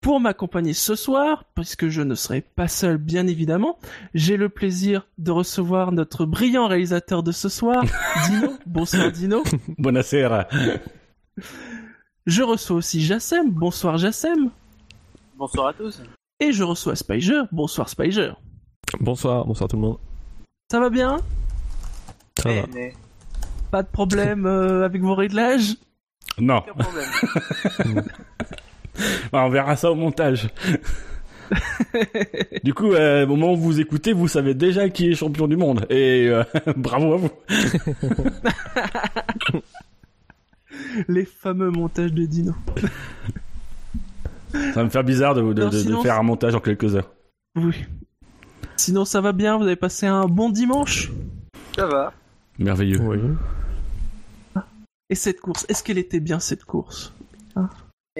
Pour m'accompagner ce soir, puisque je ne serai pas seul bien évidemment, j'ai le plaisir de recevoir notre brillant réalisateur de ce soir, Dino. Bonsoir Dino. Buonasera. Je reçois aussi Jassem. Bonsoir Jassem. Bonsoir à tous. Et je reçois Spiger. Bonsoir Spiger. Bonsoir, bonsoir tout le monde. Ça va bien? Ça va. Eh, mais Pas de problème euh, avec vos réglages? Non, aucun problème. Bah, on verra ça au montage. du coup, euh, au moment où vous écoutez, vous savez déjà qui est champion du monde. Et euh, bravo à vous. Les fameux montages de Dino. Ça va me faire bizarre de, de- Non, de- de sinon, faire un montage en quelques heures. Oui. Sinon, ça va bien Vous avez passé un bon dimanche? Ça va. Merveilleux. Oui. Et cette course, est-ce qu'elle était bien cette course? Elle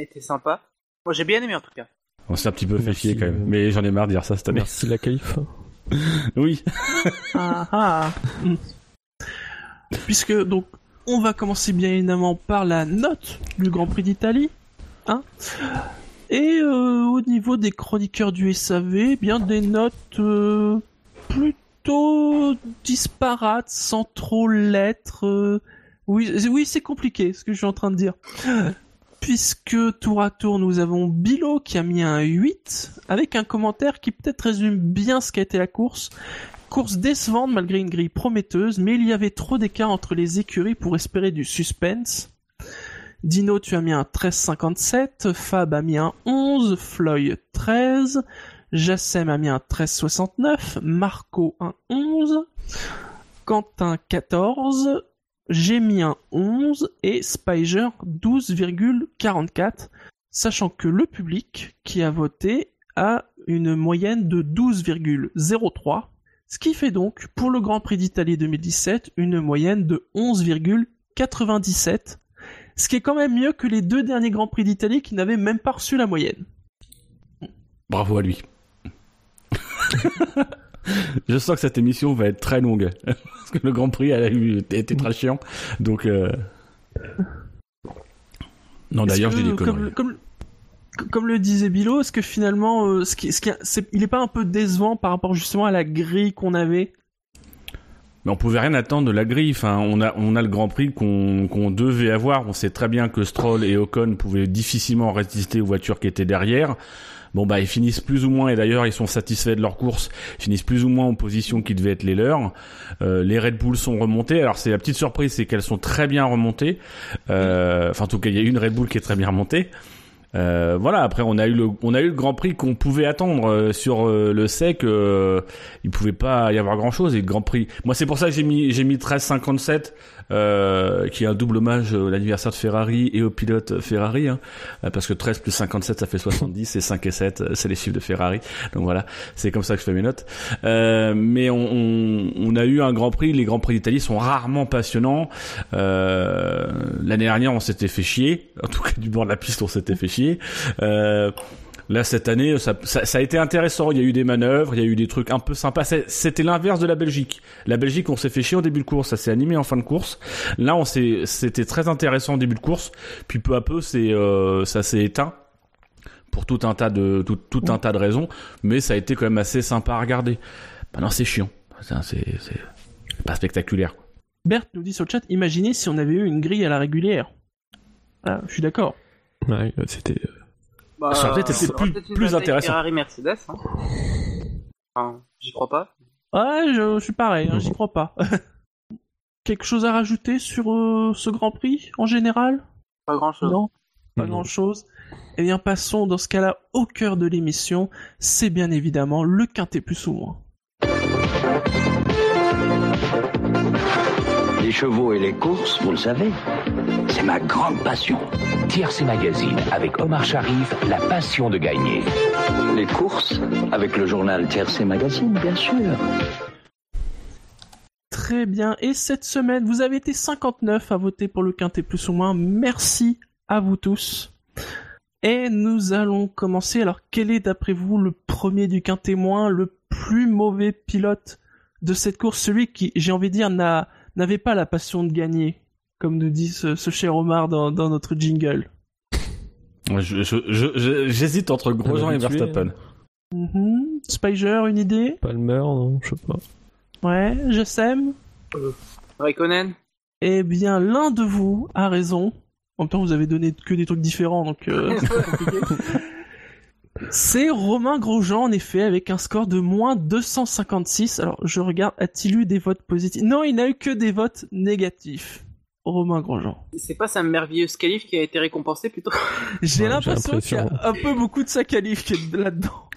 était sympa. Moi j'ai bien aimé en tout cas. On s'est un petit peu fait chier quand même. Mais j'en ai marre de dire ça cette année. Merci la qualif. Oui. Ah ah. Puisque, donc, on va commencer bien évidemment par la note du Grand Prix d'Italie. Hein Et euh, au niveau des chroniqueurs du SAV, eh bien des notes euh, plutôt disparates, sans trop l'être. euh, Oui, oui c'est compliqué ce que je suis en train de dire. Puisque tour à tour, nous avons Bilo qui a mis un 8, avec un commentaire qui peut-être résume bien ce qu'a été la course. Course décevante malgré une grille prometteuse, mais il y avait trop d'écart entre les écuries pour espérer du suspense. Dino, tu as mis un 13,57, Fab a mis un 11, Floy 13, Jassem a mis un 13,69, Marco un 11, Quentin 14, j'ai mis un 11 et Spiger 12,44, sachant que le public qui a voté a une moyenne de 12,03, ce qui fait donc pour le Grand Prix d'Italie 2017 une moyenne de 11,97, ce qui est quand même mieux que les deux derniers Grands Prix d'Italie qui n'avaient même pas reçu la moyenne. Bravo à lui. Je sens que cette émission va être très longue. Parce que le Grand Prix elle a eu, était très chiant. Donc... euh, Non, d'ailleurs, je dis des conneries. comme, comme, comme le disait Bilo, est-ce que finalement, euh, ce qui, ce qui, c'est- il est pas un peu décevant par rapport justement à la grille qu'on avait? Mais on pouvait rien attendre de la grille. Enfin, on a, on a le Grand Prix qu'on qu'on devait avoir. On sait très bien que Stroll et Ocon pouvaient difficilement résister aux voitures qui étaient derrière. Bon bah ils finissent plus ou moins et d'ailleurs ils sont satisfaits de leur course, finissent plus ou moins en position qui devait être les leurs. Euh, les Red Bull sont remontés. Alors c'est la petite surprise, c'est qu'elles sont très bien remontées. Euh, Enfin en tout cas il y a une Red Bull qui est très bien remontée. Euh, voilà. Après, on a eu le, on a eu le Grand Prix qu'on pouvait attendre euh, sur le sec. Il pouvait pas y avoir grand chose. Et le Grand Prix. Moi, c'est pour ça que j'ai mis, j'ai mis 13,57, euh, qui est un double hommage à l'anniversaire de Ferrari et au pilote Ferrari, hein, Euh, parce que 13 plus 57 ça fait 70 et 5 et 7 euh, c'est les chiffres de Ferrari. Donc voilà, c'est comme ça que je fais mes notes. Euh, mais on, on, on a eu un Grand Prix. Les Grands Prix d'Italie sont rarement passionnants. Euh, L'année dernière, on s'était fait chier. En tout cas, du bord de la piste, on s'était fait chier. Euh, Là cette année, ça, ça, ça a été intéressant. Il y a eu des manœuvres, il y a eu des trucs un peu sympas. C'était l'inverse de la Belgique. La Belgique, on s'est fait chier au début de course, ça s'est animé en fin de course. Là, on s'est, c'était très intéressant au début de course. Puis peu à peu, c'est, euh, ça s'est éteint pour tout un tas de, tout, tout un tas de raisons. Mais ça a été quand même assez sympa à regarder. Maintenant, c'est chiant. C'est, pas spectaculaire. quoi. Berthe nous dit sur le chat, imaginez si on avait eu une grille à la régulière. Ah, je suis d'accord. Ouais, c'était. Bah, Ça aurait peut-être été plus- une plus intéressant. Ferrari Mercedes. Hein. Enfin, j'y crois pas. Ouais, je, je suis pareil, hein, j'y crois pas. Quelque chose à rajouter sur euh, ce Grand Prix en général? Pas grand chose. Non, pas grand chose. Eh bien, passons dans ce cas-là au cœur de l'émission. C'est bien évidemment le quintet plus ou moins. Les chevaux et les courses, vous le savez, c'est ma grande passion. TRC Magazine avec Omar Sharif, la passion de gagner. Les courses avec le journal TRC Magazine, bien sûr. Très bien. Et cette semaine, vous avez été 59 à voter pour le quintet plus ou moins. Merci à vous tous. Et nous allons commencer. Alors, quel est d'après vous le premier du quintet moins, le plus mauvais pilote de cette course, celui qui, j'ai envie de dire, n'a, n'avait pas la passion de gagner, comme nous dit ce, ce cher Omar dans, dans notre jingle. Je- je- je- je- J'hésite entre Grosjean et Verstappen. Mhm. Spiger, une idée? Palmer, non, je sais pas. Ouais, je sème. Raikkonen? Eh bien, l'un de vous a raison. En même temps, vous avez donné que des trucs différents, donc euh, c'est pas compliqué. C'est Romain Grosjean, en effet, avec un score de moins 256. Alors, je regarde, a-t-il eu des votes positifs? Non, il n'a eu que des votes négatifs. Romain Grosjean. C'est pas sa merveilleuse qualif qui a été récompensée plutôt J'ai Ouais, l'impression qu'il y a un peu beaucoup de sa qualif qui est là-dedans.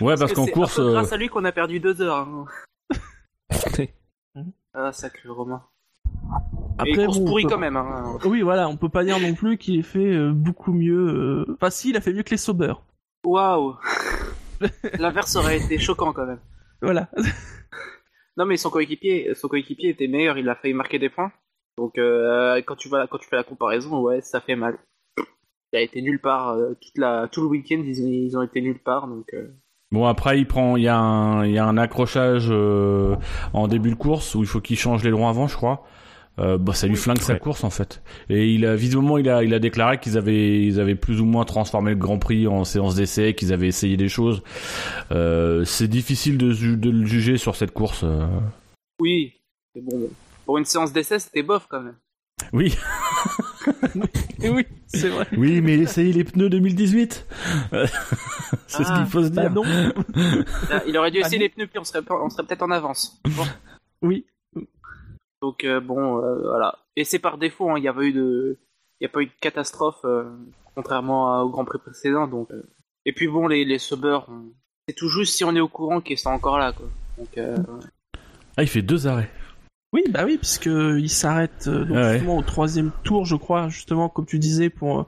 Ouais, parce que qu'en course, un peu euh, grâce à lui qu'on a perdu deux heures. hein. Ah, sacré Romain. Et course bon, on pourrie peut- quand même. Hein. Oui, voilà, on peut pas dire non plus qu'il ait fait euh, beaucoup mieux. euh, Enfin, si, il a fait mieux que les Sauber. Waouh L'inverse aurait été choquant quand même. Voilà. Non mais son coéquipier, son coéquipier était meilleur, il a failli marquer des points. Donc euh, quand tu vas, quand tu fais la comparaison, ouais, ça fait mal. Il a été nulle part euh, toute la, tout le week-end, ils, ont- ils ont été nulle part, donc. euh, Bon après il prend il y a un il y a un accrochage euh, en début de course où il faut qu'il change les longs avant je crois. Euh, bah ça lui flingue sa course en fait. Et il a visiblement il a il a déclaré qu'ils avaient ils avaient plus ou moins transformé le Grand Prix en séance d'essai, qu'ils avaient essayé des choses. Euh, c'est difficile de de le juger sur cette course. euh. Oui, bon, bon. Pour une séance d'essai, c'était bof quand même. Oui, oui, c'est vrai. oui, mais il essayé les pneus 2018. c'est ce Ah, qu'il faut se Bah dire. non. Il aurait dû Ah, essayer les pneus, puis on serait, pas- on serait peut-être en avance. Bon. Oui. Donc euh, bon, euh, voilà. Et c'est par défaut, hein, il y avait eu de, il a pas eu de catastrophe, euh, contrairement au Grand Prix précédent. Donc. euh. Et puis bon, les les on- c'est tout juste si on est au courant qu'ils sont encore là, quoi. Donc. euh, Ah, il fait deux arrêts. Oui, bah oui, puisque il s'arrête euh, donc Ah ouais. justement au troisième tour, je crois, justement, comme tu disais, pour euh,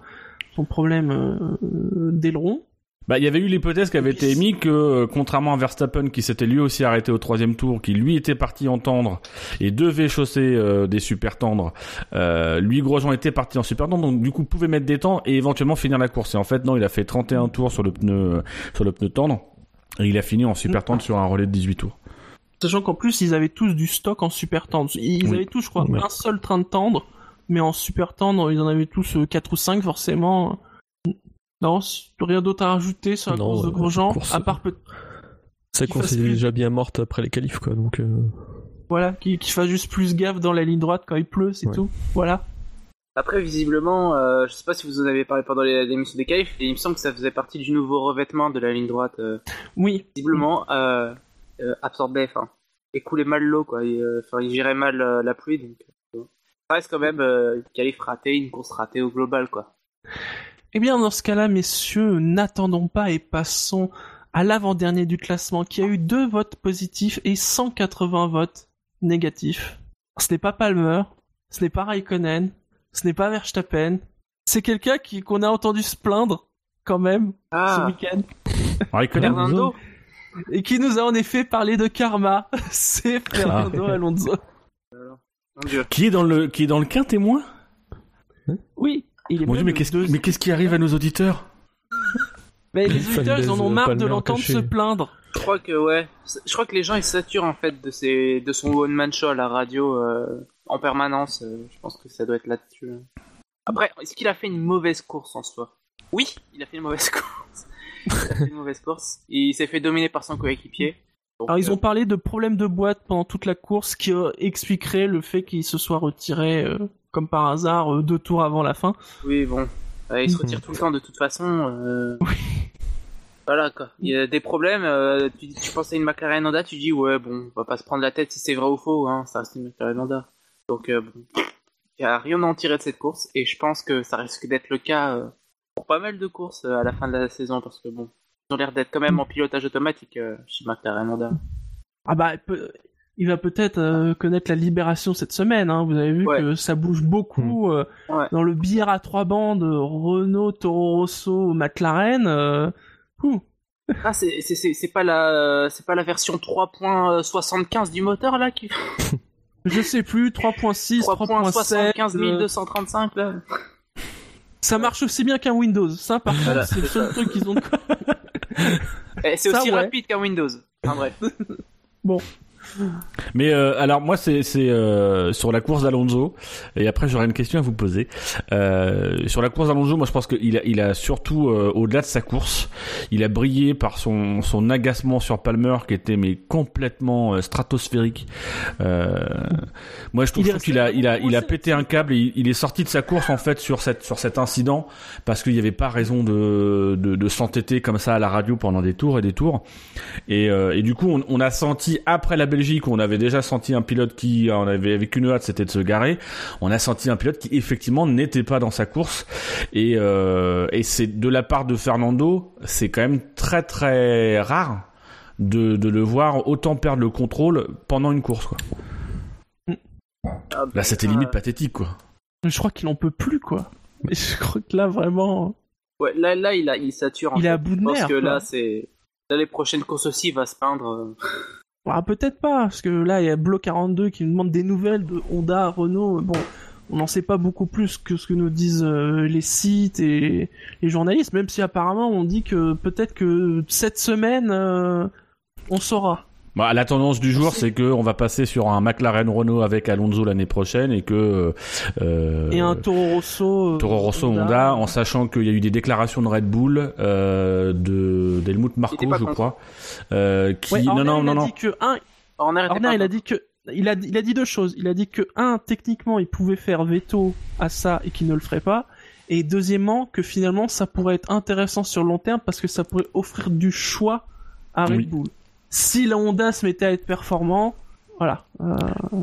son problème euh, euh, d'aileron. Bah, il y avait eu l'hypothèse qui avait été émise que, euh, contrairement à Verstappen, qui s'était lui aussi arrêté au troisième tour, qui lui était parti en tendre et devait chausser euh, des super tendres, euh, lui Grosjean était parti en super tendre, donc du coup pouvait mettre des tendres et éventuellement finir la course. Et en fait, non, il a fait 31 tours sur le pneu, euh, sur le pneu tendre et il a fini en super tendre sur un relais de 18 tours. Sachant qu'en plus, ils avaient tous du stock en super tendre. Ils Oui. avaient tous, je crois, Ouais. un seul train de tendre, mais en super tendre, ils en avaient tous 4 ou 5 forcément. Non, rien d'autre à rajouter sur la Non, course de euh, Grosjean, course- à part peut Sa course est plus- déjà bien morte après les qualifs, quoi, donc... euh, voilà, qu'il qu'il fasse juste plus gaffe dans la ligne droite quand il pleut, c'est Ouais. tout. Voilà. Après, visiblement, euh, je sais pas si vous en avez parlé pendant les- l'émission des qualifs, et il me semble que ça faisait partie du nouveau revêtement de la ligne droite. euh, Oui, visiblement, euh, euh, absorbait, enfin, écoulait mal l'eau, quoi. euh, Enfin, il gérait mal euh, la pluie, donc. euh, ça reste quand même euh, une qualif ratée, une course ratée au global, quoi. Eh bien, dans ce cas-là, messieurs, n'attendons pas et passons à l'avant-dernier du classement qui a eu deux votes positifs et 180 votes négatifs. Ce n'est pas Palmer, ce n'est pas Raikkonen, ce n'est pas Verstappen. C'est quelqu'un qui qu'on a entendu se plaindre quand même ce Ah, week-end Raikkonen Fernando et qui nous a en effet parlé de karma. C'est Fernando Alonso. Mon dieu. qui est dans le qui est dans le quin témoin Oui, il est Mon même dieu, mais qu'est-ce mais qu'est-ce qui arrive à nos auditeurs? Mais les auditeurs, ils en ont marre de l'entendre se plaindre. Je crois que, ouais. Je crois que les gens, ils saturent, en fait, de, ses, de son one-man show à la radio euh, en permanence. euh, je pense que ça doit être là-dessus. hein. Après, est-ce qu'il a fait une mauvaise course en soi? Oui, il a fait une mauvaise course. Une mauvaise course. Il s'est fait dominer par son coéquipier. Donc, Alors ils euh, ont parlé de problèmes de boîte pendant toute la course qui euh, expliquerait le fait qu'il se soit retiré euh, comme par hasard euh, deux tours avant la fin. Oui, bon. Il se retire tout le temps de toute façon. euh, Voilà quoi. Il y a des problèmes. tu, tu penses à une McLaren Honda, tu dis ouais bon, on va pas se prendre la tête si c'est vrai ou faux. Hein, ça reste une McLaren Honda. Donc bon, il y a rien à en tirer de cette course et je pense que ça risque d'être le cas pour pas mal de courses euh, à la fin de la saison parce que bon, ils ont l'air d'être quand même en pilotage automatique euh, chez McLaren Honda. Ah bah peut- il va peut-être euh, connaître la libération cette semaine. Hein. Vous avez vu Ouais. que ça bouge beaucoup euh, Ouais. dans le billard à trois bandes Renault, Toro Rosso, McLaren. euh, ouh. Ah, c'est c'est- c'est c'est pas la c'est pas la version 3.75 du moteur là qui Je sais plus 3.6, 3.7. 3.75 euh, 1235 là. Ça marche aussi bien qu'un Windows. Ça, par contre, Voilà, c'est le c'est seul truc qu'ils ont. de- Et c'est Ça, aussi ouais. rapide qu'un Windows. Enfin bref. Mais euh, alors moi c'est euh, sur la course d'Alonso et après j'aurais une question à vous poser. Euh, sur la course d'Alonso, moi je pense qu'il a il a surtout euh, au-delà de sa course, il a brillé par son son agacement sur Palmer qui était mais complètement stratosphérique. Moi je trouve qu'il a il a il a pété un câble et il, il est sorti de sa course en fait sur cette sur cet incident parce qu'il n'y avait pas raison de de, de s'entêter comme ça à la radio pendant des tours et des tours. Et, et du coup, on, on a senti après la Belgique, on avait déjà senti un pilote qui, on avait avec une hâte, c'était de se garer. On a senti un pilote qui effectivement n'était pas dans sa course. Et, euh, et c'est de la part de Fernando, c'est quand même très très rare de, de le voir autant perdre le contrôle pendant une course. Quoi. Là, c'était euh, limite pathétique, quoi. Je crois qu'il en peut plus, quoi. Mais je crois que là, vraiment. Ouais, là, là, il, a, il sature. en Il est fait. à bout de nerfs, que quoi. là, c'est. Là, les prochaines courses aussi, il va se peindre. Ah, peut-être pas, parce que là, il y a Blo 42 qui nous demande des nouvelles de Honda, Renault. Bon, on n'en sait pas beaucoup plus que ce que nous disent euh, les sites et les journalistes, même si apparemment on dit que peut-être que cette semaine, euh, on saura. Bah, la tendance du jour, c'est que on va passer sur un McLaren Renault avec Alonso l'année prochaine et que euh, Et un Toro Rosso. euh, Toro Rosso Honda, en sachant qu'il y a eu des déclarations de Red Bull, euh, de d'Helmut Marko, je crois, euh, qui Ouais, non Horner, non il non a non dit que un, Horner il a dit que il a, dit- il a dit deux choses. Il a dit que un, techniquement, il pouvait faire veto à ça et qu'il ne le ferait pas. Et deuxièmement, que finalement, ça pourrait être intéressant sur le long terme parce que ça pourrait offrir du choix à Red Oui. Bull. Si la Honda se mettait à être performant, voilà. Euh,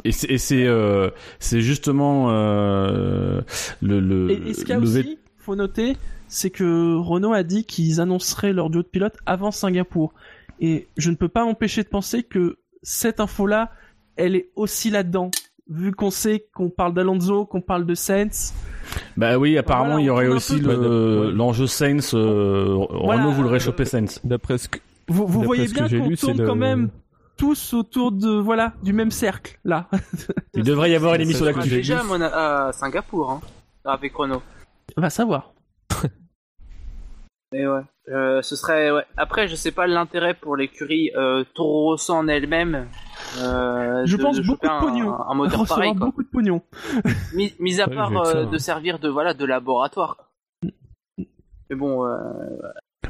et c'est euh, justement euh, le le, et, et ce qu'il y a le vé- aussi, faut noter, c'est que Renault a dit qu'ils annonceraient leur duo de pilote avant Singapour. Et je ne peux pas m'empêcher de penser que cette info-là, elle est aussi là-dedans. Vu qu'on sait qu'on parle d'Alonso, qu'on parle de Sainz, bah oui apparemment Voilà, il y aurait aussi le l'enjeu Sainz euh, Voilà, Renault voudrait choper Sainz D'après ce que, vous, voyez bien qu'on c'est tourne le- quand même tous autour de voilà du même cercle là. il devrait y avoir une émission d'actu déjà à, Mona- à Singapour, hein, avec Renault. Va savoir. Mais ouais, euh, ce serait. Ouais. Après, je sais pas l'intérêt pour l'écurie euh, Toro Rosso en elle-même. Euh, Je de- pense de beaucoup de un- pognon. Un, moteur Recevoir pareil, quoi. beaucoup de pognon. Mis, mis à Ouais, part ça, euh, de servir de voilà de laboratoire. Mais bon, euh,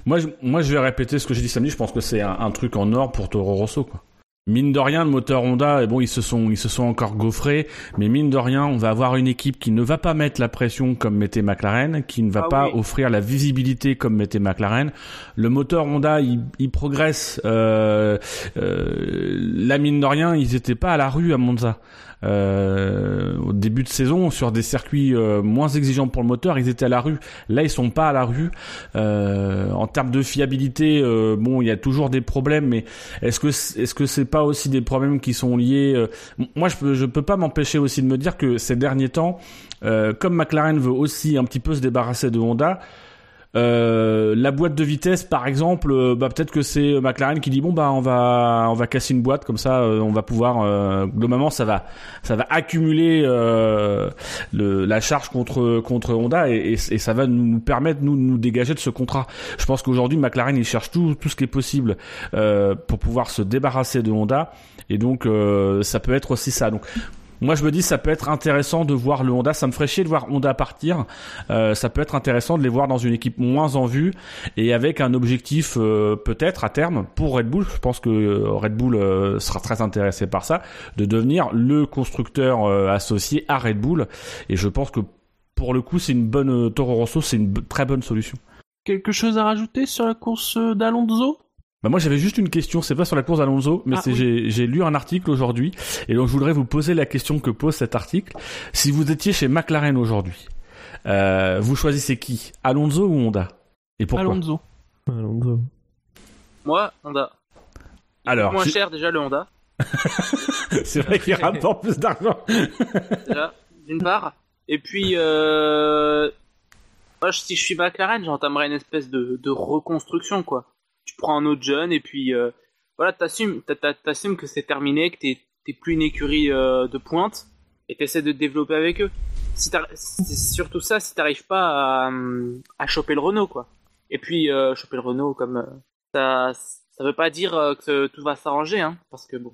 Moi, je, moi, je vais répéter ce que j'ai dit samedi. Je pense que c'est un, un truc en or pour Toro Rosso, quoi. Mine de rien, le moteur Honda, et bon, ils se sont, ils se sont encore gaufrés, mais mine de rien, on va avoir une équipe qui ne va pas mettre la pression comme mettait McLaren, qui ne va Ah pas oui. offrir la visibilité comme mettait McLaren. Le moteur Honda, il, il progresse. Euh, euh, la mine de rien, ils étaient pas à la rue à Monza. Euh, au début de saison, sur des circuits euh, moins exigeants pour le moteur, ils étaient à la rue. Là, ils sont pas à la rue. Euh, en termes de fiabilité, euh, bon, il y a toujours des problèmes, mais est-ce que est-ce que c'est pas aussi des problèmes qui sont liés euh, Moi, je peux je peux pas m'empêcher aussi de me dire que ces derniers temps, comme McLaren veut aussi un petit peu se débarrasser de Honda. Euh, la boîte de vitesse, par exemple, euh, bah, peut-être que c'est McLaren qui dit bon bah on va on va casser une boîte comme ça, euh, on va pouvoir globalement ça va ça va accumuler le, la charge contre contre Honda et, et, ça va nous permettre nous nous dégager de ce contrat. Je pense qu'aujourd'hui McLaren il cherche tout tout ce qui est possible pour pouvoir se débarrasser de Honda et donc ça peut être aussi ça. Donc moi je me dis ça peut être intéressant de voir le Honda, ça me ferait chier de voir Honda partir. Euh, ça peut être intéressant de les voir dans une équipe moins en vue et avec un objectif euh, peut-être à terme pour Red Bull. Je pense que euh, Red Bull sera très intéressé par ça, de devenir le constructeur associé à Red Bull. Et je pense que pour le coup c'est une bonne Toro Rosso, c'est une très bonne solution. Quelque chose à rajouter sur la course d'Alonso? Bah moi j'avais juste une question, c'est pas sur la course d'Alonso, mais Ah, c'est oui. j'ai j'ai lu un article aujourd'hui et donc je voudrais vous poser la question que pose cet article. Si vous étiez chez McLaren aujourd'hui, euh, vous choisissez qui? Alonso ou Honda? Et pourquoi? Alonso. Alonso. moi, Honda. Alors, Moins je- cher déjà le Honda. C'est vrai qu'il rapporte plus d'argent. d'une part. Et puis, euh... moi, si je suis McLaren, j'entamerais une espèce de, de reconstruction, quoi. Tu prends un autre jeune et puis, euh... voilà, t'assumes, t'a- t'a- t'assumes que c'est terminé, que t'es, plus une écurie euh, de pointe et t'essaies de te développer avec eux. Si c'est surtout ça, si t'arrives pas à, choper le Renault, quoi. Et puis, euh, choper le Renault, comme ça, ça veut pas dire que tout va s'arranger, hein, parce que bon,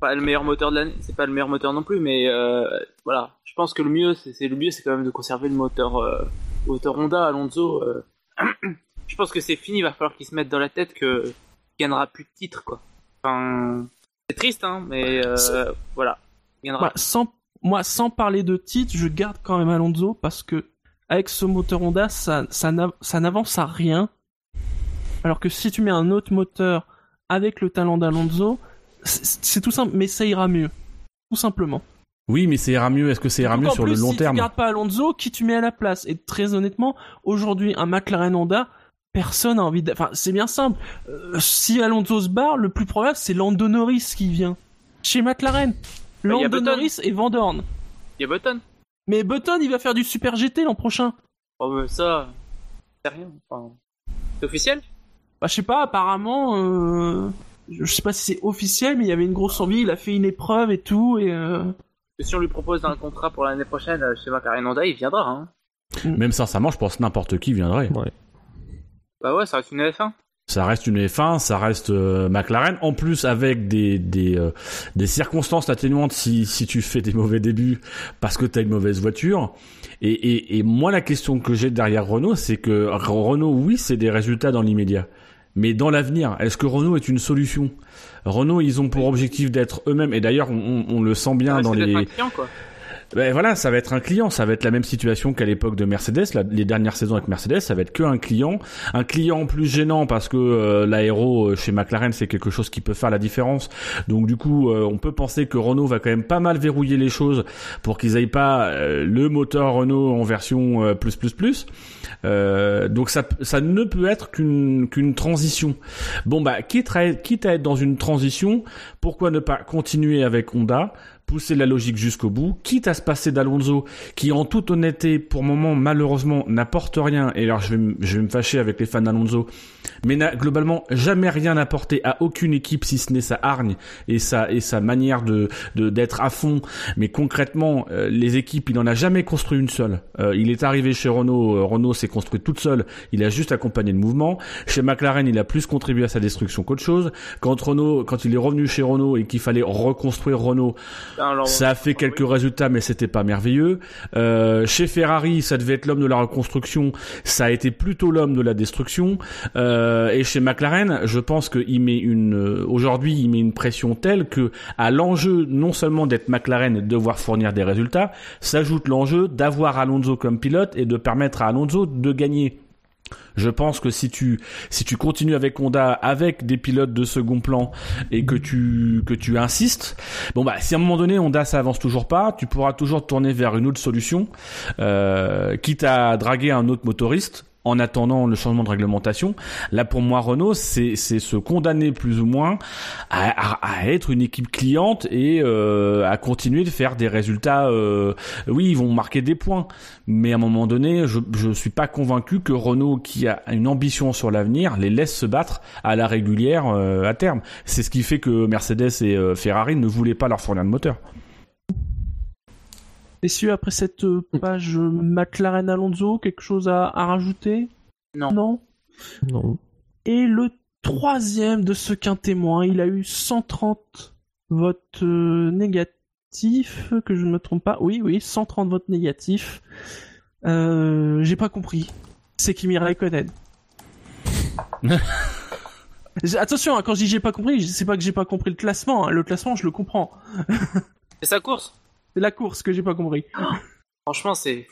pas le meilleur moteur de l'année, c'est pas le meilleur moteur non plus, mais voilà, je pense que le mieux, c'est le mieux, c'est quand même de conserver le moteur, moteur Honda, Alonso. je pense que c'est fini, il va falloir qu'il se mette dans la tête que qu'il gagnera plus de titres, quoi. Enfin, c'est triste, hein, mais euh, voilà, il gagnera. Bah, sans, moi, sans parler de titre, je garde quand même Alonso parce que avec ce moteur Honda, ça, ça n'a- ça n'avance à rien. Alors que si tu mets un autre moteur avec le talent d'Alonso, c'est tout simple, mais ça ira mieux. Tout simplement. Oui, mais ça ira mieux. Est-ce que ça ira Donc, mieux sur plus, le long si terme tu gardes pas Alonso, qui tu mets à la place? Et très honnêtement, aujourd'hui, un McLaren Honda, personne a envie de... Enfin, c'est bien simple. Euh, si Alonso se barre, le plus probable, c'est Lando Norris qui vient. Chez McLaren. Bah, y a Lando. Norris et Van Dorn. Il y a Button. Mais Button, il va faire du Super GT l'an prochain. Oh, mais ça, c'est rien. Enfin, c'est officiel? Bah, je sais pas, apparemment... Euh... Je sais pas si c'est officiel, mais il y avait une grosse envie, il a fait une épreuve et tout, et... Euh... Si on lui propose un contrat pour l'année prochaine chez McLaren Honda, il viendra. Hein. Même sincèrement, je pense que n'importe qui viendrait. Bah ouais, ça reste une F1. Ça reste une F1, ça reste euh, McLaren. En plus, avec des des, euh, des circonstances atténuantes si si tu fais des mauvais débuts parce que t'as une mauvaise voiture. Et et, et moi, la question que j'ai derrière Renault, c'est que Renault, oui, c'est des résultats dans l'immédiat. Mais dans l'avenir, est-ce que Renault est une solution? Renault, ils ont pour objectif d'être eux-mêmes, et d'ailleurs, on, on le sent bien dans les, quoi. Ben voilà, ça va être un client, ça va être la même situation qu'à l'époque de Mercedes, les dernières saisons avec Mercedes, ça va être que un client, un client plus gênant parce que euh, l'aéro euh, chez McLaren c'est quelque chose qui peut faire la différence. Donc du coup, euh, on peut penser que Renault va quand même pas mal verrouiller les choses pour qu'ils aillent pas le moteur Renault en version plus plus plus. Donc ça ça ne peut être qu'une qu'une transition. Bon bah quitte à, quitte à être dans une transition, pourquoi ne pas continuer avec Honda? Pousser la logique jusqu'au bout, quitte à se passer d'Alonso, qui en toute honnêteté, pour moment, malheureusement, n'apporte rien, et alors je vais, me- je vais me fâcher avec les fans d'Alonso, mais n'a globalement jamais rien apporté à aucune équipe, si ce n'est sa hargne et sa, et sa manière de, de, d'être à fond. Mais concrètement, euh, les équipes, il n'en a jamais construit une seule. Euh, il est arrivé chez Renault, euh, Renault s'est construit toute seule, il a juste accompagné le mouvement. Chez McLaren, il a plus contribué à sa destruction qu'autre chose. Quand Renault, quand il est revenu chez Renault et qu'il fallait reconstruire Renault, Alors, ça a fait quelques résultats, mais c'était pas merveilleux. Euh, chez Ferrari, ça devait être l'homme de la reconstruction, ça a été plutôt l'homme de la destruction. Euh, et chez McLaren, je pense qu'il met une, euh, aujourd'hui, il met une pression telle que à l'enjeu non seulement d'être McLaren et de devoir fournir des résultats, s'ajoute l'enjeu d'avoir Alonso comme pilote et de permettre à Alonso de gagner. Je pense que si tu si tu continues avec Honda avec des pilotes de second plan et que tu que tu insistes, bon bah si à un moment donné Honda ça avance toujours pas, tu pourras toujours tourner vers une autre solution, euh, quitte à draguer un autre motoriste en attendant le changement de réglementation. Là pour moi Renault c'est se condamner plus ou moins à, à, à être une équipe cliente et euh, à continuer de faire des résultats. euh, oui ils vont marquer des points, mais à un moment donné, je je suis pas convaincu que Renault, qui a une ambition sur l'avenir, les laisse se battre à la régulière euh, à terme. C'est ce qui fait que Mercedes et euh, Ferrari ne voulaient pas leur fournir de moteur. Messieurs, après cette euh, page euh, McLaren Alonso, quelque chose à, à rajouter? Non. Non? Non. Et le troisième de ce qu'un témoin, il a eu 130 votes euh, négatifs, que je ne me trompe pas. Oui, oui, 130 votes négatifs. Euh, j'ai pas compris. C'est Kimi Raikkonen. Attention, hein, quand je dis j'ai pas compris, c'est pas que j'ai pas compris le classement. hein. Le classement, je le comprends. C'est sa course. C'est la course que j'ai pas compris. Franchement, c'est,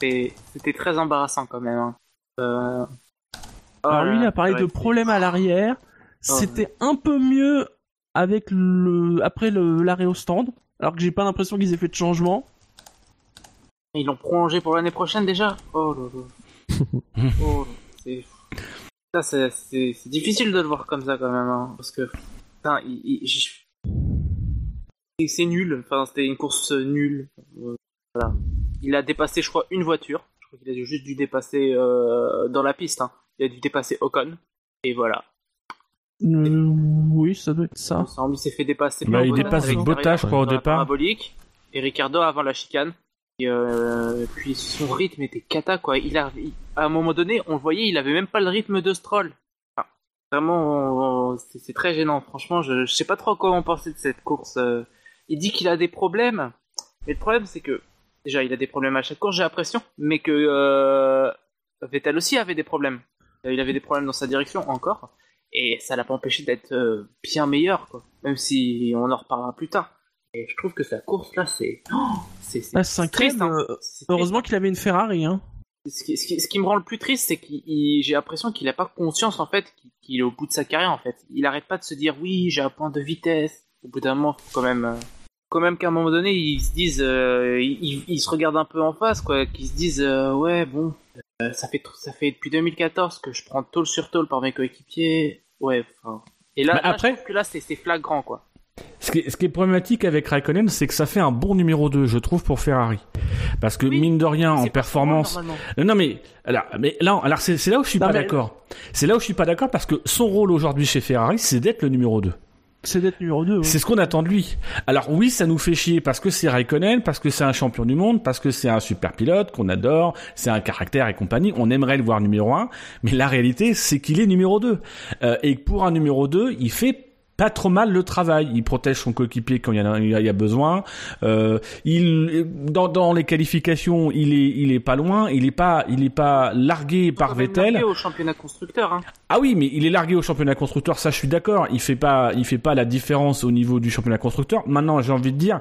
c'était très embarrassant quand même. hein. Euh... oh Alors lui, il a parlé ouais, de problèmes à l'arrière. C'était un peu mieux avec le après le l'arrêt au stand, alors que j'ai pas l'impression qu'ils aient fait de changement. Ils l'ont prolongé pour l'année prochaine déjà? Oh là là. oh, c'est... Difficile de le voir comme ça quand même, hein, parce que putain, il, c'est nul. Enfin, c'était une course nulle. Euh, voilà. Il a dépassé, je crois, une voiture. Je crois qu'il a juste dû dépasser euh, dans la piste. Hein. Il a dû dépasser Ocon. Et voilà. Euh, oui, ça doit être ça. Ensemble, il s'est fait dépasser. Bah, par il dépasse avec Bottas, je crois, au départ. Parabolique. Et Ricardo avant la chicane. Et euh, puis son rythme était cata quoi. Il a, il- à un moment donné, on le voyait, il avait même pas le rythme de Stroll. Enfin, vraiment, on- c'est c'est très gênant. Franchement, je, je sais pas trop comment penser de cette course. euh. Il dit qu'il a des problèmes, mais le problème c'est que déjà il a des problèmes à chaque course, j'ai l'impression, mais que euh, Vettel aussi avait des problèmes. Euh, Il avait des problèmes dans sa direction encore, et ça l'a pas empêché d'être euh, bien meilleur, quoi. Même si on en reparlera plus tard. Et je trouve que sa course là, c'est oh, c'est triste, hein. triste. Heureusement qu'il avait une Ferrari, hein. Ce qui, ce qui- ce qui me rend le plus triste, c'est qu'il, il- j'ai l'impression qu'il a pas conscience en fait qu'il, est au bout de sa carrière en fait. Il arrête pas de se dire oui, j'ai un point de vitesse. Au bout d'un moment, faut quand même, quand même qu'à un moment donné, ils se disent, euh, ils, ils- se regardent un peu en face quoi, qu'ils se disent euh, ouais bon, euh, ça fait ça fait depuis 2014 que je prends tôle sur tôle par mes coéquipiers. Ouais, enfin. Et là, Bah, là, après- je que là c'est, flagrant quoi. Ce qui, est, ce qui est problématique avec Raikkonen, c'est que ça fait un bon numéro 2, je trouve, pour Ferrari. Parce que Oui, mine de rien, en performance. Non, mais alors, mais là, alors c'est c'est là où je suis Non, pas mais- d'accord. C'est là où je suis pas d'accord parce que son rôle aujourd'hui chez Ferrari, c'est d'être le numéro 2. C'est d'être numéro 2. C'est ce qu'on attend de lui. Alors oui, ça nous fait chier parce que c'est Raikkonen, parce que c'est un champion du monde, parce que c'est un super pilote qu'on adore, c'est un caractère et compagnie. On aimerait le voir numéro 1, mais la réalité, c'est qu'il est numéro 2. Euh, et pour un numéro 2, il fait pas trop mal le travail. Il protège son coéquipier quand il y, en a, il y a- besoin. Euh, il dans, dans les qualifications, il est il est pas loin. Il est pas il est pas largué par Vettel. largué au championnat constructeur. Hein. Ah oui, mais il est largué au championnat constructeur, ça je suis d'accord. Il fait pas, il fait pas la différence au niveau du championnat constructeur. Maintenant, j'ai envie de dire,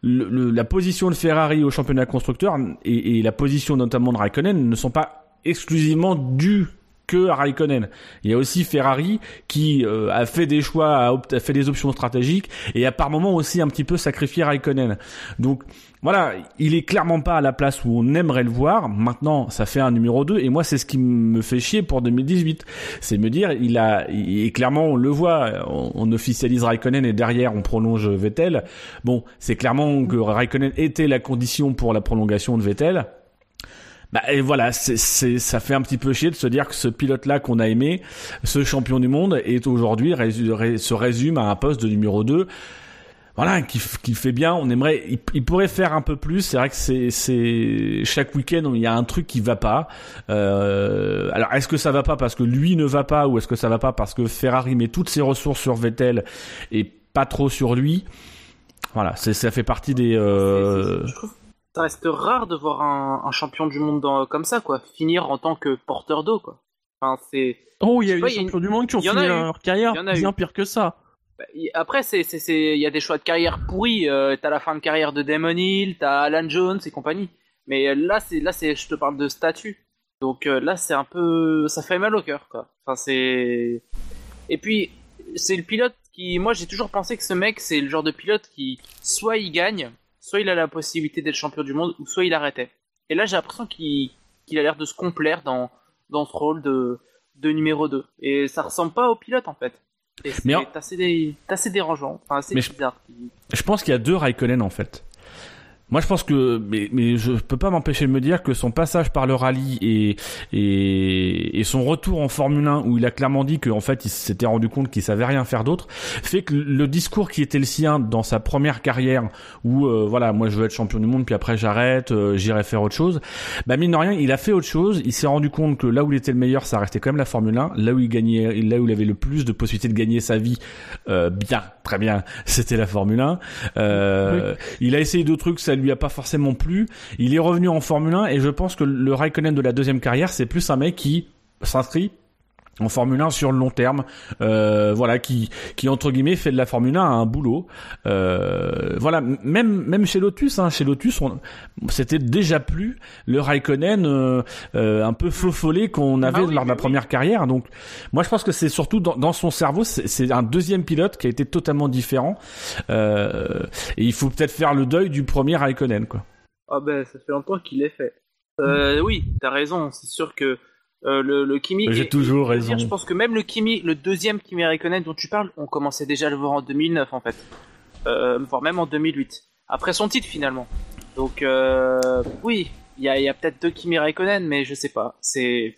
le- le- la position de Ferrari au championnat constructeur et, et la position notamment de Raikkonen ne sont pas exclusivement dues que Raikkonen. Il y a aussi Ferrari qui euh, a fait des choix, a, fait des options stratégiques et a par moments aussi un petit peu sacrifié Raikkonen. Donc voilà, il est clairement pas à la place où on aimerait le voir. Maintenant, ça fait un numéro 2 et moi c'est ce qui me fait chier pour 2018. C'est me dire, il a et clairement on le voit, on officialise Raikkonen et derrière on prolonge Vettel. Bon, c'est clairement que Raikkonen était la condition pour la prolongation de Vettel. Bah et voilà, c'est, ça fait un petit peu chier de se dire que ce pilote-là qu'on a aimé, ce champion du monde, est aujourd'hui se résume à un poste de numéro 2 voilà, qui, fait bien. On aimerait, il, il pourrait faire un peu plus. C'est vrai que c'est, c'est chaque week-end il y a un truc qui va pas. Euh, alors est-ce que ça va pas parce que lui ne va pas ou est-ce que ça va pas parce que Ferrari met toutes ses ressources sur Vettel et pas trop sur lui? Voilà, c'est, ça fait partie des. Euh... Je trouve ça reste rare de voir un, un champion du monde dans- comme ça, quoi. Finir en tant que porteur d'eau, quoi. Enfin, c'est. Oh, il y a eu des champions du monde qui ont fini eu. leur carrière bien pire que ça. bah, Après, c'est, il y a des choix de carrière pourris. Euh, t'as la fin de carrière de Damon Hill, t'as Alan Jones et compagnie. Mais euh, là, c'est, là, c'est, je te parle de statut. Donc euh, là, c'est un peu, ça fait mal au cœur, quoi. Enfin, c'est. Et puis, c'est le pilote qui, moi, j'ai toujours pensé que ce mec, c'est le genre de pilote qui, soit il gagne, soit il a la possibilité d'être champion du monde, ou soit il arrêtait. Et là, j'ai l'impression qu'il, a l'air de se complaire dans, dans ce rôle de, de numéro 2. Et ça ressemble pas au pilote, en fait. Et c'est en- assez, dé- assez dérangeant, enfin assez Mais je- bizarre. Je pense qu'il y a deux Raikkonen en fait. Moi, je pense que, mais, mais je peux pas m'empêcher de me dire que son passage par le rallye et, et, et son retour en Formule 1, où il a clairement dit qu'en fait, il s'était rendu compte qu'il savait rien faire d'autre, fait que le discours qui était le sien dans sa première carrière, où euh, voilà, moi je veux être champion du monde, puis après j'arrête, euh, j'irai faire autre chose. Bah mine de rien, il a fait autre chose. Il s'est rendu compte que là où il était le meilleur, ça restait quand même la Formule 1. Là où il gagnait, là où il avait le plus de possibilités de gagner sa vie, euh, bien, très bien, c'était la Formule 1. Euh, Il a essayé d'autres trucs, ça lui a pas forcément plu. Il est revenu en Formule 1 et je pense que le Raikkonen de la deuxième carrière, c'est plus un mec qui s'inscrit en Formule 1 sur le long terme, euh, voilà, qui, qui entre guillemets fait de la Formule 1 un boulot. Euh, voilà, même même chez Lotus, hein, chez Lotus, on- c'était déjà plus le Raikkonen euh, euh, un peu follet qu'on avait Ah oui, lors de la oui, première carrière. Donc, moi, je pense que c'est surtout dans, dans son cerveau, c'est c'est un deuxième pilote qui a été totalement différent. Euh, et il faut peut-être faire le deuil du premier Raikkonen, quoi. Ah ben, ça fait longtemps qu'il l'ait fait. Euh, oui, t'as raison. C'est sûr que euh, le, le Kimi. J'ai toujours et raison. Je pense que même le Kimi, le deuxième Kimi Raikkonen dont tu parles, on commençait déjà à le voir en 2009 en fait. euh, voire même en 2008. Après son titre finalement. Donc euh, oui, il y a, il y a peut-être deux Kimi Raikkonen, mais je sais pas. C'est,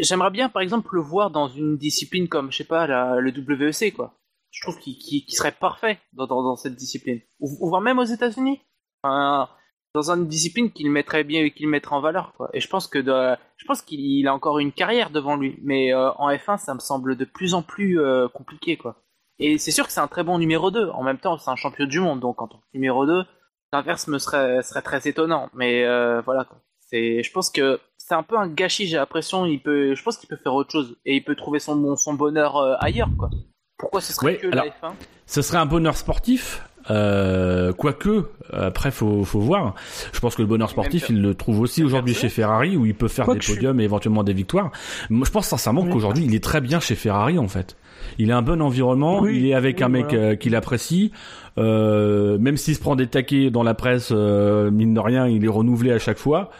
j'aimerais bien par exemple le voir dans une discipline comme je sais pas la, le WEC quoi. Je trouve qu'il serait parfait dans, dans, dans cette discipline. Ou, ou voire même aux États-Unis. Enfin, dans une discipline qu'il mettrait bien, qu'il mettrait en valeur quoi. Et je pense que de, je pense qu'il il a encore une carrière devant lui, mais euh, en F1 ça me semble de plus en plus euh, compliqué quoi. Et c'est sûr que c'est un très bon numéro 2. En même temps, c'est un champion du monde, donc en tant que numéro 2, l'inverse me serait, serait très étonnant. Mais euh, voilà, quoi. C'est, je pense que c'est un peu un gâchis. J'ai l'impression, il peut, je pense qu'il peut faire autre chose et il peut trouver son son bonheur ailleurs, quoi. Pourquoi ce serait Ouais, que alors- la F1 Ce serait un bonheur sportif. Euh, quoique, après faut, faut voir. Je pense que le bonheur sportif, il le trouve aussi aujourd'hui chez. Ferrari, où il peut faire des je podiums et éventuellement des victoires. Moi, je pense sincèrement Oui. qu'aujourd'hui, il est très bien chez Ferrari en fait. Il a un bon environnement, Oui, il est avec oui, un mec voilà. euh, qu'il apprécie. Euh, même s'il se prend des taquets dans la presse, euh, mine de rien, il est renouvelé à chaque fois.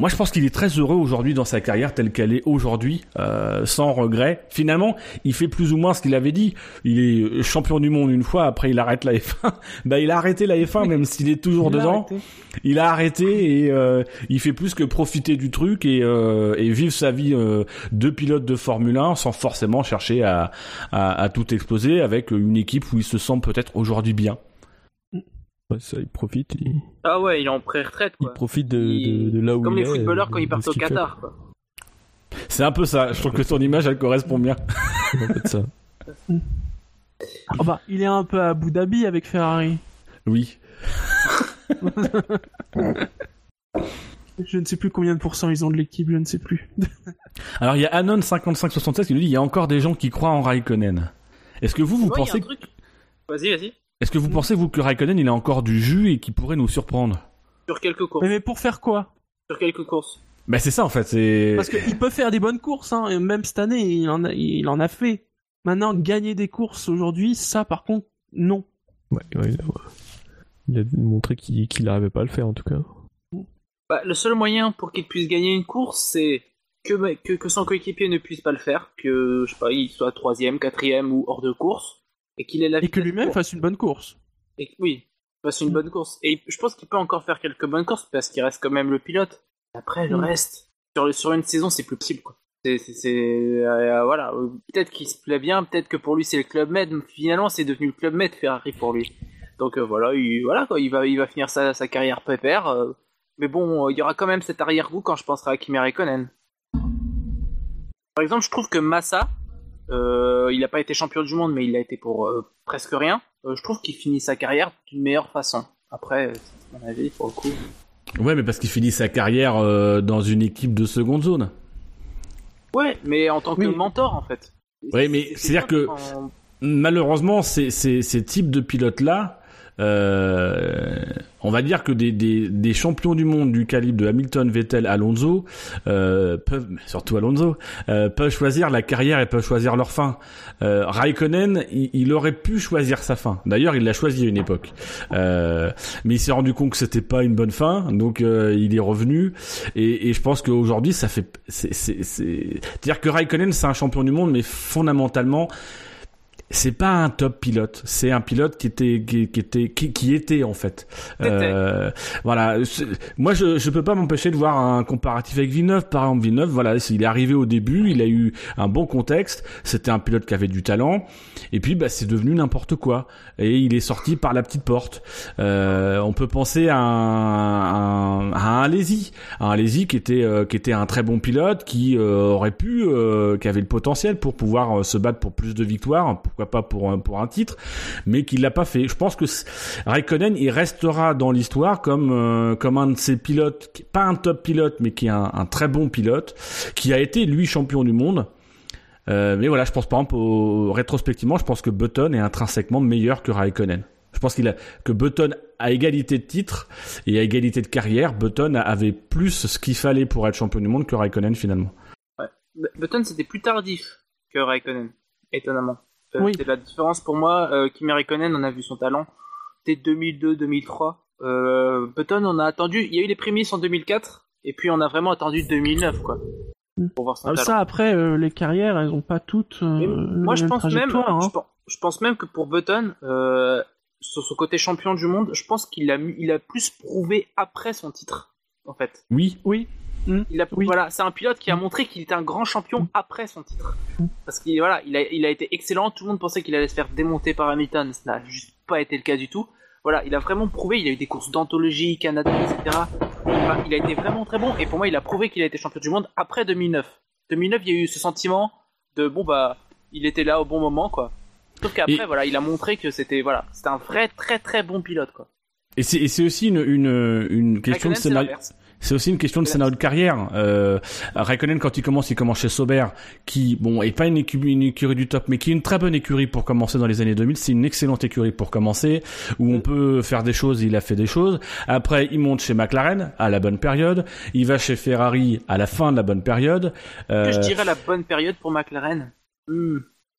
Moi, je pense qu'il est très heureux aujourd'hui dans sa carrière telle qu'elle est aujourd'hui, euh, sans regret. Finalement, il fait plus ou moins ce qu'il avait dit. Il est champion du monde une fois, après il arrête la F1. bah, il a arrêté la F1, même s'il est toujours Il dedans. Il a arrêté et euh, il fait plus que profiter du truc et, euh, et vivre sa vie euh, de pilote de Formule 1 sans forcément chercher à, à, à tout exploser avec une équipe où il se sent peut-être aujourd'hui bien. Ouais, ça, il profite, il, Ah ouais, il est en pré-retraite, il quoi. profite de, Il- de, de là où Comme il les est, footballeurs de- quand ils partent au. Qatar, quoi. C'est un peu ça. Je trouve que ton image elle correspond bien. C'est en fait ça. Ah bah, il est un peu à Abu Dhabi avec Ferrari. Oui. Je ne sais plus combien de pourcents ils ont de l'équipe, je ne sais plus. Alors il y a Anon 5576 qui nous dit il y a encore des gens qui croient en Raikkonen. Est-ce que vous vous Ouais, pensez. Vas-y, vas-y. Est-ce que vous pensez vous que Raikkonen il a encore du jus et qui pourrait nous surprendre Sur quelques courses. Mais, mais pour faire quoi? Sur quelques courses. Bah c'est ça en fait, c'est Parce qu'il peut faire des bonnes courses, hein. et même cette année, il en a, il en a fait. Maintenant, gagner des courses aujourd'hui, ça par contre, non. Ouais, ouais, il, a, il a montré qu'il qu'il n'arrivait pas à le faire en tout cas. Bah, le seul moyen pour qu'il puisse gagner une course, c'est que, que, que son coéquipier ne puisse pas le faire, que je sais pas, il soit troisième, quatrième ou hors de course, et qu'il ait la Et que lui-même fasse une bonne course. Et, oui, fasse une bonne course. Et je pense qu'il peut encore faire quelques bonnes courses parce qu'il reste quand même le pilote. Après, le Mm. reste, sur, une saison, c'est plus possible. Quoi. C'est, euh, voilà, peut-être qu'il se plaît bien, peut-être que pour lui c'est le club med. Finalement, c'est devenu le club med Ferrari pour lui. Donc euh, voilà, il, voilà quoi, il va, il va finir sa, sa carrière pépère. euh, mais bon, il y aura quand même cet arrière-goût quand je penserai à Kimi Raikkonen. Par exemple, je trouve que Massa, il n'a pas été champion du monde, mais il a été pour euh, presque rien. Euh, je trouve qu'il finit sa carrière d'une meilleure façon. Après, c'est mon avis, pour le coup. Ouais, mais parce qu'il finit sa carrière euh, dans une équipe de seconde zone. Ouais, mais en tant que Oui. mentor, en fait. Ouais, mais c'est-à-dire que- Malheureusement, ces, ces, ces types de pilotes-là, euh, on va dire que des, des, des champions du monde du calibre de Hamilton, Vettel, Alonso, euh, peuvent, surtout Alonso, euh, peuvent choisir la carrière et peuvent choisir leur fin. Euh, Raikkonen, il, il aurait pu choisir sa fin. D'ailleurs, il l'a choisi à une époque, euh, mais il s'est rendu compte que c'était pas une bonne fin, donc euh, il est revenu. Et, et je pense qu'aujourd'hui, ça fait, c'est, c'est, c'est, dire que Raikkonen, c'est un champion du monde, mais fondamentalement c'est pas un top pilote, c'est un pilote qui était qui, qui était qui, qui était en fait. Euh, voilà, moi je je peux pas m'empêcher de voir un comparatif avec Villeneuve. Par exemple, Villeneuve, voilà, il est arrivé au début, il a eu un bon contexte, c'était un pilote qui avait du talent, et puis bah c'est devenu n'importe quoi, et il est sorti par la petite porte. Euh, on peut penser à un, à un Alesi, un Alesi qui était euh, qui était un très bon pilote, qui euh, aurait pu, euh, qui avait le potentiel pour pouvoir se battre pour plus de victoires, pourquoi pas pour un, titre, mais qui l'a pas fait. Je pense que Raikkonen il restera dans l'histoire comme euh, comme un de ces pilotes, pas un top pilote, mais qui est un, très bon pilote, qui a été lui champion du monde. Euh, mais voilà, je pense par exemple rétrospectivement, je pense que Button est intrinsèquement meilleur que Raikkonen. Je pense qu'il que Button à égalité de titre et à égalité de carrière, Button avait plus ce qu'il fallait pour être champion du monde que Raikkonen finalement. B- Button, c'était plus tardif que Raikkonen, étonnamment. Euh, Oui. C'est la différence pour moi. Euh, Kimi Raikkonen, on a vu son talent. C'était 2002-2003. Euh, Button, on a attendu. Il y a eu les prémices en 2004, et puis on a vraiment attendu 2009, quoi. pour voir son Ah, talent. ça après euh, les carrières elles ont pas toutes euh, moi, je pense même, hein. je, pense, je pense même que pour Button, euh, sur son côté champion du monde, je pense qu'il a, il a plus prouvé après son titre, en fait. Oui. Oui. Mm. Il a, Oui. voilà, c'est un pilote qui a montré qu'il était un grand champion après son titre. Parce qu'il voilà, il a, il a été excellent. Tout le monde pensait qu'il allait se faire démonter par Hamilton. Ça n'a juste pas été le cas du tout. Voilà, il a vraiment prouvé. Il a eu des courses d'anthologie, Canada, etc. Il a, il a été vraiment très bon. Et pour moi, il a prouvé qu'il a été champion du monde après 2009. 2009, il y a eu ce sentiment de bon bah, il était là au bon moment quoi. Sauf qu'après, Et- voilà, il a montré que c'était voilà, c'était un vrai très très bon pilote quoi. Et c'est aussi une, une, une question Raikkonen, de scénario. C'est aussi une question de scénario de carrière. Euh, Raikkonen, quand il commence, il commence chez Sauber, qui, bon, est pas une écurie, une écurie du top, mais qui est une très bonne écurie pour commencer dans les années 2000. C'est une excellente écurie pour commencer, où on peut faire des choses, il a fait des choses. Après, il monte chez McLaren, à la bonne période. Il va chez Ferrari, à la fin de la bonne période. Euh, Que je dirais la bonne période pour McLaren? Hmm.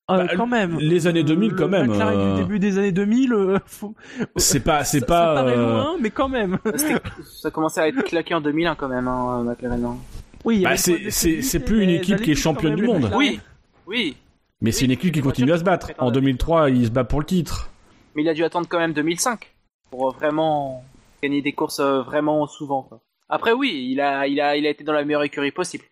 Euh, bah, quand même. les années 2000, quand Le même, McLaren euh, du début des années 2000, euh, faut- c'est pas, c'est ça, pas, ça paraît euh, loin, mais quand même. Ça commençait à être claqué en 2001 quand même, hein, McLaren. hein. Oui, il y Bah, c'est- c'est- plus une équipe qui est championne quand du monde. Oui, oui. mais c'est une équipe qui continue à se battre. En 2003, il se bat pour le titre. Mais il a dû attendre quand même 2005 pour euh, vraiment gagner des courses euh, vraiment souvent. quoi. Après, oui, il a, il, a, il a été dans la meilleure écurie possible.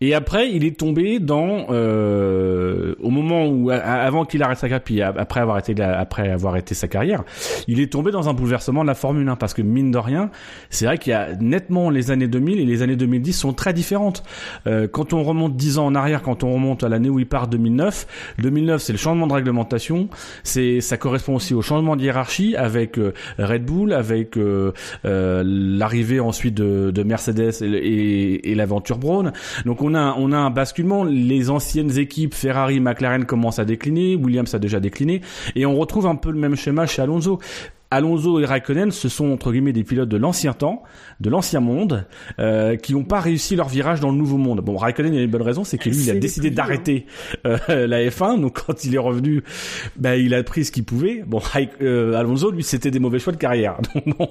Et après, il est tombé dans euh, au moment où avant qu'il arrête sa carrière, puis après avoir été après avoir été sa carrière, il est tombé dans un bouleversement de la Formule 1 parce que mine de rien, c'est vrai qu'il y a nettement les années 2000 et les années 2010 sont très différentes. Euh, quand on remonte 10 ans en arrière, quand on remonte à l'année où il part 2009, 2009 c'est le changement de réglementation, c'est ça correspond aussi au changement de hiérarchie avec euh, Red Bull, avec euh, euh, l'arrivée ensuite de, de Mercedes et, et, et l'aventure Braun. Donc on a un- on a un basculement. Les anciennes équipes Ferrari, McLaren commencent à décliner. Williams a déjà décliné et on retrouve un peu le même schéma chez Alonso. Alonso et Raikkonen, ce sont entre guillemets des pilotes de l'ancien temps, de l'ancien monde, euh, qui n'ont pas réussi leur virage dans le nouveau monde. Bon, Raikkonen, il y a une bonne raison, c'est que lui, il a décidé d'arrêter euh, la F1. Donc, quand il est revenu, bah, il a pris ce qu'il pouvait. Bon, Raik- euh, Alonso, lui, c'était des mauvais choix de carrière. Donc, bon.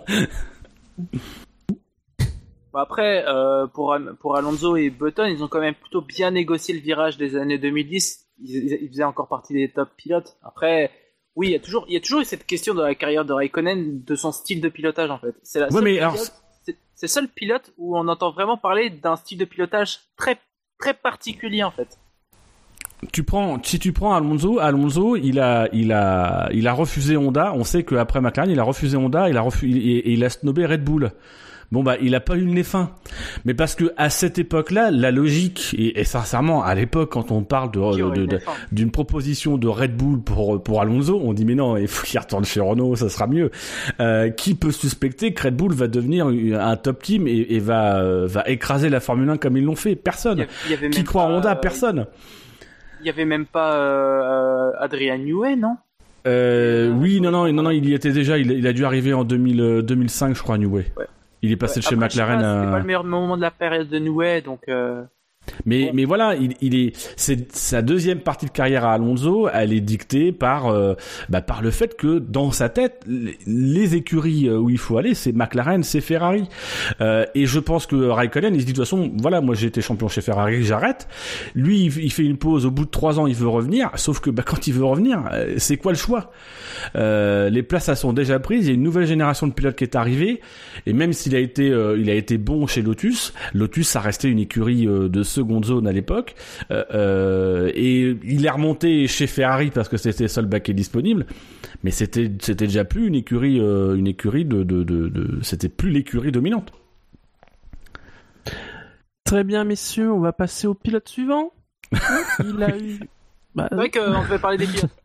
Bon, après, euh, pour, pour Alonso et Button, ils ont quand même plutôt bien négocié le virage des années 2010. Ils, faisaient encore partie des top pilotes. Après, oui, il y a toujours, il y a toujours eu cette question dans la carrière de Raikkonen de son style de pilotage en fait. C'est la Ouais, seule mais alors, pilote- c'est c'est le seul pilote où on entend vraiment parler d'un style de pilotage très très particulier en fait. tu prends, si tu prends Alonso, Alonso, il a, il a, il a refusé Honda. On sait qu'après McLaren, il a refusé Honda, il a refusé, et, et il a snobé Red Bull. Bon bah, il a pas eu le nez fin. Mais parce que à cette époque-là, la logique et, et sincèrement, à l'époque, quand on parle de, d'une proposition de Red Bull pour pour Alonso, on dit mais non, il faut qu'il retourne chez Renault, ça sera mieux. Euh, qui peut suspecter que Red Bull va devenir un top team et, et va euh, va écraser la Formule 1 comme ils l'ont fait? Il y Personne. avait- il y avait Qui croit pas, à Honda? euh, Personne. Il y avait même pas euh, Adrian Newey, non? Euh, oui, non, non, non, non, il y était déjà. Il, il a dû arriver en 2000, euh, 2005, je crois. Ouais. Il est passé Ouais, chez après, McLaren. C'était euh, pas le meilleur moment de la période de Newey, donc. euh, Mais, mais voilà, il, il est, c'est sa deuxième partie de carrière à Alonso, elle est dictée par, euh, bah, par le fait que dans sa tête, les, les écuries euh, où il faut aller, c'est McLaren, c'est Ferrari. Euh, et je pense que Raikkonen, il se dit de toute façon, voilà, moi j'ai été champion chez Ferrari, j'arrête. Lui, il, il fait une pause. Au bout de trois ans, il veut revenir. Sauf que bah, quand il veut revenir, c'est quoi le choix? Euh, Les places elles sont déjà prises. Il y a une nouvelle génération de pilotes qui est arrivée. Et même s'il a été, il a été bon chez Lotus, Lotus ça restait une écurie de seconde zone à l'époque. Euh, euh, et il est remonté chez Ferrari parce que c'était le seul baquet disponible. Mais c'était, c'était déjà plus une écurie, euh, une écurie de, de, de, de- c'était plus l'écurie dominante. Très bien, messieurs, on va passer au pilote suivant. Il a eu. Bah, C'est vrai qu'on devait parler des pilotes.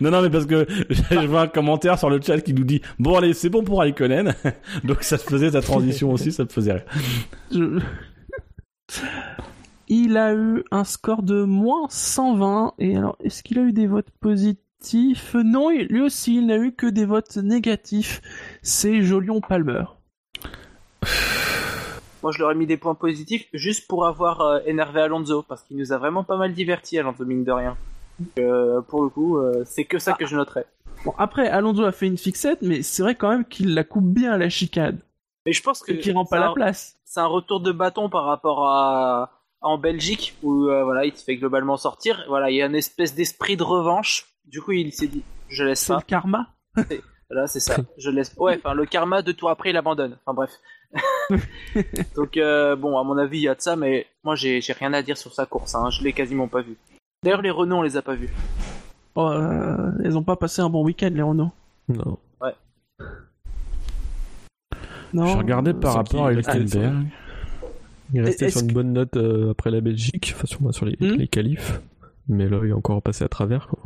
Non, non, mais parce que je vois un commentaire sur le chat qui nous dit bon allez, c'est bon pour Raikkonen. Donc ça te faisait ta transition aussi, ça te faisait rire. je- Il a eu un score de moins 120. Et alors, est-ce qu'il a eu des votes positifs? Non, lui aussi, il n'a eu que des votes négatifs. C'est Jolion Palmer. Moi, je leur ai mis des points positifs juste pour avoir euh, énervé Alonso, parce qu'il nous a vraiment pas mal diverti, Alonso, mine de rien. Donc, euh, pour le coup, euh, c'est que ça que je noterais. Bon, après, Alonso a fait une fixette, mais c'est vrai quand même qu'il la coupe bien à la chicane. Mais je pense que Et qu'il rend pas la place. c'est un retour de bâton par rapport à, en Belgique où euh, voilà, il se fait globalement sortir. Voilà, il y a une espèce d'esprit de revanche. Du coup, il s'est dit, je laisse C'est le ça. karma. Voilà, c'est ça. Je laisse. Ouais, enfin, le karma de tout après, il abandonne. Enfin bref. Donc euh, bon, à mon avis, il y a de ça, mais moi, j'ai j'ai rien à dire sur sa course. Hein. Je l'ai quasiment pas vu. D'ailleurs, les Renault, on les a pas vus. Oh, euh, elles ont pas passé un bon week-end, les Renault. Non. Non. Je regardais par rapport à Hülkenberg. Il Est-ce sur une que- bonne note euh, après la Belgique, enfin sur, sur les, les qualifs. Mais là, il est encore passé à travers. Quoi.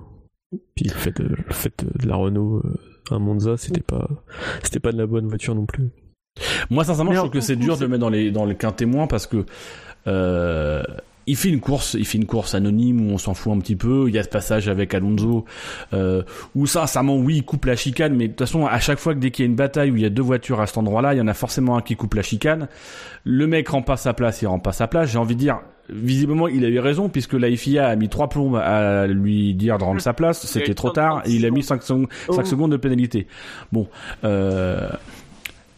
Puis le fait de, le fait de, de la Renault euh, à Monza, c'était pas, c'était pas de la bonne voiture non plus. Moi, sincèrement, Mais je trouve que c'est dur de le mettre dans les dans le quintet moins parce que euh, il fait une course, il fait une course anonyme où on s'en fout un petit peu. Il y a ce passage avec Alonso euh, où sincèrement, oui, il coupe la chicane, mais de toute façon, à chaque fois que dès qu'il y a une bataille où il y a deux voitures à cet endroit-là, il y en a forcément un qui coupe la chicane. Le mec rend pas sa place, il rend pas sa place. J'ai envie de dire. Visiblement, il a eu raison puisque la FIA a mis trois plombes à lui dire de rendre sa place. C'était trop 30 tard et il a mis 5 secondes, cinq Oh. secondes de pénalité. Bon, euh,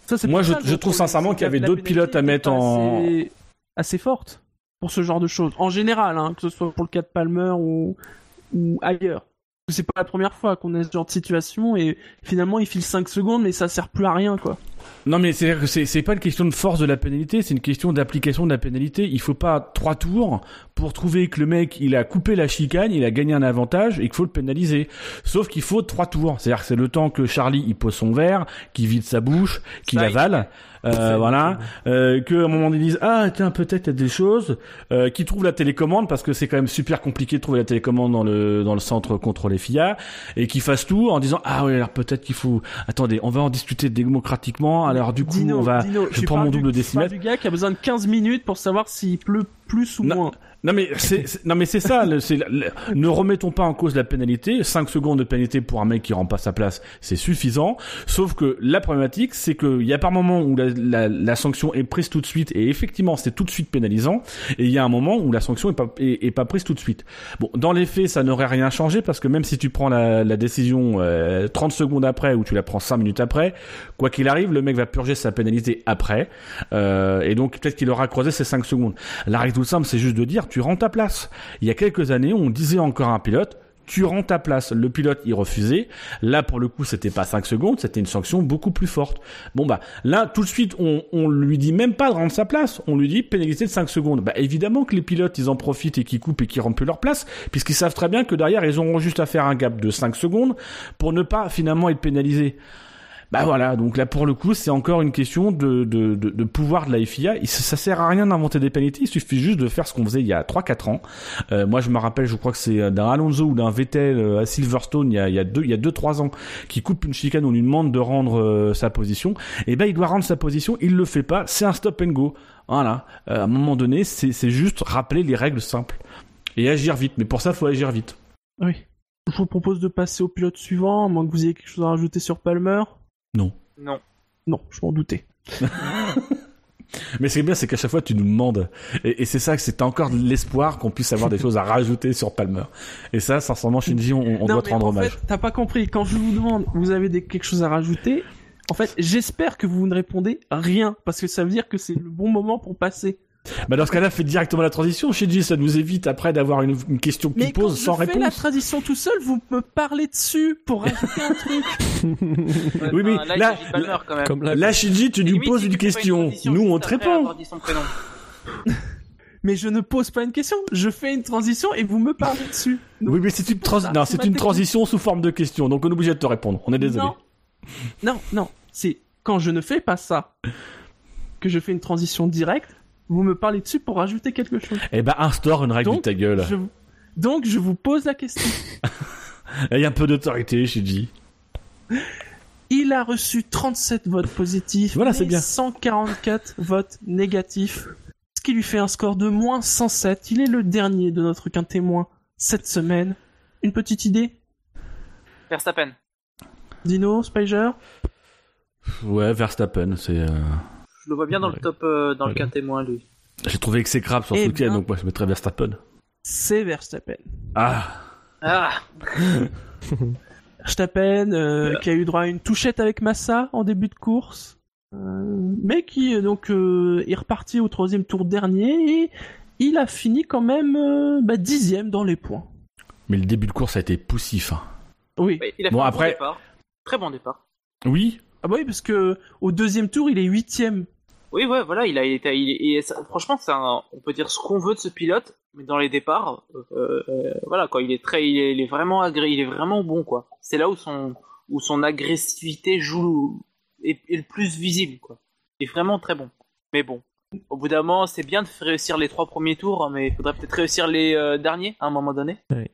Ça, Moi, je- je trouve sincèrement qu'il y avait d'autres pilotes à mettre en- assez, assez forte pour ce genre de choses. En général, hein, que ce soit pour le cas de Palmer ou, ou ailleurs. C'est pas la première fois qu'on est ce genre de situation et finalement il file 5 secondes mais ça sert plus à rien quoi. Non mais c'est que c'est pas une question de force de la pénalité, c'est une question d'application de la pénalité. Il faut pas trois tours pour trouver que le mec il a coupé la chicane, il a gagné un avantage et qu'il faut le pénaliser. Sauf qu'il faut trois tours, c'est-à-dire que c'est le temps que Charlie il pose son verre, qu'il vide sa bouche, qu'il avale, euh, voilà, euh, que à un moment ils disent ah tiens peut-être il y a des choses, euh, qu'il trouve la télécommande parce que c'est quand même super compliqué de trouver la télécommande dans le dans le centre contrôle FIA et qu'il fasse tout en disant ah oui alors peut-être qu'il faut attendez on va en discuter démocratiquement alors du coup Dino, on va Dino, je prends mon double décimètre. du gars qui a besoin de 15 minutes pour savoir s'il pleut plus ou Non. moins. non mais c'est non mais c'est ça le- le- ne remettons pas en cause la pénalité 5 secondes de pénalité pour un mec qui rend pas sa place c'est suffisant sauf que la problématique c'est que il y a par moment où la, la, la sanction est prise tout de suite et effectivement c'est tout de suite pénalisant et il y a un moment où la sanction est pas est, est pas prise tout de suite bon dans les faits ça n'aurait rien changé parce que même si tu prends la, la décision euh, 30 secondes après ou tu la prends 5 minutes après quoi qu'il arrive le mec va purger sa pénalité après euh, et donc peut-être qu'il aura croisé ces 5 secondes la règle tout simple, c'est juste de dire, tu rends ta place. Il y a quelques années, on disait encore à un pilote, tu rends ta place. Le pilote, il refusait. Là, pour le coup, c'était pas 5 secondes, c'était une sanction beaucoup plus forte. Bon, bah, là, tout de suite, on, on lui dit même pas de rendre sa place. On lui dit pénalité de 5 secondes. Bah, évidemment que les pilotes, ils en profitent et qu'ils coupent et qu'ils rendent plus leur place, puisqu'ils savent très bien que derrière, ils auront juste à faire un gap de 5 secondes pour ne pas finalement être pénalisés. Bah voilà, donc là pour le coup c'est encore une question de, de, de, pouvoir de la FIA. Il- Ça sert à rien d'inventer des pénalités, il suffit juste de faire ce qu'on faisait il y a 3-4 ans. Euh, moi je me rappelle, je crois que c'est d'un Alonso ou d'un Vettel euh, à Silverstone il y a, il deux il y a deux trois ans qui coupe une chicane, on lui demande de rendre euh, sa position. Et ben il doit rendre sa position, il le fait pas, c'est un stop and go. Voilà, Euh, à un moment donné c'est c'est juste rappeler les règles simples et agir vite. Mais pour ça faut agir vite. Oui. Je vous propose de passer au pilote suivant, à moins que vous ayez quelque chose à rajouter sur Palmer. Non. Non. Non, je m'en doutais. Mais ce qui est bien, c'est qu'à chaque fois, tu nous demandes. Et, et c'est ça, que c'est encore de l'espoir qu'on puisse avoir des choses à rajouter sur Palmer. Et ça, sincèrement, Shinji, on, on non, doit te rendre en hommage. fait, t'as pas compris. Quand je vous demande, vous avez des, quelque chose à rajouter, en fait, j'espère que vous ne répondez rien, parce que ça veut dire que c'est le bon moment pour passer. Bah, dans ce cas-là, faites directement la transition, Shinji. Ça nous évite après d'avoir une, une question qui Mais quand pose sans je fais la réponse. tradition tout seul, vous me parlez dessus pour rajouter un truc. Ouais, Oui, mais là, là- il s'agit de Palmer, quand même. Comme là, Là, Shinji, tu nous Limite, poses si une question. transition Nous, on te répond. Mais je ne pose pas une question, je fais une transition et vous me parlez dessus. Donc, Oui, mais c'est une, trans- ça, non, c'est une transition sous forme de question. Donc, on est obligé de te répondre. On est désolé. Non, non, non. C'est quand je ne fais pas ça que je fais une transition directe. Vous me parlez dessus pour rajouter quelque chose? Eh ben, instaure une règle de Donc, ta gueule. Je... Donc je vous pose la question. Il y a un peu d'autorité, Shinji. Il a reçu 37 votes positifs, Voilà, c'est mais bien. 144 votes négatifs, ce qui lui fait un score de moins 107. Il est le dernier de notre qu'un témoin cette semaine. Une petite idée? Verstappen. Dino, Spiger Ouais, Verstappen, c'est. euh, Je le vois bien dans le top, euh, dans le cas témoin, lui. J'ai trouvé exécrable sur Eh ce week-end, bien. donc moi je mettrais Verstappen. C'est Verstappen. Ah, Ah Verstappen, euh, qui a eu droit à une touchette avec Massa en début de course, euh, mais qui donc euh, est reparti au troisième tour dernier et il a fini quand même euh, bah, dixième dans les points. Mais le début de course a été poussif. hein. Oui. Il a fait Bon, un après- bon départ. Très bon départ. Oui, Ah bah oui, parce que au deuxième tour, il est huitième. Oui, ouais, voilà, il a été, il, est- et ça- franchement, on peut dire ce qu'on veut de ce pilote, mais dans les départs, euh, euh, voilà, quoi, il est très, il est, il est vraiment agré, il est vraiment bon, quoi. C'est là où son, où son agressivité joue, est, est le plus visible, quoi. Il est vraiment très bon. Mais bon, au bout d'un moment, c'est bien de réussir les trois premiers tours, mais il faudrait peut-être réussir les euh, derniers à un moment donné. Ouais.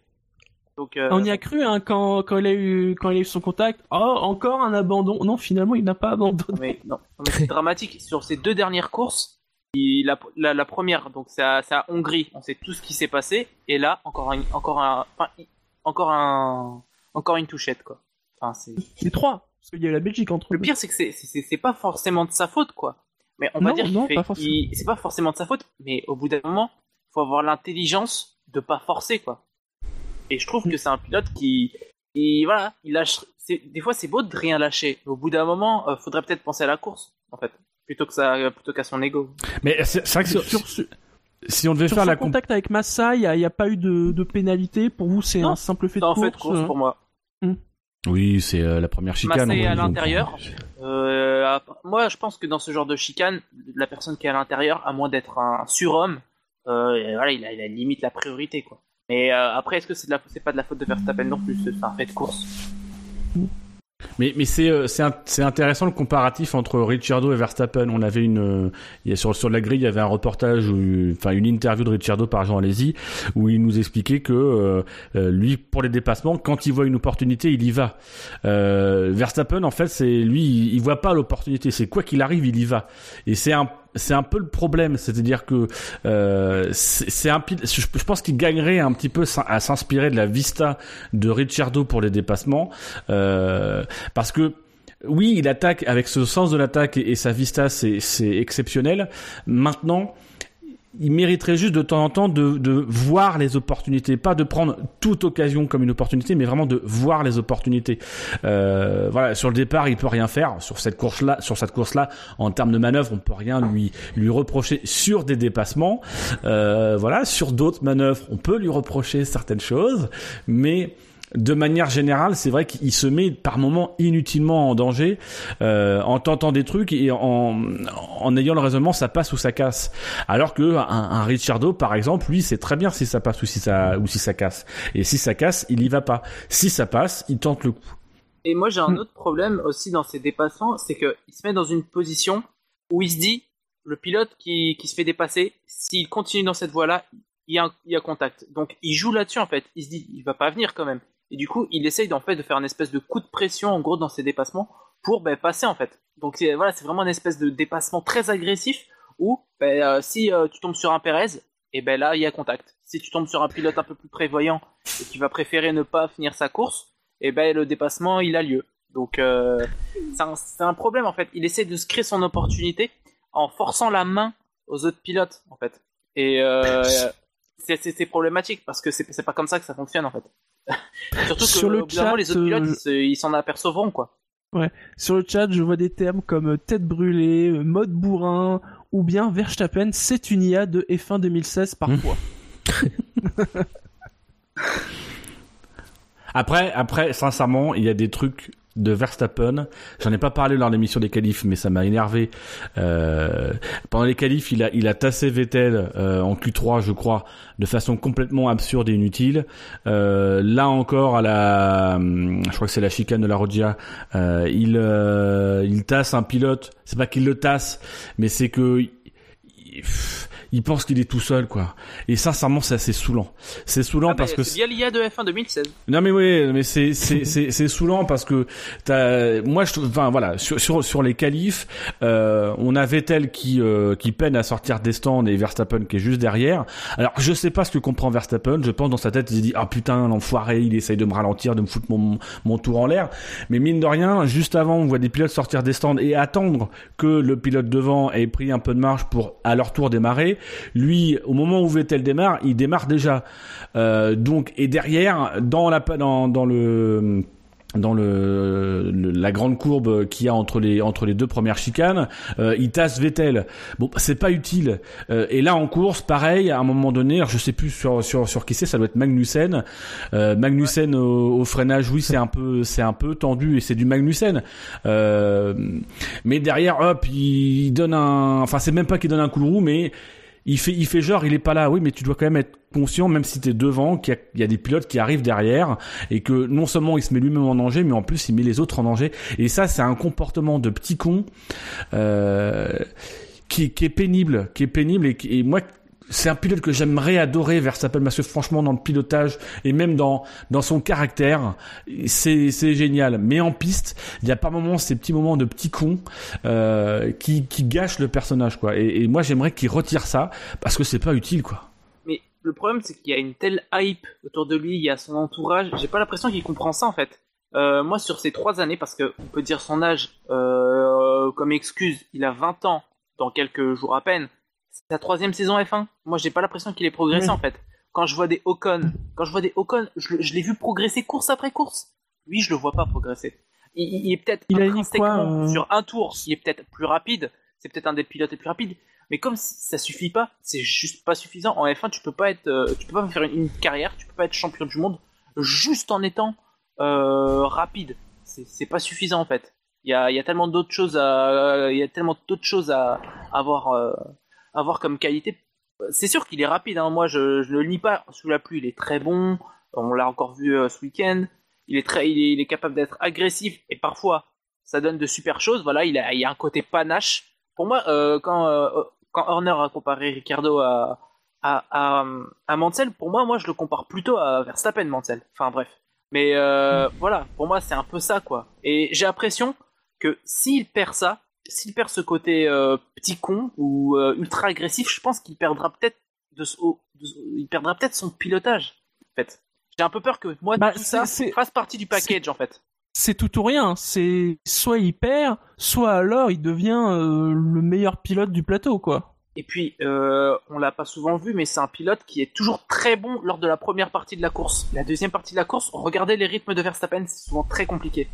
Donc, euh, On y a cru hein, quand, quand, il a eu, quand il a eu son contact. Oh, encore un abandon. Non, finalement, il n'a pas abandonné. mais non, mais c'est dramatique. Sur ces deux dernières courses, il- la, la, la première, donc c'est à, Hongrie, on sait tout ce qui s'est passé, et là encore un, encore un, enfin, i- encore un, encore une touchette quoi. Enfin, c'est Les trois. Parce qu'il y a la Belgique entre le pire, c'est que c'est, pas forcément de sa faute quoi. Mais on va Non, dire pas forcément. il- c'est pas forcément de sa faute, mais au bout d'un moment, faut avoir l'intelligence de pas forcer quoi. Et je trouve que c'est un pilote qui, qui voilà, il lâche. c'est- Des fois, c'est beau de rien lâcher. Mais au bout d'un moment, euh, faudrait peut-être penser à la course, en fait, plutôt que ça, plutôt qu'à son ego. mais c'est c'est vrai que Sur, si, sur, sur, si on devait sur faire la comp- contact avec Massa, il n'y a, pas eu de, de pénalité. Pour vous, c'est Non, un simple fait de en course. fait de course euh. pour moi. Oui, c'est euh, la première chicane. Va à l'intérieur. Euh, moi, je pense que dans ce genre de chicane, la personne qui est à l'intérieur, à moins d'être un surhomme, euh, voilà, il a, il a limite la priorité, quoi. Mais euh, après, est-ce que c'est de pas de la faute de Verstappen non plus C'est un fait de course? Mais, mais c'est euh, c'est intéressant le comparatif entre Ricciardo et Verstappen. On avait une euh, sur sur la grille il y avait un reportage enfin une interview de Ricciardo par Jean Alési où il nous expliquait que euh, lui pour les dépassements quand il voit une opportunité il y va. Euh, Verstappen en fait c'est lui il, il voit pas l'opportunité c'est quoi qu'il arrive il y va et c'est un c'est un peu le problème, c'est-à-dire que euh, c'est un je, pense qu'il gagnerait un petit peu à s'inspirer de la vista de Ricciardo pour les dépassements, euh, parce que oui, il attaque avec ce sens de l'attaque et, sa vista, c'est exceptionnel. Maintenant, il mériterait juste de temps en temps de, de voir les opportunités, pas de prendre toute occasion comme une opportunité, mais vraiment de voir les opportunités. Euh, voilà, sur le départ, il peut rien faire sur cette course-là. Sur cette course-là, en termes de manœuvre, on peut rien lui lui reprocher sur des dépassements. Euh, voilà, sur d'autres manœuvres, on peut lui reprocher certaines choses, mais de manière générale, c'est vrai qu'il se met par moments inutilement en danger euh, en tentant des trucs et en, en ayant le raisonnement ça passe ou ça casse. Alors que un, un Ricciardo, par exemple, lui, c'est très bien si ça passe ou si ça ou si ça casse. Et si ça casse, il y va pas. Si ça passe, il tente le coup. Et moi, j'ai un Hmm. autre problème aussi dans ces dépassants, c'est qu'il se met dans une position où il se dit, le pilote qui, qui se fait dépasser, s'il continue dans cette voie-là, il y, a il y a contact. Donc, il joue là-dessus, en fait. Il se dit, il va pas venir quand même. Et du coup, il essaye en fait de faire une espèce de coup de pression, en gros, dans ses dépassements, pour ben, passer, en fait. Donc, c'est- voilà, c'est vraiment une espèce de dépassement très agressif, où ben, euh, si euh, tu tombes sur un Pérez, et ben là, il y a contact. Si tu tombes sur un pilote un peu plus prévoyant, et qui va préférer ne pas finir sa course, et ben le dépassement il a lieu. Donc euh, c'est un, problème en fait. Il essaie de se créer son opportunité en forçant la main aux autres pilotes en fait. Et c'est problématique parce que c'est pas comme ça que ça fonctionne en fait. Surtout que Sur le au bout chat, les autres pilotes euh, ils se- ils s'en apercevront quoi. Sur le chat, je vois des termes comme euh, tête brûlée, euh, mode bourrin, ou bien Verstappen, c'est une IA de F1 2016 parfois. Après, après, sincèrement, il y a des trucs de Verstappen. J'en ai pas parlé lors de l'émission des qualifs, mais ça m'a énervé. Euh, pendant les qualifs, il a, il a tassé Vettel euh, en Q3, je crois, de façon complètement absurde et inutile. Euh, là encore, à la, hum, je crois que c'est la chicane de la Roggia, euh, il, euh, il tasse un pilote. C'est pas qu'il le tasse, mais c'est que il pense qu'il est tout seul, quoi. Et sincèrement, c'est assez saoulant. C'est saoulant Ah, parce que c'est bien l'IA de F1 2016. non mais oui, mais c'est c'est c'est c'est saoulant parce que t'as moi je enfin voilà sur sur sur les qualifs euh, on a Vettel qui euh, qui peine à sortir des stands et Verstappen qui est juste derrière. Alors je sais pas ce que comprend Verstappen, je pense dans sa tête il dit ah putain l'enfoiré, il essaye de me ralentir, de me foutre mon mon tour en l'air. Mais mine de rien, juste avant on voit des pilotes sortir des stands et attendre que le pilote devant ait pris un peu de marge pour à leur tour démarrer. Lui au moment où Vettel démarre, il démarre déjà. Euh, donc et derrière dans la dans le dans le, la grande courbe qu'il y a entre les entre les deux premières chicanes, euh, il tasse Vettel. Bon, c'est pas utile. Euh, et là en course, pareil, à un moment donné, je sais plus sur sur sur qui c'est, ça doit être Magnussen. Euh, Magnussen au, freinage, oui, c'est un peu c'est un peu tendu et c'est du Magnussen. Euh, mais derrière, hop, il donne un, enfin c'est même pas qu'il donne un coup mais il fait, il fait genre, il est pas là. Oui, mais tu dois quand même être conscient, même si t'es devant, qu'il y a, des pilotes qui arrivent derrière et que non seulement il se met lui-même en danger, mais en plus il met les autres en danger. Et ça, c'est un comportement de petit con euh, qui, est pénible, qui est pénible et, et moi. C'est un pilote que j'aimerais adorer Verstappen parce que franchement dans le pilotage et même dans dans son caractère c'est c'est génial mais en piste il y a par moments ces petits moments de petits cons euh, qui qui gâchent le personnage quoi et, moi j'aimerais qu'il retire ça parce que c'est pas utile quoi Mais le problème, c'est qu'il y a une telle hype autour de lui, il y a son entourage. J'ai pas l'impression qu'il comprend ça en fait. Euh, moi, sur ces trois années, parce que on peut dire son âge euh, comme excuse, il a 20 ans dans quelques jours à peine. Sa troisième saison F1. Moi, j'ai pas l'impression qu'il ait progressé en fait. Quand je vois des Ocon, quand je vois des Ocon, je, l'ai vu progresser course après course. Lui, je le vois pas progresser. Il, il- est peut-être intrinsèquement euh, sur un tour, il est peut-être plus rapide. C'est peut-être un des pilotes les plus rapides. Mais comme ça suffit pas, c'est juste pas suffisant. En F1, tu peux pas être, euh, tu peux pas faire une, une carrière, tu peux pas être champion du monde juste en étant euh, rapide. C'est pas suffisant en fait. Il y a, y a tellement d'autres choses à, il y a tellement d'autres choses à avoir, avoir comme qualité. C'est sûr qu'il est rapide. Hein. Moi, je, je le nie pas. Sous la pluie, il est très bon. On l'a encore vu euh, ce week-end. Il est très, il est, il est capable d'être agressif et parfois ça donne de super choses. Voilà, il a, il y a un côté panache. Pour moi, euh, quand euh, quand Horner a comparé Ricardo à à, à, à Mansell, pour moi, moi, je le compare plutôt à Verstappen, Mansell. Enfin, bref. Mais euh, voilà, pour moi, c'est un peu ça, quoi. Et j'ai l'impression que s'il perd ça, s'il perd ce côté euh, petit con ou euh, ultra agressif, je pense qu'il perdra peut-être de, il perdra peut-être son pilotage. En fait, j'ai un peu peur que moi Bah, tout ça fasse partie du package, en fait. c'est tout ou rien. C'est soit il perd, soit alors il devient euh, le meilleur pilote du plateau, quoi. Et puis, on l'a pas souvent vu, mais c'est un pilote qui est toujours très bon lors de la première partie de la course. La deuxième partie de la course, regardez les rythmes de Verstappen, c'est souvent très compliqué.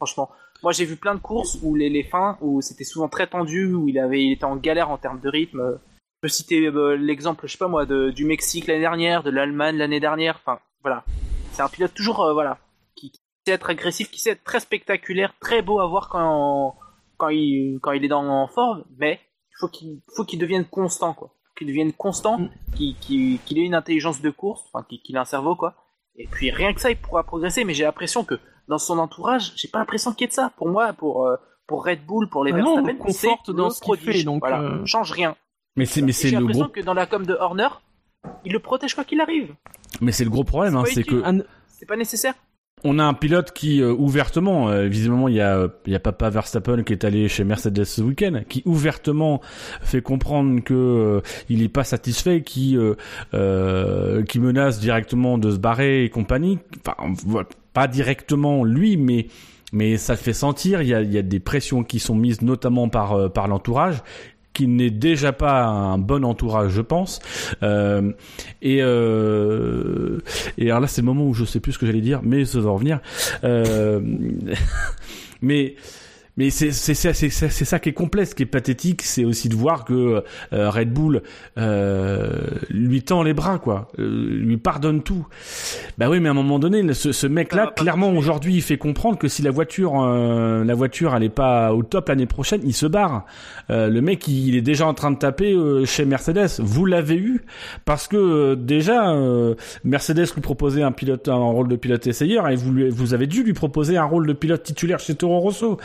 Franchement. Moi, j'ai vu plein de courses où les, les fins, où c'était souvent très tendu, où il avait, il était en galère en termes de rythme. Je peux citer euh, l'exemple, je sais pas moi, de- du Mexique l'année dernière, de l'Allemagne l'année dernière. Enfin, voilà. C'est un pilote toujours, euh, voilà, qui, qui sait être agressif, qui sait être très spectaculaire, très beau à voir quand, quand il, quand il est dans, en forme, mais il faut qu'il faut qu'il devienne constant quoi qu'il devienne constant Mm. qu'il ait une intelligence de course enfin qu'il qu'il ait un cerveau quoi et puis rien que ça il pourra progresser mais j'ai l'impression que dans son entourage j'ai pas l'impression qu'il y ait de ça. Pour moi pour euh, pour Red Bull pour les Ah non, on Verstappen conforte dans le ce qu'il fait, donc, voilà. euh, change rien. Mais c'est mais c'est j'ai le l'impression gros que dans la com de Horner il le protège quoi qu'il arrive. Mais c'est le gros problème hein, C'est utile. que Un- c'est pas nécessaire. on a un pilote qui euh, ouvertement, euh, visiblement il y a euh, il y a papa Verstappen qui est allé chez Mercedes ce week-end, qui ouvertement fait comprendre que euh, il est pas satisfait, qui euh, euh, qui menace directement de se barrer et compagnie. Enfin, voilà, pas directement lui, mais mais ça le fait sentir. Il y a il y a des pressions qui sont mises notamment par euh, par l'entourage qui n'est déjà pas un bon entourage, je pense. Euh, et euh, et alors là, c'est le moment où je sais plus ce que j'allais dire, mais ça va revenir. Euh, mais mais c'est c'est ça c'est ça c'est ça qui est complexe, qui est pathétique, c'est aussi de voir que euh, Red Bull euh, lui tend les bras quoi, euh, lui pardonne tout. Bah oui, mais à un moment donné, ce, ce mec Ça là, va pas clairement aujourd'hui, il fait comprendre que si la voiture euh, la voiture elle est pas au top l'année prochaine, il se barre. Euh, le mec, il, il est déjà en train de taper euh, chez Mercedes. Vous l'avez eu parce que euh, déjà euh, Mercedes lui proposait un pilote un rôle de pilote essayeur et vous lui, vous avez dû lui proposer un rôle de pilote titulaire chez Toro Rosso.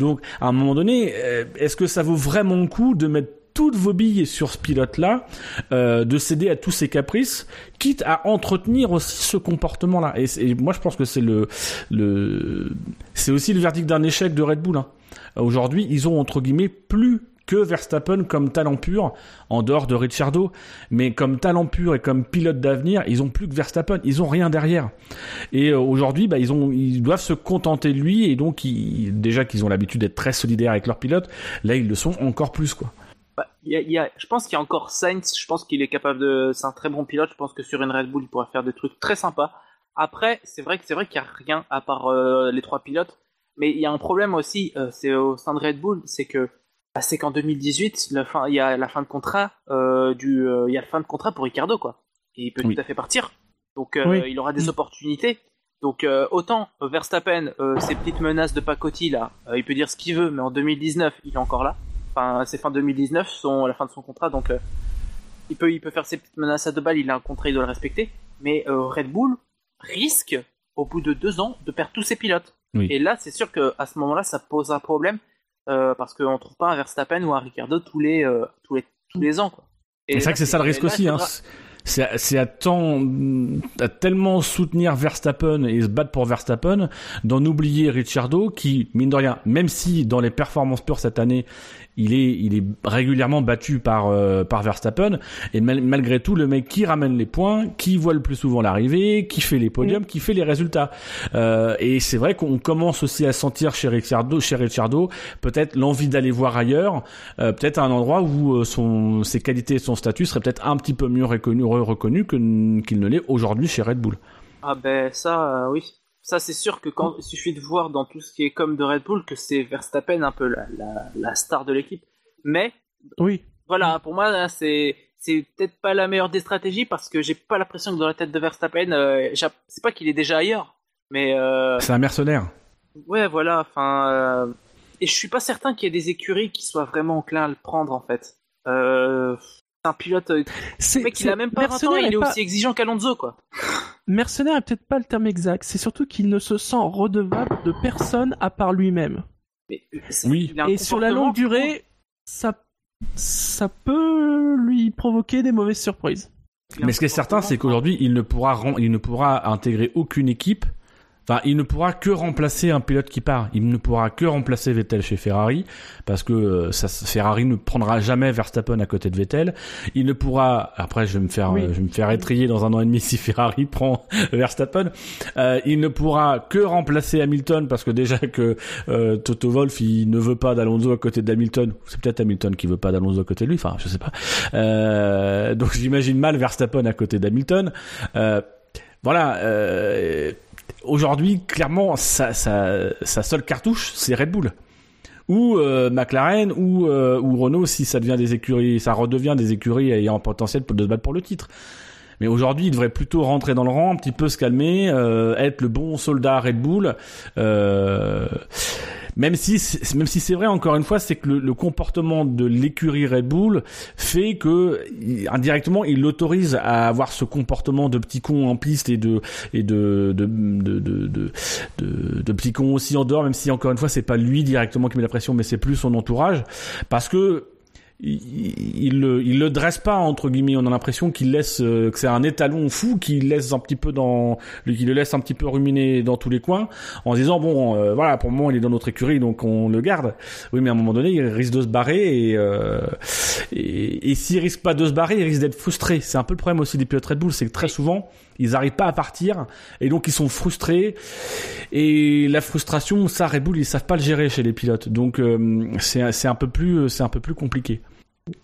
Donc à un moment donné, euh, est-ce que ça vaut vraiment le coup de mettre toutes vos billes sur ce pilote-là, euh, de céder à tous ses caprices, quitte à entretenir aussi ce comportement-là? Et, moi, je pense que c'est le, le, c'est aussi le verdict d'un échec de Red Bull. hein. Aujourd'hui, ils ont entre guillemets plus que Verstappen comme talent pur, en dehors de Ricciardo, mais comme talent pur et comme pilote d'avenir, ils ont plus que Verstappen, ils ont rien derrière. Et euh, aujourd'hui, bah, ils doivent se contenter de lui, et donc déjà qu'ils ont l'habitude d'être très solidaires avec leurs pilotes, là ils le sont encore plus quoi. Bah, je pense qu'il y a encore Sainz, je pense qu'il est capable de. C'est un très bon pilote, je pense que sur une Red Bull, il pourrait faire des trucs très sympas. Après, c'est vrai que c'est vrai qu'il y a rien à part euh, les trois pilotes, mais il y a un problème aussi, euh, c'est au sein de Red Bull, c'est que bah, c'est qu'en 2018, la fin, il y a la fin de contrat euh, du, euh, il y a la fin de contrat pour Ricardo quoi, et il peut Oui. tout à fait partir. Donc euh, Oui. il aura des Mm. opportunités. Donc autant Verstappen, ces petites menaces de pacotille là, il peut dire ce qu'il veut, mais en 2019, il est encore là. Enfin, c'est fin 2019, son, la fin de son contrat, donc il peut, il peut faire ses petites menaces à deux balles, il a un contrat, il doit le respecter. Mais Red Bull risque, au bout de deux ans, de perdre tous ses pilotes. Oui. Et là, c'est sûr qu'à ce moment-là, ça pose un problème, euh, parce qu'on trouve pas un Verstappen ou un Ricardo tous les, euh, tous les, tous les ans, quoi. Et C'est vrai que c'est ça le risque là, aussi. Hein. faudra- C'est à- c'est à, tant, à tellement soutenir Verstappen et se battre pour Verstappen d'en oublier Ricciardo qui, mine de rien, même si dans les performances pures cette année, il est, il est régulièrement battu par, euh, par Verstappen, et mal- malgré tout, le mec qui ramène les points, qui voit le plus souvent l'arrivée, qui fait les podiums, qui fait les résultats. Euh, et c'est vrai qu'on commence aussi à sentir chez Ricciardo, chez Ricciardo peut-être l'envie d'aller voir ailleurs, euh, peut-être à un endroit où son, ses qualités et son statut seraient peut-être un petit peu mieux reconnus reconnu qu'il ne l'est aujourd'hui chez Red Bull. Ah ben ça, oui. Ça c'est sûr que quand il suffit de voir dans tout ce qui est comme de Red Bull que c'est Verstappen un peu la, la, la star de l'équipe. Mais Oui. voilà, pour moi c'est c'est peut-être pas la meilleure des stratégies parce que j'ai pas l'impression que dans la tête de Verstappen, euh, c'est pas qu'il est déjà ailleurs, mais euh, C'est un mercenaire. ouais voilà. Enfin, euh, et je suis pas certain qu'il y ait des écuries qui soient vraiment enclins à le prendre en fait. Euh, c'est un pilote, euh, C'est, mec il a même pas 20 ans, mercenaire il est est pas- aussi exigeant qu'Alonso quoi. Mercenaire est peut-être pas le terme exact. C'est surtout qu'il ne se sent redevable de personne à part lui-même. Mais, c'est- Oui. Et sur la longue durée, ça, ça peut lui provoquer des mauvaises surprises. Mais ce qui est certain, c'est qu'aujourd'hui, il ne pourra rem- il ne pourra intégrer aucune équipe. Enfin, il ne pourra que remplacer un pilote qui part. Il ne pourra que remplacer Vettel chez Ferrari parce que euh, ça, Ferrari ne prendra jamais Verstappen à côté de Vettel. Il ne pourra. Après, je vais me faire, Oui. euh, je vais me faire étrier dans un an et demi si Ferrari prend Verstappen. Euh, il ne pourra que remplacer Hamilton parce que déjà que euh, Toto Wolff il ne veut pas d'Alonso à côté d'Hamilton. C'est peut-être Hamilton qui veut pas d'Alonso à côté de lui. Enfin, je sais pas. Euh, donc j'imagine mal Verstappen à côté d'Hamilton. Euh, voilà. Aujourd'hui, clairement, sa, sa, sa seule cartouche, c'est Red Bull. Ou euh, McLaren, ou, euh, ou Renault, si ça devient des écuries, ça redevient des écuries ayant potentiel de se battre pour le titre. Mais aujourd'hui, il devrait plutôt rentrer dans le rang, un petit peu se calmer, euh, être le bon soldat Red Bull. Euh, même si, même si c'est vrai, encore une fois, c'est que le, le comportement de l'écurie Red Bull fait que indirectement, il l'autorise à avoir ce comportement de petit con en piste et de et de de de de, de, de, de petit con aussi en dehors, même si encore une fois, c'est pas lui directement qui met la pression, mais c'est plus son entourage, parce que il, il, le, il le dresse pas entre guillemets. On a l'impression qu'il laisse euh, que c'est un étalon fou qui laisse un petit peu dans, qui le laisse un petit peu ruminer dans tous les coins, en se disant bon euh, voilà pour le moment il est dans notre écurie donc on le garde. Oui mais à un moment donné il risque de se barrer et euh, et, et s'il risque pas de se barrer il risque d'être frustré. C'est un peu le problème aussi des pilotes Red Bull c'est que très souvent ils arrivent pas à partir et donc ils sont frustrés et la frustration ça Red Bull ils savent pas le gérer chez les pilotes donc euh, c'est c'est un peu plus c'est un peu plus compliqué.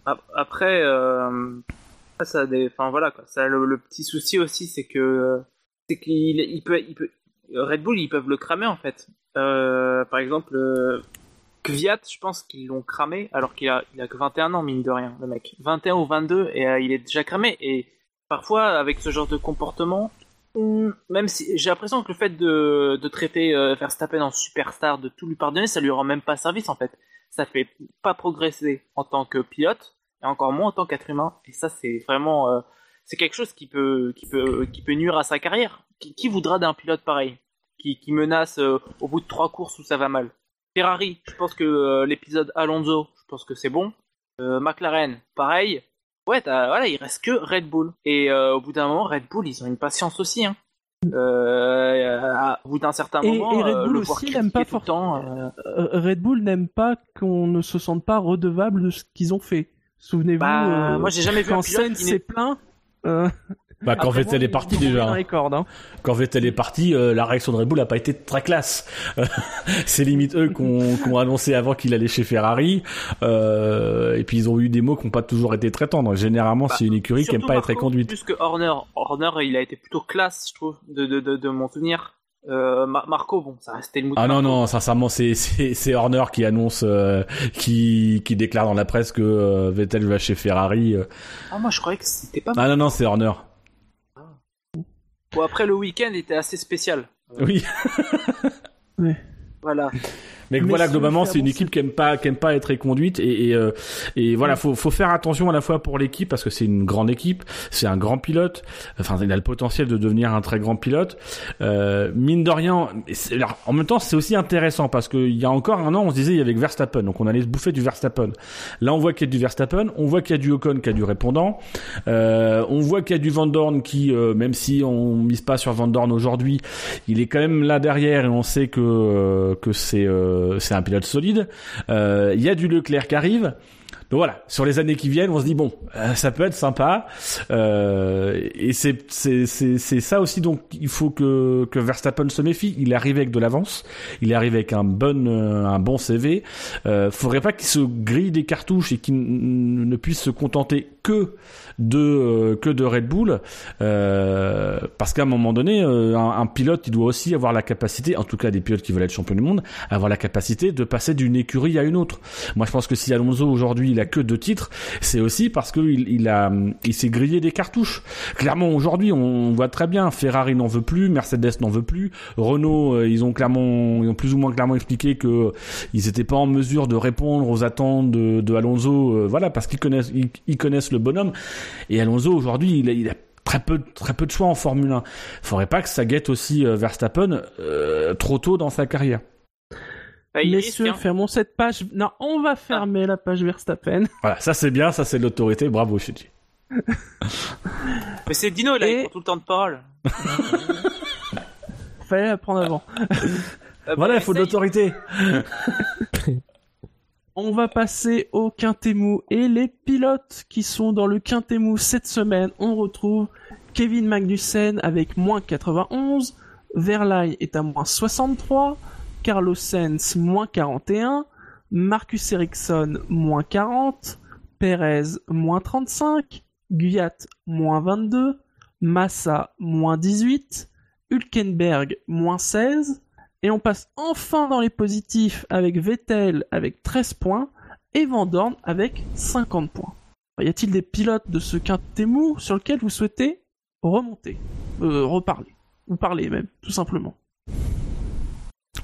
Ap- Après, euh, ça enfin voilà quoi. Ça, le, petit souci aussi, c'est que c'est Red Bull, ils peuvent le cramer en fait. Euh, par exemple, euh, Kvyat, je pense qu'ils l'ont cramé alors qu'il a, il a que 21 ans mine de rien, le mec. 21 ou 22 et euh, il est déjà cramé. Et parfois, avec ce genre de comportement, hum, même si j'ai l'impression que le fait de, de traiter Verstappen en superstar, de tout lui pardonner, ça lui rend même pas service en fait ça fait pas progresser en tant que pilote et encore moins en tant qu'être humain. Et ça c'est vraiment euh, c'est quelque chose qui peut qui peut qui peut nuire à sa carrière. Qui, voudra d'un pilote pareil? Qui, qui menace euh, au bout de trois courses où ça va mal? Ferrari je pense que euh, l'épisode Alonso je pense que c'est bon. McLaren pareil. Ouais voilà il reste que Red Bull. Et au bout d'un moment Red Bull ils ont une patience aussi hein. Euh, au bout d'un certain Et- moment et Red euh, Bull le aussi n'aime pas le temps euh, Euh, Red Bull n'aime pas qu'on ne se sente pas redevable de ce qu'ils ont fait. Souvenez-vous, Bah, euh, moi j'ai jamais vu un quand pilote Sainz s'est plaint. Bah, quand après, Vettel est parti déjà. dans hein. les cordes, hein. Quand Vettel est parti, euh, la réaction de Red Bull n'a pas été très classe. c'est limite eux qui ont annoncé avant qu'il allait chez Ferrari. Euh, et puis ils ont eu des mots qui n'ont pas toujours été très tendres. Généralement, Bah, c'est une écurie qui aime Surtout pas être Marco, conduite. Plus que Horner, Horner, il a été plutôt classe, je trouve, de, de, de, de mon souvenir. Euh, Ma- Marco, bon, ça restait le mood. Ah non Marco. non, sincèrement c'est c'est c'est Horner qui annonce euh, qui qui déclare dans la presse que euh, Vettel va chez Ferrari. euh. Ah, moi, je croyais que c'était pas mal. Ah non non, c'est Horner. Bon, après, le week-end était assez spécial. Oui. Voilà. Mais Mais voilà, globalement, c'est une équipe qui aime pas, qui aime pas être reconduite et et, euh, et voilà, faut faut faire attention à la fois pour l'équipe parce que c'est une grande équipe, c'est un grand pilote. Enfin, il a le potentiel de devenir un très grand pilote. Euh, mine de rien, alors, en même temps, c'est aussi intéressant parce que il y a encore un an, on se disait il y avait que Verstappen, donc on allait se bouffer du Verstappen. Là, on voit qu'il y a du Verstappen, on voit qu'il y a du Ocon, qui a du répondant. Euh, on voit qu'il y a du Van Dorn qui, euh, même si on mise pas sur Van Dorn aujourd'hui, il est quand même là derrière et on sait que euh, que c'est euh, c'est un pilote solide. Euh, Il y a du Leclerc qui arrive. Donc voilà, sur les années qui viennent, on se dit bon, euh, ça peut être sympa. Euh, et c'est c'est c'est ça aussi donc il faut que que Verstappen se méfie. Il arrive avec de l'avance, il arrive avec un bon euh, un bon CV. Euh, faudrait pas qu'il se grille des cartouches et qu'il ne puisse se contenter que de euh, que de Red Bull euh, parce qu'à un moment donné euh, un, un pilote il doit aussi avoir la capacité en tout cas des pilotes qui veulent être champions du monde avoir la capacité de passer d'une écurie à une autre. Moi je pense que si Alonso aujourd'hui il a que deux titres c'est aussi parce que il, il a il s'est grillé des cartouches. Clairement aujourd'hui on voit très bien Ferrari n'en veut plus Mercedes n'en veut plus Renault euh, ils ont clairement ils ont plus ou moins clairement expliqué que ils étaient pas en mesure de répondre aux attentes de, de Alonso euh, voilà parce qu'ils connaissent ils connaissent le bonhomme et Alonso aujourd'hui il a, il a très peu très peu de choix en Formule 1 faudrait pas que ça guette aussi euh, Verstappen euh, trop tôt dans sa carrière Bah, Messieurs, hein. fermons cette page. Non, on va fermer la page Verstappen. voilà ça c'est bien ça c'est de l'autorité bravo Shinji Mais c'est Dino, là, Et- il prend tout le temps de parole. Fallait la prendre avant. Euh, voilà il faut de l'autorité On va passer au Quintemou et les pilotes qui sont dans le Quintemou cette semaine. On retrouve Kevin Magnussen avec moins 91, Verlaine est à moins 63, Carlos Sainz moins 41, Marcus Ericsson moins 40, Perez moins 35, Guyat moins 22, Massa moins 18, Hülkenberg moins 16, et on passe enfin dans les positifs avec Vettel avec 13 points et Van Dorn avec 50 points. Y a-t-il des pilotes de ce quintémou sur lequel vous souhaitez remonter euh, Reparler Ou parler même, tout simplement?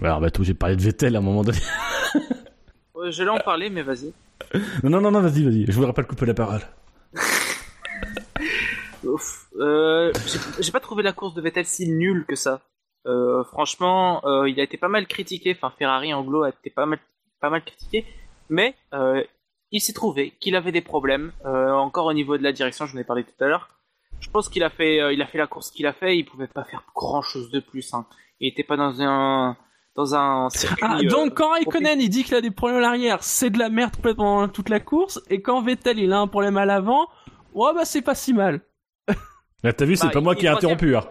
alors bah tout j'ai parlé de Vettel à un moment donné Ouais, je vais en parler, mais vas-y. non non non non vas-y vas-y je voudrais pas te couper la parole Ouf. Euh, j'ai pas trouvé la course de Vettel si nulle que ça. Euh, franchement, euh, il a été pas mal critiqué. Enfin, Ferrari Anglo a été pas mal, pas mal critiqué. Mais euh, il s'est trouvé qu'il avait des problèmes. Euh, encore au niveau de la direction, j'en ai parlé tout à l'heure. Je pense qu'il a fait, euh, il a fait la course qu'il a fait. Il pouvait pas faire grand chose de plus. Hein. Il était pas dans un, dans un circuit. Ah, euh, donc quand Raikkonen il dit qu'il a des problèmes à l'arrière, c'est de la merde complètement toute la course, et quand Vettel il a un problème à l'avant, ouais bah c'est pas si mal. là t'as vu c'est Bah, pas moi qui ai interrompu hein.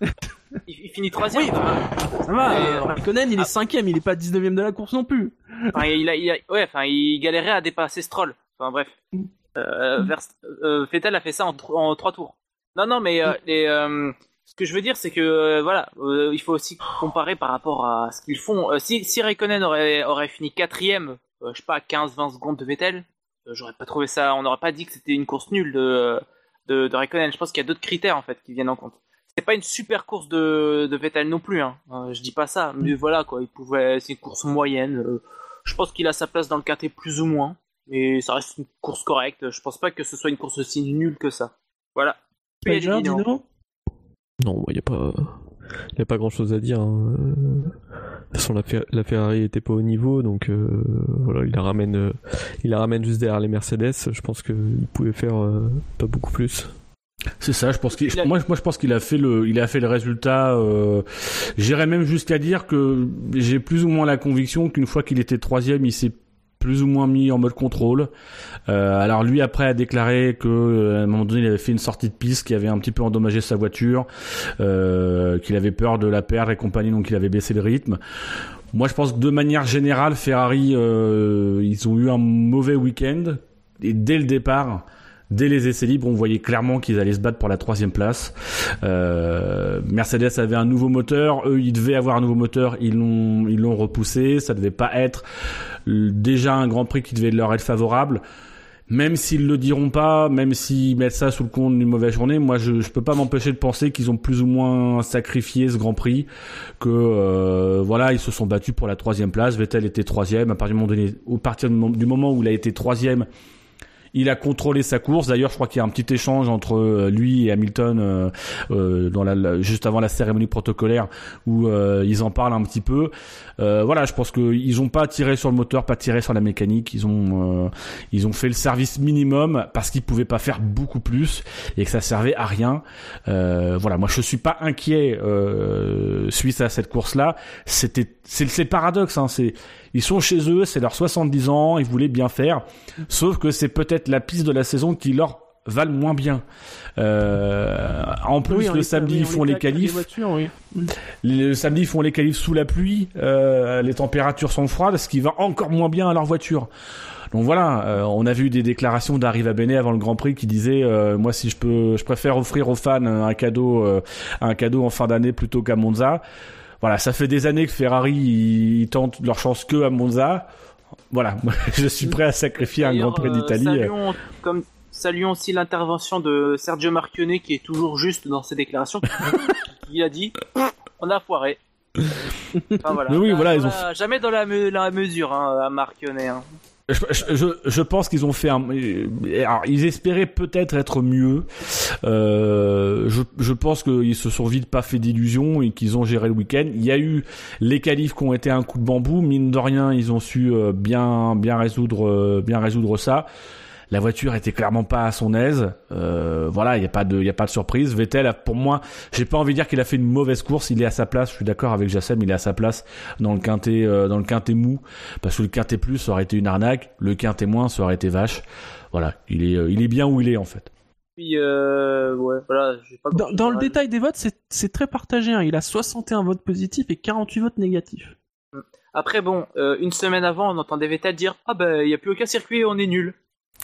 Il, il finit troisième. Oui. Ça va, euh, euh, Raikkonen il est ah. cinquième, il est pas 19ème de la course non plus. Enfin, il a, il a- ouais, enfin, il galérait à dépasser Stroll. Enfin, bref. Euh, Verst- euh, Vettel a fait ça en, en trois tours. Non, non, mais euh, les, euh, ce que je veux dire, c'est que euh, voilà, euh, il faut aussi comparer par rapport à ce qu'ils font. Euh, si, si Raikkonen aurait, aurait fini quatrième, euh, je sais pas, à 15-20 secondes de Vettel, euh, j'aurais pas trouvé ça. On n'aurait pas dit que c'était une course nulle de, de, de Raikkonen. Je pense qu'il y a d'autres critères en fait qui viennent en compte. C'est pas une super course de, de Vettel non plus. Hein. Euh, je dis pas ça, mais voilà quoi. Il pouvait, c'est une course moyenne. euh, je pense qu'il a sa place dans le KT plus ou moins, mais ça reste une course correcte. Je pense pas que ce soit une course aussi nulle que ça. Voilà. Dino. Dino Non, il n'y a pas, y a pas grand chose à dire. hein. De toute façon, la, Fer- la Ferrari était pas au niveau, donc euh, voilà, il la ramène, euh, il la ramène juste derrière les Mercedes. Je pense qu'il pouvait faire euh, pas beaucoup plus. C'est ça, je pense qu'il, Il a- moi, moi, je pense qu'il a fait le, il a fait le résultat. Euh, J'irais même jusqu'à dire que j'ai plus ou moins la conviction qu'une fois qu'il était troisième, il s'est plus ou moins mis en mode contrôle. Euh, alors lui après a déclaré que euh, à un moment donné il avait fait une sortie de piste qui avait un petit peu endommagé sa voiture, euh, qu'il avait peur de la perdre et compagnie, donc il avait baissé le rythme. Moi je pense que de manière générale Ferrari euh, ils ont eu un mauvais week-end et dès le départ dès les essais libres, on voyait clairement qu'ils allaient se battre pour la troisième place. Euh, Mercedes avait un nouveau moteur, eux ils devaient avoir un nouveau moteur, ils l'ont ils l'ont repoussé, ça devait pas être déjà un Grand Prix qui devait leur être favorable. Même s'ils le diront pas, même s'ils mettent ça sous le compte d'une mauvaise journée, moi je, je peux pas m'empêcher de penser qu'ils ont plus ou moins sacrifié ce Grand Prix, que euh, voilà ils se sont battus pour la troisième place. Vettel était troisième. À partir du moment, donné, au partir du moment où il a été troisième, il a contrôlé sa course. D'ailleurs, je crois qu'il y a un petit échange entre euh, lui et Hamilton euh, euh, dans la, juste avant la cérémonie protocolaire où euh, ils en parlent un petit peu. Euh, voilà, je pense qu'ils ont pas tiré sur le moteur, pas tiré sur la mécanique. Ils ont euh, ils ont fait le service minimum parce qu'ils pouvaient pas faire beaucoup plus et que ça servait à rien. Voilà, moi je suis pas inquiet suite à cette course-là. C'était c'est le paradoxe. Hein, c'est ils sont chez eux, c'est leurs 70 ans, ils voulaient bien faire. Sauf que c'est peut-être la piste de la saison qui leur va le moins bien. Euh, en plus, Oui, le samedi, oui, ils font les qualifs. voitures, oui. Le samedi, ils font les qualifs sous la pluie. euh, les températures sont froides, ce qui va encore moins bien à leur voiture. Donc voilà, euh, on a vu des déclarations d'Arriva Bene avant le Grand Prix qui disaient euh, moi si je peux, je préfère offrir aux fans un cadeau, euh, un cadeau en fin d'année plutôt qu'à Monza. Voilà, ça fait des années que Ferrari ils, ils tentent leur chance que à Monza. Voilà, je suis prêt à sacrifier un Grand Prix euh, d'Italie. saluons, comme, saluons aussi l'intervention de Sergio Marchionnet qui est toujours juste dans ses déclarations. il a dit on a foiré. Enfin, voilà. Mais oui, voilà, ils ont Jamais dans la, me- la mesure, hein, à Marchionnet. Hein. Je, pense qu'ils ont fait un. Alors, ils espéraient peut-être être mieux. Euh, je, je pense qu'ils se sont vite pas fait d'illusions et qu'ils ont géré le week-end. Il y a eu les qualifs qui ont été un coup de bambou. Mine de rien, ils ont su euh, bien, bien résoudre, euh, bien résoudre ça. La voiture était clairement pas à son aise. Euh, voilà, il y a pas de, il y a pas de surprise. Vettel, a- pour moi, j'ai pas envie de dire qu'il a fait une mauvaise course. Il est à sa place. Je suis d'accord avec Jassem. Il est à sa place dans le quintet, euh, dans le quintet mou, parce que le quintet plus ça aurait été une arnaque. Le quintet moins ça aurait été vache. Voilà, il est, euh, il est bien où il est en fait. Puis, euh, ouais, voilà. j'ai pas Dans, dans le détail des votes, c'est c'est très partagé. hein. Il a 61 votes positifs et 48 votes négatifs. Après, bon, euh, une semaine avant, on entendait Vettel dire Ah ben, il n'y a plus aucun circuit, on est nul.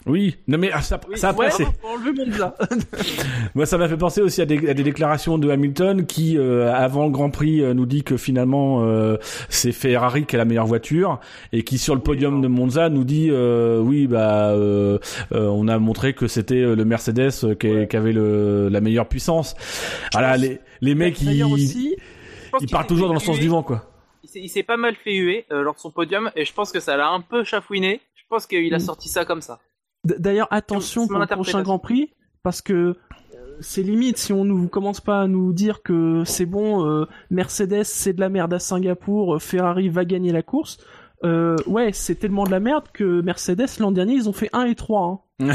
Oui, non mais ah, ça, Oui, ça après ouais, Monza. Moi, ça m'a fait penser aussi à des, à des déclarations de Hamilton qui, euh, avant le Grand Prix, euh, nous dit que finalement euh, c'est Ferrari qui a la meilleure voiture et qui sur le podium de Monza nous dit euh, oui bah euh, on a montré que c'était le Mercedes qui, qui avait le, la meilleure puissance. Voilà les les mecs ils, aussi, ils partent toujours dans le sens du vent quoi. Il s'est- pas mal fait huer euh, lors de son podium et je pense que ça l'a un peu chafouiné. Je pense qu'il a Mm. sorti ça comme ça. D'ailleurs, attention pour le prochain. Grand Prix, parce que euh, c'est limite si on ne commence pas à nous dire que c'est bon, euh, Mercedes c'est de la merde à Singapour, euh, Ferrari va gagner la course. Euh, ouais, c'est tellement de la merde que Mercedes l'an dernier ils ont fait 1 et 3. hein.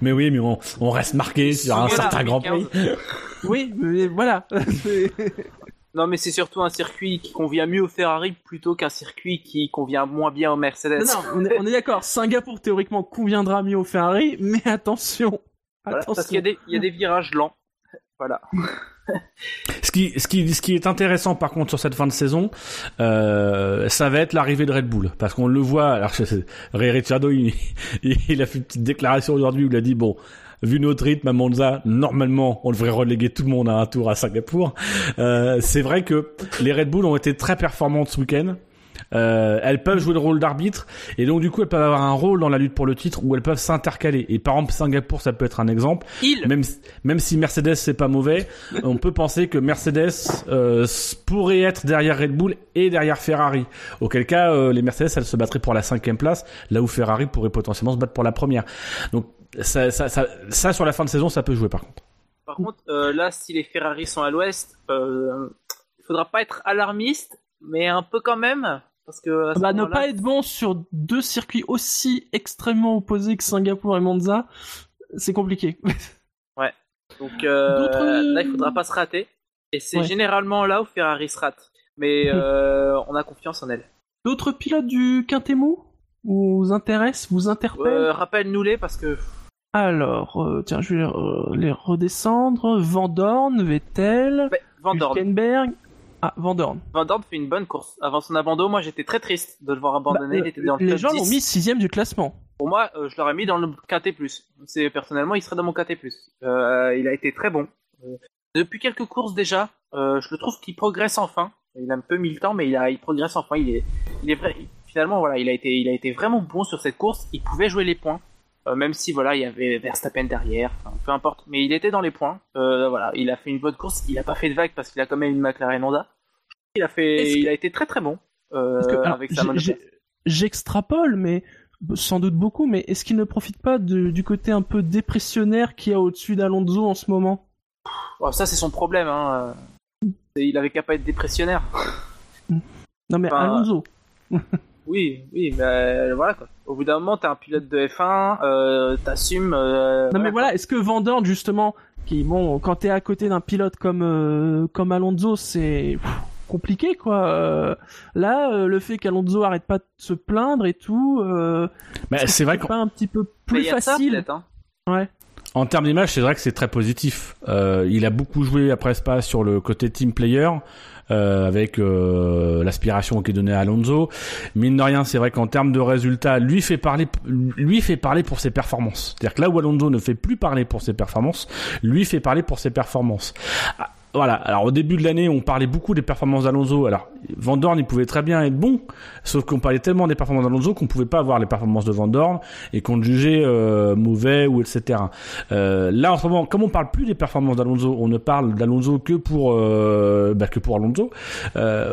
Mais oui, mais on, on reste marqué sur un Voilà, certain Grand Prix. 2015. Oui, mais voilà. Non, mais c'est surtout un circuit qui convient mieux au Ferrari plutôt qu'un circuit qui convient moins bien au Mercedes. non, non, on est, d'accord. Singapour théoriquement conviendra mieux au Ferrari, mais attention, Voilà, attention. parce qu'il y, a des- il y a des virages lents. Voilà. Ce qui, ce qui, ce qui est intéressant par contre sur cette fin de saison, euh, ça va être l'arrivée de Red Bull, parce qu'on le voit. Alors, Ray Ricciardo, il, il a fait une petite déclaration aujourd'hui où il a dit bon. Vu notre rythme à Monza, normalement, on devrait reléguer tout le monde à un tour à Singapour. Euh, c'est vrai que les Red Bull ont été très performantes ce week-end. Euh, elles peuvent jouer le rôle d'arbitre et donc du coup elles peuvent avoir un rôle dans la lutte pour le titre où elles peuvent s'intercaler. Et par exemple Singapour ça peut être un exemple. Il, Même même si Mercedes c'est pas mauvais, on peut penser que Mercedes euh, pourrait être derrière Red Bull et derrière Ferrari. Auquel cas euh, les Mercedes elles se battraient pour la cinquième place, là où Ferrari pourrait potentiellement se battre pour la première. Donc ça ça ça, ça sur la fin de saison ça peut jouer par contre. par contre, euh, là, si les Ferrari sont à l'ouest, euh, il faudra pas être alarmiste, mais un peu quand même. Parce que Bah, ne pas être bon sur deux circuits aussi extrêmement opposés que Singapour et Monza, c'est compliqué. Donc euh, là, il faudra pas se rater. Et c'est Ouais. généralement là où Ferrari se rate. Mais euh, on a confiance en elle. D'autres pilotes du Quintémou vous intéressent, vous interpellent Euh, Rappelle-nous-les parce que Alors, euh, tiens, je vais euh, les redescendre. Van Dorn, Vettel, Van Dorn. Hülkenberg. Ah, Van Dorn. Van Dorn fait une bonne course. Avant son abandon, moi j'étais très triste de le voir abandonner. Bah, il était dans le les top gens 10. l'ont mis sixième du classement. Pour moi, euh, je l'aurais mis dans le KT+. C'est personnellement, il serait dans mon KT+. Euh, il a été très bon. Euh, depuis quelques courses déjà, je le trouve qu'il progresse enfin. Il a un peu mis le temps, mais il, a, il progresse enfin. Il est, il est vrai. Finalement, voilà, il a été, il a été vraiment bon sur cette course. Il pouvait jouer les points, Euh, même si voilà, il y avait Verstappen derrière. Enfin, peu importe, mais il était dans les points. Euh, voilà, il a fait une bonne course. Il a pas fait de vague parce qu'il a quand même une McLaren Honda. Il a fait, que- il a été très très bon euh, Parce que, alors, avec sa J'extrapole, mais sans doute beaucoup, mais est-ce qu'il ne profite pas de- du côté un peu dépressionnaire qu'il y a au-dessus d'Alonso en ce moment? Bon, ça, c'est son problème. Hein. euh. Il avait qu'à pas être dépressionnaire. Non mais Enfin, Alonso. Oui, oui, mais euh, voilà quoi. Au bout d'un moment, t'es un pilote de F1, euh, t'assumes. euh, Non mais voilà, est-ce que Van Dorn justement, qui bon, quand t'es à côté d'un pilote comme euh, comme Alonso, c'est compliqué quoi. Euh, là, euh, le fait qu'Alonso arrête pas de se plaindre et tout, euh, c'est vrai pas un petit peu plus ça, facile. hein. ouais. en termes d'image, c'est vrai que c'est très positif. Euh, il a beaucoup joué après Spa sur le côté team player. Euh, avec euh, l'aspiration qui est donnée à Alonso. Mine de rien, c'est vrai qu'en termes de résultats, lui fait parler, lui fait parler pour ses performances. C'est-à-dire que là où Alonso ne fait plus parler pour ses performances, lui fait parler pour ses performances. Ah, Voilà. Alors au début de l'année, on parlait beaucoup des performances d'Alonso. Alors Van Dorn, il pouvait très bien être bon, sauf qu'on parlait tellement des performances d'Alonso qu'on pouvait pas avoir les performances de Van Dorn et qu'on le jugeait euh, mauvais ou etc. Euh, là en ce moment, comme on parle plus des performances d'Alonso, on ne parle d'Alonso que pour euh, bah, que pour Alonso.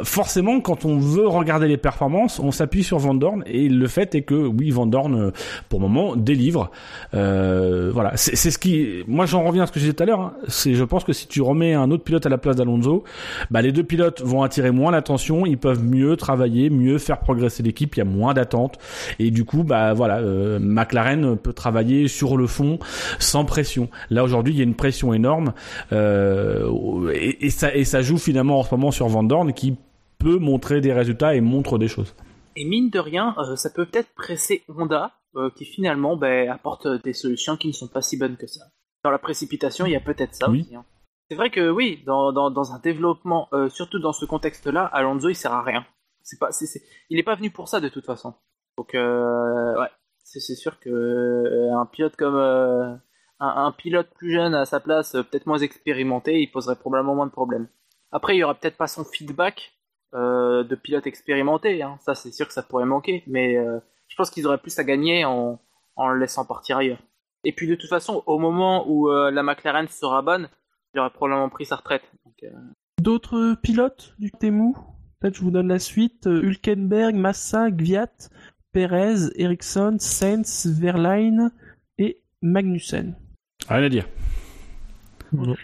Forcément, quand on veut regarder les performances, on s'appuie sur Van Dorn et le fait est que oui, Van Dorn pour le moment délivre. Voilà, c'est ce qui. Moi, j'en reviens à ce que je disais tout à l'heure. hein. C'est, je pense que si tu remets un autre pilote à la place d'Alonso, bah les deux pilotes vont attirer moins l'attention, ils peuvent mieux travailler, mieux faire progresser l'équipe. Il y a moins d'attentes et du coup, bah voilà, euh, McLaren peut travailler sur le fond sans pression. Là aujourd'hui, il y a une pression énorme euh, et, et ça et ça joue finalement en ce moment sur Van Dorn qui peut montrer des résultats et montre des choses. Et mine de rien, euh, ça peut peut-être presser Honda, euh, qui finalement ben, apporte des solutions qui ne sont pas si bonnes que ça. Dans la précipitation, il y a peut-être ça Oui. aussi. hein. C'est vrai que oui, dans, un développement, euh, surtout dans ce contexte-là, Alonso il sert à rien. Il n'est pas venu pour ça de toute façon. Donc euh, ouais, c'est, sûr que euh, pilote comme un, pilote plus jeune à sa place, peut-être moins expérimenté, il poserait probablement moins de problèmes. Après, il y aura peut-être pas son feedback de pilote expérimenté. Hein. Ça, c'est sûr que ça pourrait manquer, mais je pense qu'ils auraient plus à gagner en, le laissant partir ailleurs. Et puis de toute façon, au moment où la McLaren sera bonne, il aurait probablement pris sa retraite. Euh, D'autres pilotes du Temu? Peut-être je vous donne la suite. Euh, Hülkenberg, Massa, Gviat, Perez, Ericsson, Sainz, Verline et Magnussen. Rien à dire. Non.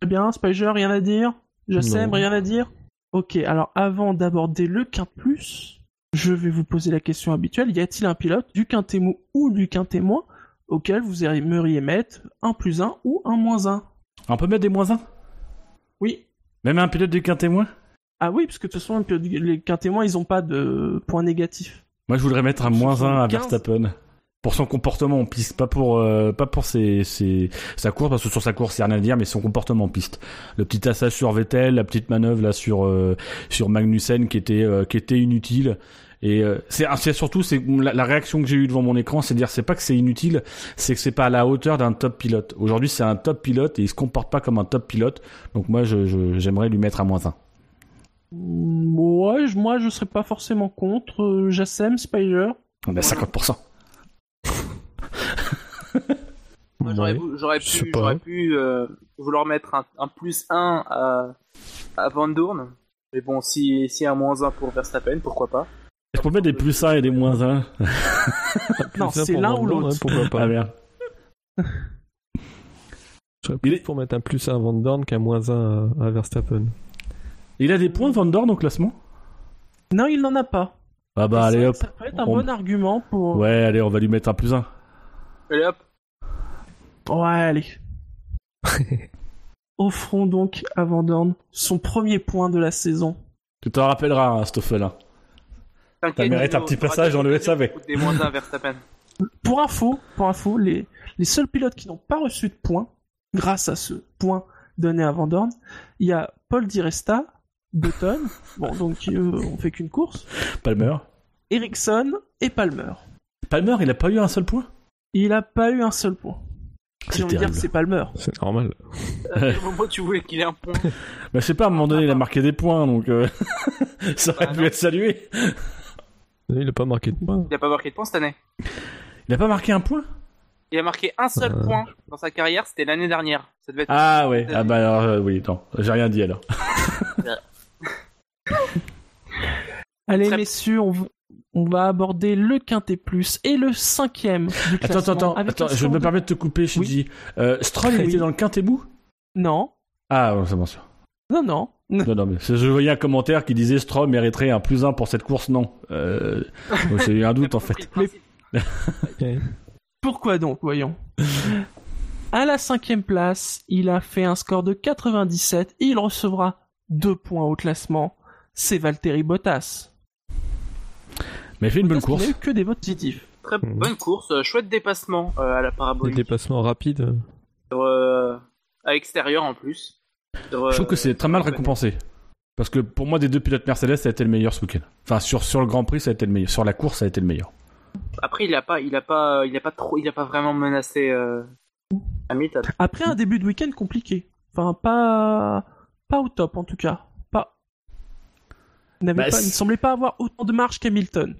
Très bien, Spiger, rien à dire? Jassem, Non. rien à dire? Ok, alors avant d'aborder le Quint Plus, je vais vous poser la question habituelle. Y a-t-il un pilote du Quintet ou du Quintet auquel vous aimeriez mettre un plus 1 ou un moins 1 On peut mettre des moins 1 Oui. Même un pilote du quintet moins? Ah oui, parce que de toute façon, les Quintet moins, ils ont pas de points négatifs. Moi, je voudrais mettre un moins 1 à 75. Verstappen. Pour son comportement en piste, pas pour euh, pas pour ses, ses- sa course, parce que sur sa course, il y a rien à dire, mais son comportement en piste. Le petit assage sur Vettel, la petite manœuvre là sur euh, sur Magnussen qui était euh, qui était inutile. Et euh, c'est ah, c'est surtout c'est la, la réaction que j'ai eue devant mon écran, c'est de dire c'est pas que c'est inutile, c'est que c'est pas à la hauteur d'un top pilote. Aujourd'hui, c'est un top pilote et il se comporte pas comme un top pilote. Donc moi, je je- j'aimerais lui mettre un moins 1. Mm, Ouais, je- moi je serais pas forcément contre. Euh, Jassem, Spider. On a 50%. moi, j'aurais, Ouais. pu, pu euh, vouloir mettre un, un plus 1 à, à Van Dorn. Mais bon, si, si un moins 1 pour Verstappen, pourquoi pas. Est-ce qu'on met des plus 1 et des moins 1 Non, c'est pour l'un ou l'autre. hein, pourquoi pas. Ah merde. Je serais Il plus est- pour mettre un plus 1 à Van Dorn qu'un moins 1 à, à Verstappen. Il a des points Van Dorn au classement? Non, il n'en a pas. Ah bah allez ça, hop. Ça peut être un On- bon argument pour. Ouais, allez, on va lui mettre un plus 1. Allez hop, Ouais, allez. Offrons donc à Van Dorn son premier point de la saison. Tu t'en rappelleras, hein, Stoffel. hein. T'inquiète. mérite un petit passage dans le SAV. qui coûtent Des moins 1 à Verstappen. Pour info, pour info, les, les seuls pilotes qui n'ont pas reçu de points, grâce à ce point donné à Van Dorn, il y a Paul Di Resta, Button, bon donc euh, on fait qu'une course, Palmer. Ericsson et Palmer. Palmer, il a pas eu un seul point? Il a pas eu un seul point. C'est J'ai envie de dire terrible. que c'est Palmer. C'est normal. À quel moment tu voulais qu'il ait un point Bah, je sais pas, à un moment donné, il a marqué des points, donc euh, ça aurait Bah, pu non. être salué. Il a pas marqué de points. Il a pas marqué de point cette année. Il a pas marqué un point Il a marqué un seul Euh. point dans sa carrière, c'était l'année dernière. Ça devait être Ah ouais, ah bah alors, euh, oui, non, j'ai rien dit alors. Allez, Très- messieurs, on, va aborder le quintet plus et le cinquième du Attends, attends, attends, attends, je me de- permets de te couper, Shinji. Euh, Stroll, il Oui. était dans le quintébou Non, Ah, ouais, c'est bon, sûr. non, non. Non, non, mais je voyais un commentaire qui disait Stroll mériterait un plus un pour cette course, non. Euh, donc j'ai eu un doute en fait. Pourquoi donc, voyons À la cinquième place, il a fait un score de 97 et il recevra deux points au classement. C'est Valtteri Bottas. Mais il fait une bonne Bottas course. n'a eu que des votes positifs. Très Mhm. bonne course, euh, chouette dépassement euh, à la Des parabolique. dépassements rapides. Euh, à l'extérieur en plus. Sur, Je trouve que euh, c'est très mal récompensé. Parce que pour moi, des deux pilotes Mercedes, ça a été le meilleur ce week-end. Enfin, sur, sur le Grand Prix, ça a été le meilleur. Sur la course, ça a été le meilleur. Après, il a pas, il a pas, il a pas trop, il a pas vraiment menacé euh, Hamilton. Après un début de week-end compliqué. Enfin, pas, pas au top en tout cas. Pas. Il, Bah, pas- il c'est- ne semblait pas avoir autant de marge qu'Hamilton.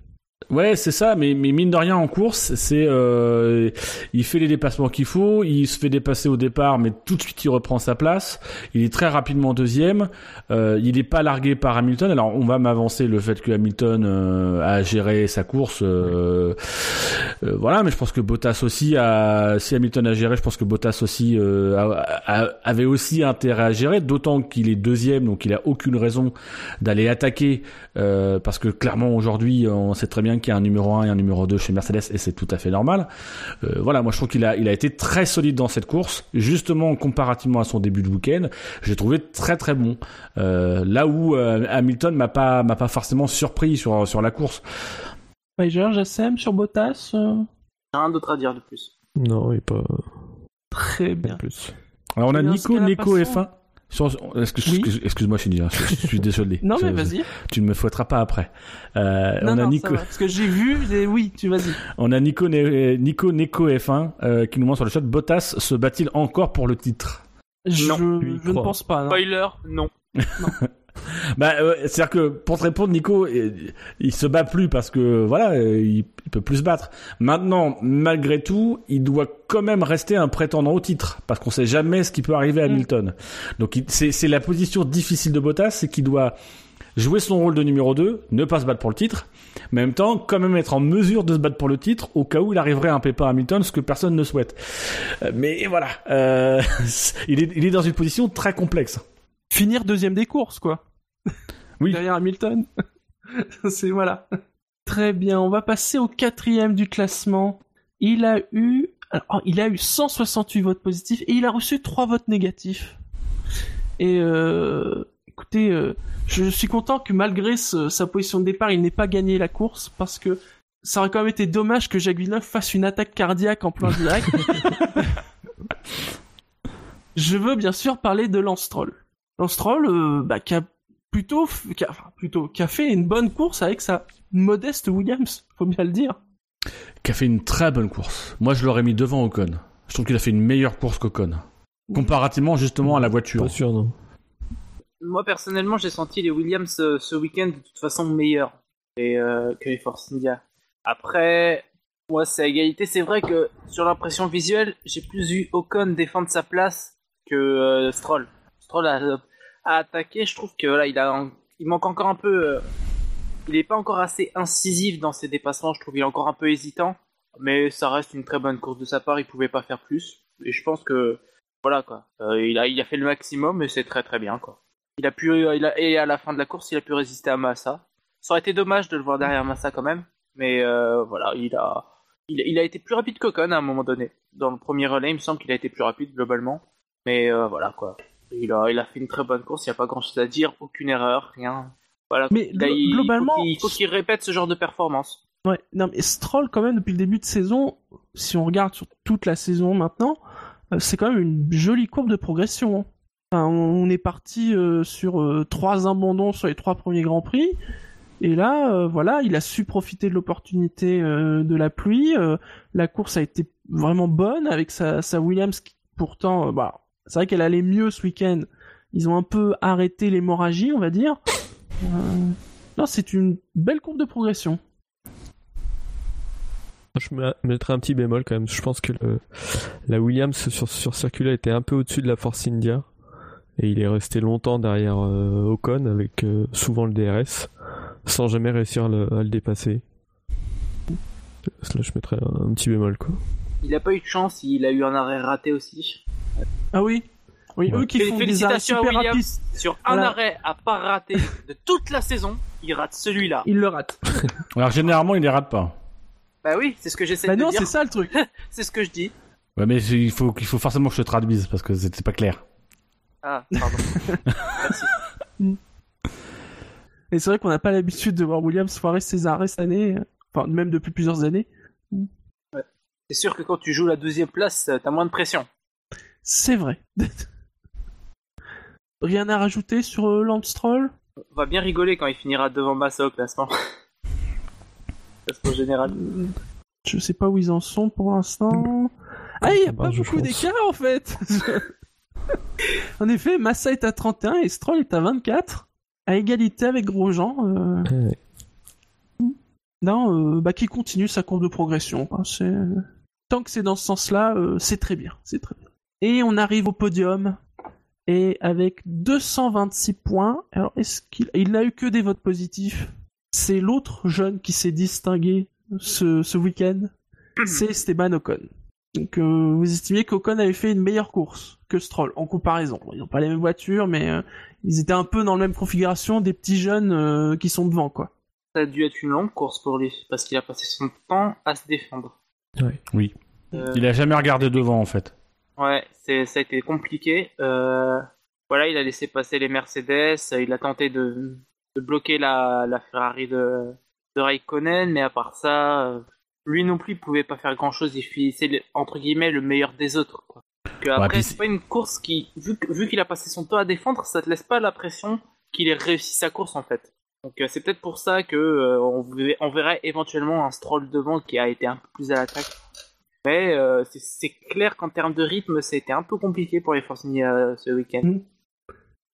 Ouais, c'est ça, mais, mais mine de rien en course, c'est euh, il fait les dépassements qu'il faut, il se fait dépasser au départ, mais tout de suite il reprend sa place. Il est très rapidement deuxième. Euh, il n'est pas largué par Hamilton. Alors on va m'avancer le fait que Hamilton euh, a géré sa course, euh, euh, voilà. Mais je pense que Bottas aussi a, si Hamilton a géré, je pense que Bottas aussi euh, a- avait aussi intérêt à gérer, d'autant qu'il est deuxième, donc il a aucune raison d'aller attaquer parce que clairement aujourd'hui on sait très bien qu'il y a un numéro 1 et un numéro 2 chez Mercedes et c'est tout à fait normal. Euh, voilà, moi je trouve qu'il a, il a été très solide dans cette course, justement comparativement à son début de week-end, j'ai trouvé très très bon. Euh, là où euh, Hamilton m'a pas m'a pas forcément surpris sur sur la course. Pager, Jassem sur Bottas. euh, Rien d'autre à dire de plus. Non, il est pas Très bien. plus. Alors on a Et Nico passons- F1. Excuse, excuse-moi Shinji, hein, je, je suis désolé. Non mais Je- vas-y. Tu ne me fouetteras pas après. Euh, Non, on a non, Nico. ça va, parce que j'ai vu, oui, tu vas-y. On a Nico, Ne- Nico Neko F1 euh, qui nous montre sur le chat Bottas se bat-il encore pour le titre? Je, Non, je ne pense pas. non. Spoiler, non. Bah, euh, c'est-à-dire que pour te répondre, Nico, euh, il se bat plus parce que voilà, euh, il, il peut plus se battre. Maintenant, malgré tout, il doit quand même rester un prétendant au titre parce qu'on sait jamais ce qui peut arriver à Mm. Hamilton. Donc il- c'est la position difficile de Bottas, c'est qu'il doit jouer son rôle de numéro 2, ne pas se battre pour le titre, mais en même temps quand même être en mesure de se battre pour le titre au cas où il arriverait à un pépin à Hamilton, ce que personne ne souhaite. Mais voilà, euh, il, est, il est dans une position très complexe. Finir deuxième des courses, quoi. Oui. Derrière Hamilton. C'est voilà. Très bien, on va passer au quatrième du classement. Il a eu, alors, il a eu 168 votes positifs et il a reçu 3 votes négatifs. Et euh, écoutez, euh, je suis content que malgré ce- sa position de départ, il n'ait pas gagné la course parce que ça aurait quand même été dommage que Jacques Villeneuve fasse une attaque cardiaque en plein direct. je veux bien sûr parler de Lance Stroll. Lance Stroll, euh, bah, qui a plutôt, qui a, enfin, plutôt, qui a fait une bonne course avec sa modeste Williams, faut bien le dire. qui a fait une très bonne course. Moi, je l'aurais mis devant Ocon. Je trouve qu'il a fait une meilleure course qu'Ocon. Comparativement justement à la voiture. Pas sûr, non. Moi personnellement, j'ai senti les Williams euh, ce week-end de toute façon meilleurs et, euh, que les Force India. Après, moi c'est à égalité. C'est vrai que sur l'impression visuelle, j'ai plus vu Ocon défendre sa place que euh, Stroll. Stroll a, a attaqué. Je trouve que là, il a, il manque encore un peu. euh, il est pas encore assez incisif dans ses dépassements. Je trouve qu'il est encore un peu hésitant. Mais ça reste une très bonne course de sa part. Il pouvait pas faire plus. Et je pense que voilà quoi. Euh, il a, il a fait le maximum et c'est très très bien quoi. Il a pu, il a, et à la fin de la course, il a pu résister à Massa. Ça aurait été dommage de le voir derrière Massa quand même, mais euh, voilà, il a, il, a été plus rapide qu'Ocon à un moment donné. Dans le premier relais, il me semble qu'il a été plus rapide globalement, mais euh, voilà quoi. Il a, il a fait une très bonne course. Il n'y a pas grand chose à dire, aucune erreur, rien. Voilà. Mais Là, il- globalement- il faut qu'il répète ce genre de performance. Ouais, non mais Stroll quand même depuis le début de saison, si on regarde sur toute la saison maintenant, euh, c'est quand même une jolie courbe de progression. hein. Enfin, on est parti euh, sur euh, trois abandons sur les trois premiers grands prix. Et là, euh, voilà, il a su profiter de l'opportunité de la pluie. la course a été vraiment bonne avec sa, sa Williams. Qui, pourtant, bah, c'est vrai qu'elle allait mieux ce week-end. Ils ont un peu arrêté l'hémorragie, on va dire. Euh, non, c'est une belle courbe de progression. Je me- mettrais un petit bémol quand même. Je pense que le- la Williams sur, sur circuit était un peu au-dessus de la Force India. Et il est resté longtemps derrière euh, Ocon avec euh, souvent le DRS sans jamais réussir à le, à le dépasser. Là, je mettrais un, un petit bémol quoi. Il a pas eu de chance, il a eu un arrêt raté aussi. Ah oui Oui, Ouais. eux qui font des arrêts Félicitations à super Williams. rapides, Sur un Voilà. arrêt à pas rater de toute la saison, il rate celui-là. ils le ratent. Alors généralement, il les rate pas. Bah oui, c'est ce que j'essaie bah de non, dire. c'est ça le truc. C'est ce que je dis. Ouais, mais il faut, il faut forcément que je te traduise parce que c'est pas clair. Ah, pardon. Merci. Et c'est vrai qu'on n'a pas l'habitude de voir Williams foirer ses arrêts cette année, enfin même depuis plusieurs années. C'est sûr que quand tu joues la deuxième place, t'as moins de pression. C'est vrai. Rien à rajouter sur euh, Lance Stroll On va bien rigoler quand il finira devant Massa au classement. classement général. Je sais pas où ils en sont pour l'instant. Ah, il y a Bah, pas beaucoup d'écart en fait. en effet, Massa est à 31 et Stroll est à 24, à égalité avec Grosjean. euh, Ouais. Non, euh, bah qui continue sa courbe de progression. tant que c'est dans ce sens-là, euh, c'est très bien, c'est très bien. Et on arrive au podium et avec 226 points. Alors est-ce qu'il il n'a eu que des votes positifs? C'est l'autre jeune qui s'est distingué ce, ce week-end. C'est Esteban Ocon. Donc euh, vous estimez qu'Ocon avait fait une meilleure course que Stroll en comparaison. Ils n'ont pas les mêmes voitures, mais euh, ils étaient un peu dans la même configuration des petits jeunes euh, qui sont devant, quoi. Ça a dû être une longue course pour lui, parce qu'il a passé son temps à se défendre. Oui. Euh, Il a jamais regardé devant en fait. Ouais, c'est, ça a été compliqué. Euh, voilà, il a laissé passer les Mercedes, il a tenté de, de bloquer la, la Ferrari de, de Raikkonen, mais à part ça, euh, lui non plus, il pouvait pas faire grand chose. Il finissait, entre guillemets, le meilleur des autres. Quoi. Donc, Ouais, après, puis c'est pas une course qui, vu, qu'il a passé son temps à défendre, ça te laisse pas la pression qu'il ait réussi sa course en fait. Donc euh, c'est peut-être pour ça que euh, on, verrait- on verrait éventuellement un stroll devant qui a été un peu plus à l'attaque. Mais euh, c'est- clair qu'en termes de rythme, ça a été un peu compliqué pour les Force India euh, ce week-end. Mm.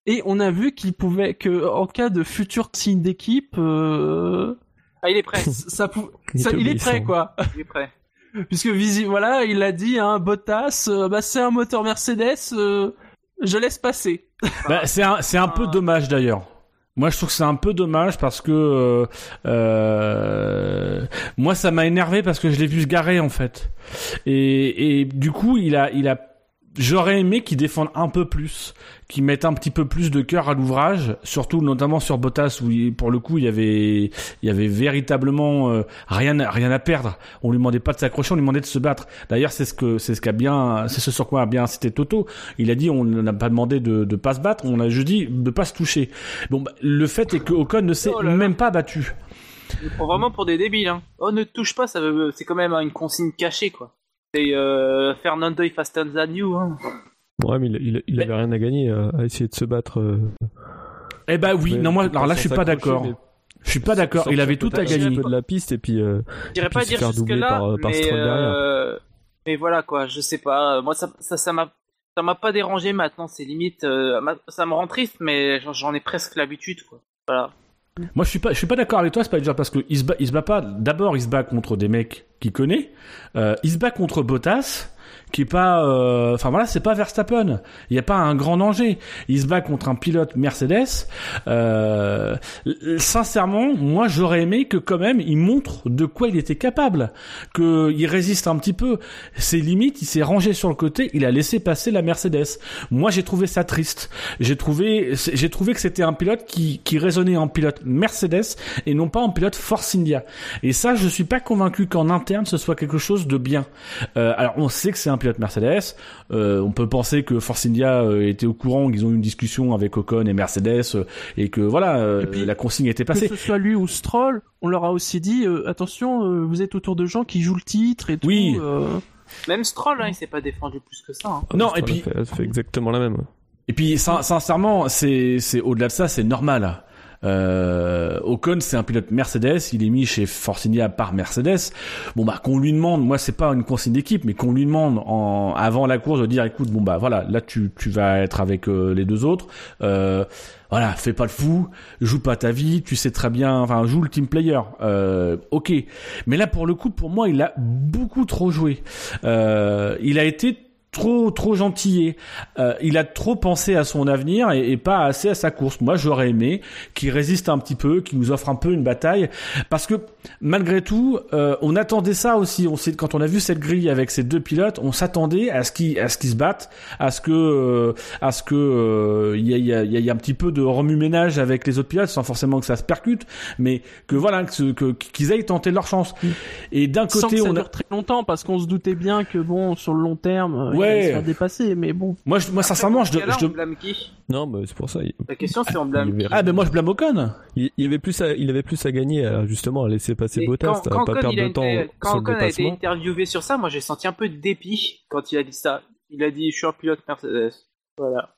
Et on a vu qu'il pouvait que en cas de futur signe d'équipe, euh, Ah, il est prêt, ça, pou- Il ça- était il est prêt quoi. il est prêt. Puisque visi voilà, il a dit hein, Bottas, euh, bah c'est un moteur Mercedes, euh, je laisse passer. Bah, c'est un, c'est un peu Ah. dommage d'ailleurs. Moi, je trouve que c'est un peu dommage parce que euh, euh, moi, ça m'a énervé parce que je l'ai vu se garer en fait. Et, et du coup, il a, il a. J'aurais aimé qu'il défende un peu plus, qu'il mette un petit peu plus de cœur à l'ouvrage, surtout notamment sur Bottas où il- pour le coup il y avait, il y avait véritablement euh, rien, à- rien à perdre. On lui demandait pas de s'accrocher, on lui demandait de se battre. D'ailleurs, c'est ce que, c'est ce qu'a bien, c'est ce sur quoi a bien incité Toto. Il a dit on n'a pas demandé de, de pas se battre, on a juste dit de pas se toucher. Bon, bah, le fait est que Ocon ne s'est Oh même pas battu. Il prend vraiment pour des débiles. Hein. Oh, ne touche pas, ça veut... c'est quand même une consigne cachée quoi. Euh, Fernando is faster than you. Hein. Ouais, mais il, il, il avait rien à gagner à, à essayer de se battre. euh, Eh ben oui, non moi, alors là je suis pas d'accord. mais Je suis pas d'accord. Il avait tout à peut-être un gagner. peu de la piste et puis euh, Et pas puis se dire faire jusque doubler là, par- par mais, derrière. euh, mais voilà quoi, je sais pas. Moi ça m'a ça m'a pas dérangé maintenant, c'est limite euh, ça me rend triste mais j'en- j'en ai presque l'habitude quoi. Voilà. Moi, je suis pas, je suis pas d'accord avec toi, Spider, parce que il se bat, il se bat pas. D'abord, il se bat contre des mecs qu'il connaît. Euh, il se bat contre Bottas, qui est pas, euh, enfin voilà, c'est pas Verstappen. Il y a pas un grand danger. Il se bat contre un pilote Mercedes. Euh, sincèrement, moi, j'aurais aimé que quand même, il montre de quoi il était capable, que il résiste un petit peu. Ses limites, il s'est rangé sur le côté, il a laissé passer la Mercedes. Moi, j'ai trouvé ça triste. J'ai trouvé, j'ai trouvé que c'était un pilote qui, qui raisonnait en pilote Mercedes et non pas en pilote Force India. Et ça, je suis pas convaincu qu'en interne ce soit quelque chose de bien. Euh, alors, on sait que c'est un pilote Mercedes. Euh, on peut penser que Force India euh, était au courant, qu'ils ont eu une discussion avec Ocon et Mercedes euh, et que voilà, euh, Et puis, la consigne était Que passée. ce soit lui ou Stroll, on leur a aussi dit euh, attention, euh, vous êtes autour de gens qui jouent le titre et tout. Oui. euh, Même Stroll hein, il s'est pas défendu plus que ça. hein. Non, Stroll et puis- a fait, a fait exactement la même. Et puis sin- sincèrement, c'est c'est au-delà de ça, c'est normal. Euh, Ocon, c'est un pilote Mercedes, il est mis chez Force India par Mercedes. Bon bah qu'on lui demande, moi c'est pas une consigne d'équipe, mais qu'on lui demande en, avant la course de dire, écoute, bon bah voilà, là tu, tu vas être avec euh, les deux autres. Euh, voilà, fais pas le fou, joue pas ta vie, tu sais très bien, enfin joue le team player. Euh, ok, mais là pour le coup, pour moi, il a beaucoup trop joué. Euh, il a été trop trop gentillé. Euh, il a trop pensé à son avenir et, et, pas assez à sa course. Moi, j'aurais aimé qu'il résiste un petit peu, qu'il nous offre un peu une bataille, parce que malgré tout, euh, on attendait ça aussi. On sait quand on a vu cette grille avec ces deux pilotes, on s'attendait à ce qu'ils à ce qu'ils se battent, à ce que euh, à ce que euh, il y, a, y, a, y, a, un petit peu de remue-ménage avec les autres pilotes, sans forcément que ça se percute, mais que voilà que qu'ils aillent tenter leur chance. Et d'un côté, sans que ça on a dure très longtemps parce qu'on se doutait bien que bon sur le long terme. Ouais, se faire dépasser, mais bon. Moi, je, moi sincèrement, je, Là, je, on blâme qui? Non, mais c'est pour ça. Il... La question, c'est on blâme ah ben moi je blâme Ocon. Il, il avait plus à, il avait plus à gagner à, justement à laisser passer Mais Bottas, quand, à quand pas Ocon, perdre il a de temps été, quand sur le Ocon a été interviewé sur ça, moi j'ai senti un peu de dépit quand il a dit ça. Il a dit je suis un pilote Mercedes. Voilà.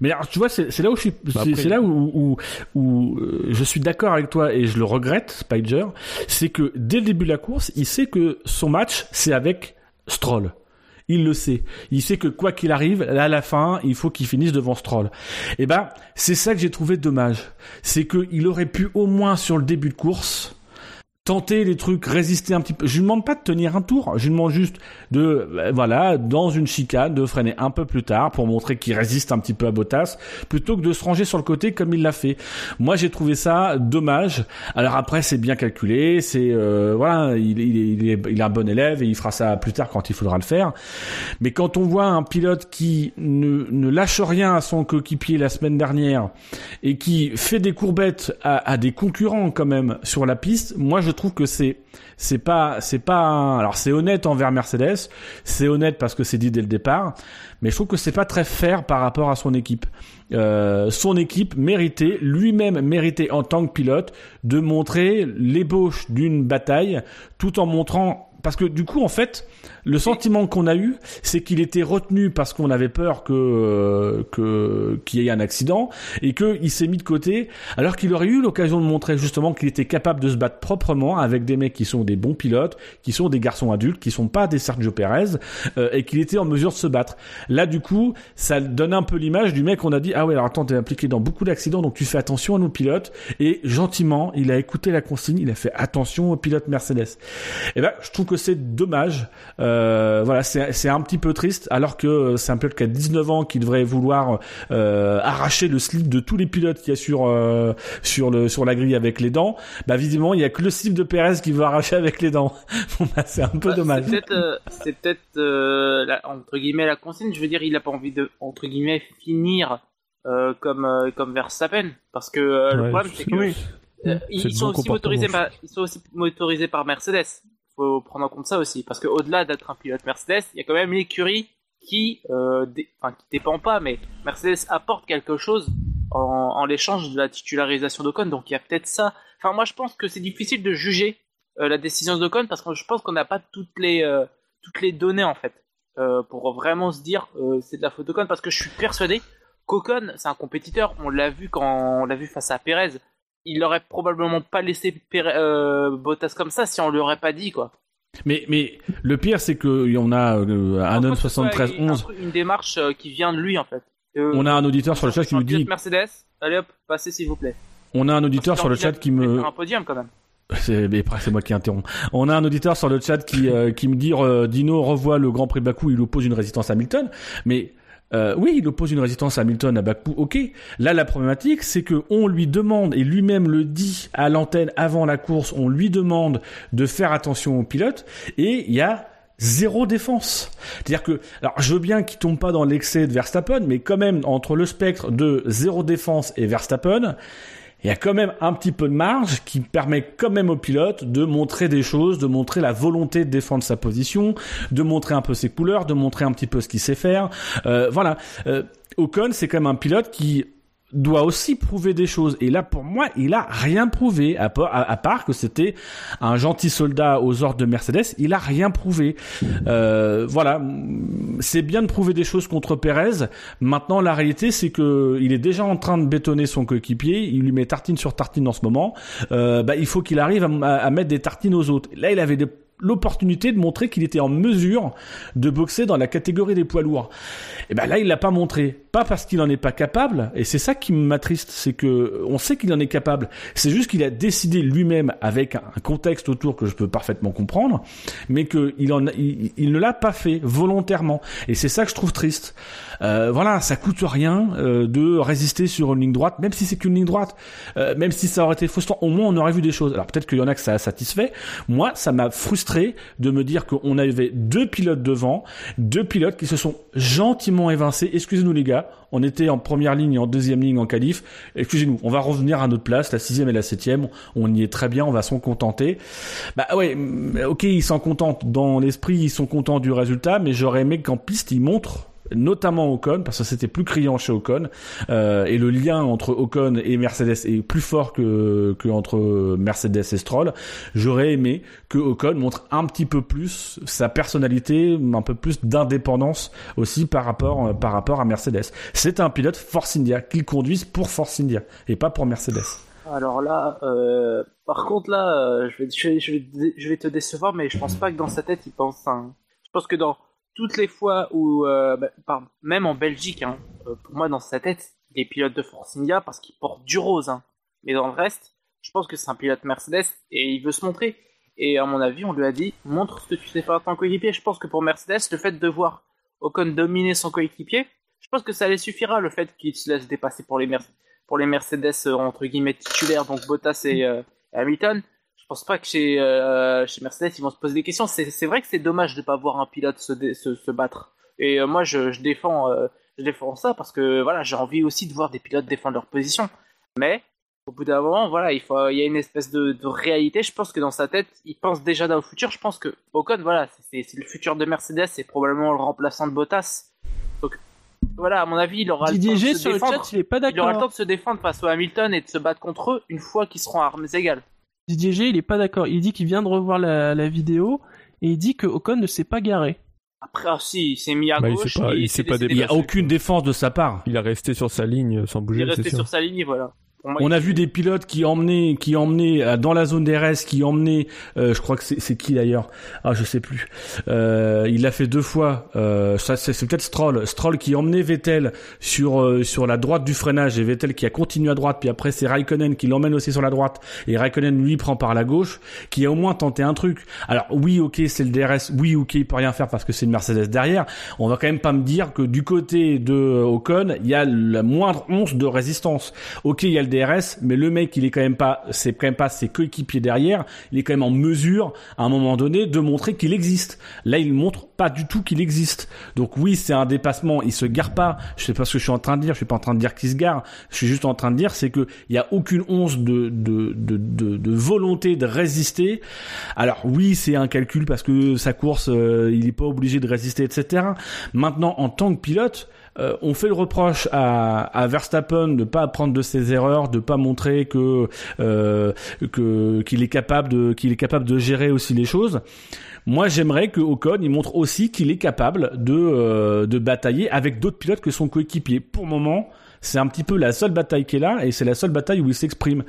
Mais alors, tu vois, c'est là où je suis, Bah, c'est là où, où, où, euh, je suis d'accord avec toi et je le regrette, Spider, c'est que dès le début de la course, il sait que son match, c'est avec Stroll. Il le sait. Il sait que quoi qu'il arrive, à la fin, il faut qu'il finisse devant Stroll. Et ben, c'est ça que j'ai trouvé dommage. C'est qu'il aurait pu au moins sur le début de course tenter les trucs, résister un petit peu. Je lui demande pas de tenir un tour. Je demande juste de, euh, voilà, dans une chicane, de freiner un peu plus tard pour montrer qu'il résiste un petit peu à Bottas, plutôt que de se ranger sur le côté comme il l'a fait. Moi, j'ai trouvé ça dommage. Alors après, c'est bien calculé, c'est euh, voilà, il, il, est, il, est, il est un bon élève et il fera ça plus tard quand il faudra le faire. Mais quand on voit un pilote qui ne, ne lâche rien à son coéquipier la semaine dernière et qui fait des courbettes à, à des concurrents quand même sur la piste, moi je trouve que c'est c'est pas c'est pas alors c'est honnête envers Mercedes, c'est honnête parce que c'est dit dès le départ, mais je trouve que c'est pas très fair par rapport à son équipe. Euh, son équipe méritait lui-même méritait en tant que pilote de montrer l'ébauche d'une bataille tout en montrant parce que du coup en fait le sentiment qu'on a eu c'est qu'il était retenu parce qu'on avait peur que euh, que qu'il y ait un accident et qu'il s'est mis de côté alors qu'il aurait eu l'occasion de montrer justement qu'il était capable de se battre proprement avec des mecs qui sont des bons pilotes qui sont des garçons adultes qui sont pas des Sergio Perez euh, et qu'il était en mesure de se battre. Là du coup ça donne un peu l'image du mec on a dit ah ouais alors attends t'es impliqué dans beaucoup d'accidents donc tu fais attention à nos pilotes et gentiment il a écouté la consigne il a fait attention aux pilotes Mercedes. Et ben je trouve que c'est dommage euh, voilà c'est c'est un petit peu triste alors que euh, c'est un pilote qui a 19 ans qui devrait vouloir euh, arracher le slip de tous les pilotes qu'il y a sur euh, sur le sur la grille avec les dents bah visiblement il y a que le slip de Perez qui veut arracher avec les dents bon bah c'est un peu Bah, dommage C'est peut-être, euh, c'est peut-être euh, la- entre guillemets la consigne. Je veux dire, il a pas envie de entre guillemets finir euh, comme euh, comme Verstappen, parce que euh, le Ouais, problème c'est que Oui. euh, ils sont aussi comportement. motorisés par ils sont aussi motorisés par Mercedes. Faut prendre en compte ça aussi, parce que au-delà d'être un pilote Mercedes, il y a quand même l'écurie qui euh, enfin qui dépend pas, mais Mercedes apporte quelque chose en, en l'échange de la titularisation d'Ocon. Donc il y a peut-être ça. Enfin moi je pense que c'est difficile de juger euh, la décision d'Ocon parce que je pense qu'on n'a pas toutes les euh, toutes les données en fait pour vraiment se dire c'est de la faute d'Ocon parce que je suis persuadé qu'Ocon c'est un compétiteur on l'a vu quand on l'a vu face à Perez il aurait probablement pas laissé Pérez- euh, Bottas comme ça si on lui aurait pas dit quoi. Mais mais le pire c'est que on a euh, Anon Je pense que ce soit 73 un 11 truc- une démarche euh, qui vient de lui en fait. Euh, on a un auditeur sur le chat qui nous dit Mercedes. Allez hop passez s'il vous plaît. On a un auditeur sur le chat qui me un podium quand même. C'est mais après, c'est moi qui interromps. On a un auditeur sur le chat qui qui me dit Dino revoit le Grand Prix de Bakou, il oppose une résistance à Hamilton, mais euh, oui, il oppose une résistance à Hamilton à Bakou. Ok. Là, la problématique, c'est que on lui demande et lui-même le dit à l'antenne avant la course, on lui demande de faire attention aux pilotes et il y a zéro défense. C'est-à-dire que, alors je veux bien qu'il tombe pas dans l'excès de Verstappen, mais quand même entre le spectre de zéro défense et Verstappen, il y a quand même un petit peu de marge qui permet quand même au pilote de montrer des choses, de montrer la volonté de défendre sa position, de montrer un peu ses couleurs, de montrer un petit peu ce qu'il sait faire. Euh, voilà. Euh, Ocon, c'est quand même un pilote qui doit aussi prouver des choses. Et là, pour moi, il a rien prouvé, à, part- que c'était un gentil soldat aux ordres de Mercedes. Il a rien prouvé. Euh, voilà, c'est bien de prouver des choses contre Pérez. Maintenant, la réalité, c'est que il est déjà en train de bétonner son coéquipier. Il lui met tartine sur tartine en ce moment. Euh, bah, il faut qu'il arrive à mettre des tartines aux autres. Là, il avait des- l'opportunité de montrer qu'il était en mesure de boxer dans la catégorie des poids lourds. Et ben là, il l'a pas montré. Pas parce qu'il en est pas capable, et c'est ça qui m'attriste, c'est que on sait qu'il en est capable. C'est juste qu'il a décidé lui-même, avec un contexte autour que je peux parfaitement comprendre, mais que il ne l'a pas fait volontairement. Et c'est ça que je trouve triste. Euh, voilà, ça coûte rien euh, de résister sur une ligne droite, même si c'est qu'une ligne droite, euh, même si ça aurait été frustrant. Au moins, on aurait vu des choses. Alors peut-être qu'il y en a que ça a satisfait. Moi, ça m'a frustré de me dire qu'on avait deux pilotes devant, deux pilotes qui se sont gentiment évincés. Excusez-nous les gars, on était en première ligne et en deuxième ligne en qualif. Excusez-nous, on va revenir à notre place, la sixième et la septième. On y est très bien, on va s'en contenter. Bah ouais, mm, ok, ils s'en contentent dans l'esprit, ils sont contents du résultat, mais j'aurais aimé qu'en piste ils montrent notamment Ocon parce que c'était plus criant chez Ocon euh, et le lien entre Ocon et Mercedes est plus fort que, que entre Mercedes et Stroll j'aurais aimé que Ocon montre un petit peu plus sa personnalité un peu plus d'indépendance aussi par rapport par rapport à Mercedes c'est un pilote Force India qu'il conduise pour Force India et pas pour Mercedes Alors là, euh, par contre là, euh, je vais te décevoir, mais je pense pas que dans sa tête il pense. Hein. Je pense que dans toutes les fois où, euh, bah, même en Belgique, hein, euh, pour moi dans sa tête, il est pilote de Force parce qu'il porte du rose. Hein. Mais dans le reste, je pense que c'est un pilote Mercedes et il veut se montrer. Et à mon avis, on lui a dit montre ce que tu sais faire en tant coéquipier. Je pense que pour Mercedes, le fait de voir Ocon dominer son coéquipier, je pense que ça les suffira le fait qu'il se laisse dépasser pour les, Mercedes euh, entre guillemets titulaires, donc Bottas et Hamilton. Je pense pas que chez, euh, chez Mercedes ils vont se poser des questions. C'est vrai que c'est dommage de pas voir un pilote se, se, se battre. Et euh, moi je, je défends euh, je défends ça parce que voilà j'ai envie aussi de voir des pilotes défendre leur position. Mais au bout d'un moment voilà il faut il y a une espèce de, de réalité. Je pense que dans sa tête il pense déjà dans le futur. Je pense que Ocon voilà c'est le futur de Mercedes c'est probablement le remplaçant de Bottas. Donc voilà à mon avis il aura Didier le temps de se sur le défendre. chat, il est pas Il aura le temps de se défendre face au Hamilton et de se battre contre eux une fois qu'ils seront à armes égales. Didier G, il est pas d'accord. Il dit qu'il vient de revoir la, la vidéo et il dit que Ocon ne s'est pas garé. Après, ah, si, il s'est mis à Bah, il gauche. s'est pas- et il s'est s'est pas laissé il y a aucune défense de sa part Il a resté sur sa ligne sans Il est bouger, resté sur sa ligne, voilà. Moi, On a vu des pilotes qui emmenaient, qui emmenaient euh, dans la zone DRS, qui emmenaient, euh, je crois que c'est qui d'ailleurs? Ah, je sais plus. Euh, il l'a fait deux fois. Euh, ça, c'est peut-être Stroll. Stroll qui emmenait Vettel sur euh, sur la droite du freinage et Vettel qui a continué à droite. Puis après c'est Raikkonen qui l'emmène aussi sur la droite et Raikkonen lui prend par la gauche, qui a au moins tenté un truc. Alors oui, ok, c'est le DRS. Oui, ok, il peut rien faire parce que c'est une Mercedes derrière. On va quand même pas me dire que du côté de Ocon, il y a la moindre once de résistance. Ok, il y a le DRS, mais le mec, il est quand même pas, c'est quand même pas ses coéquipiers derrière. Il est quand même en mesure, à un moment donné, de montrer qu'il existe. Là, il montre pas du tout qu'il existe. Donc oui, c'est un dépassement. Il se gare pas. Je sais pas ce que je suis en train de dire. Je suis pas en train de dire qu'il se gare. Je suis juste en train de dire, c'est que il y a aucune once de de, de, de, volonté de résister. Alors oui, c'est un calcul parce que sa course, euh, il est pas obligé de résister, etc. Maintenant, en tant que pilote, euh, on fait le reproche à, Verstappen de pas apprendre de ses erreurs, de pas montrer que euh, que qu'il est capable de qu'il est capable de gérer aussi les choses. Moi, j'aimerais que Ocon il montre aussi qu'il est capable de euh, de batailler avec d'autres pilotes que son coéquipier. Pour le moment, c'est un petit peu la seule bataille qu'il a et c'est la seule bataille où il s'exprime.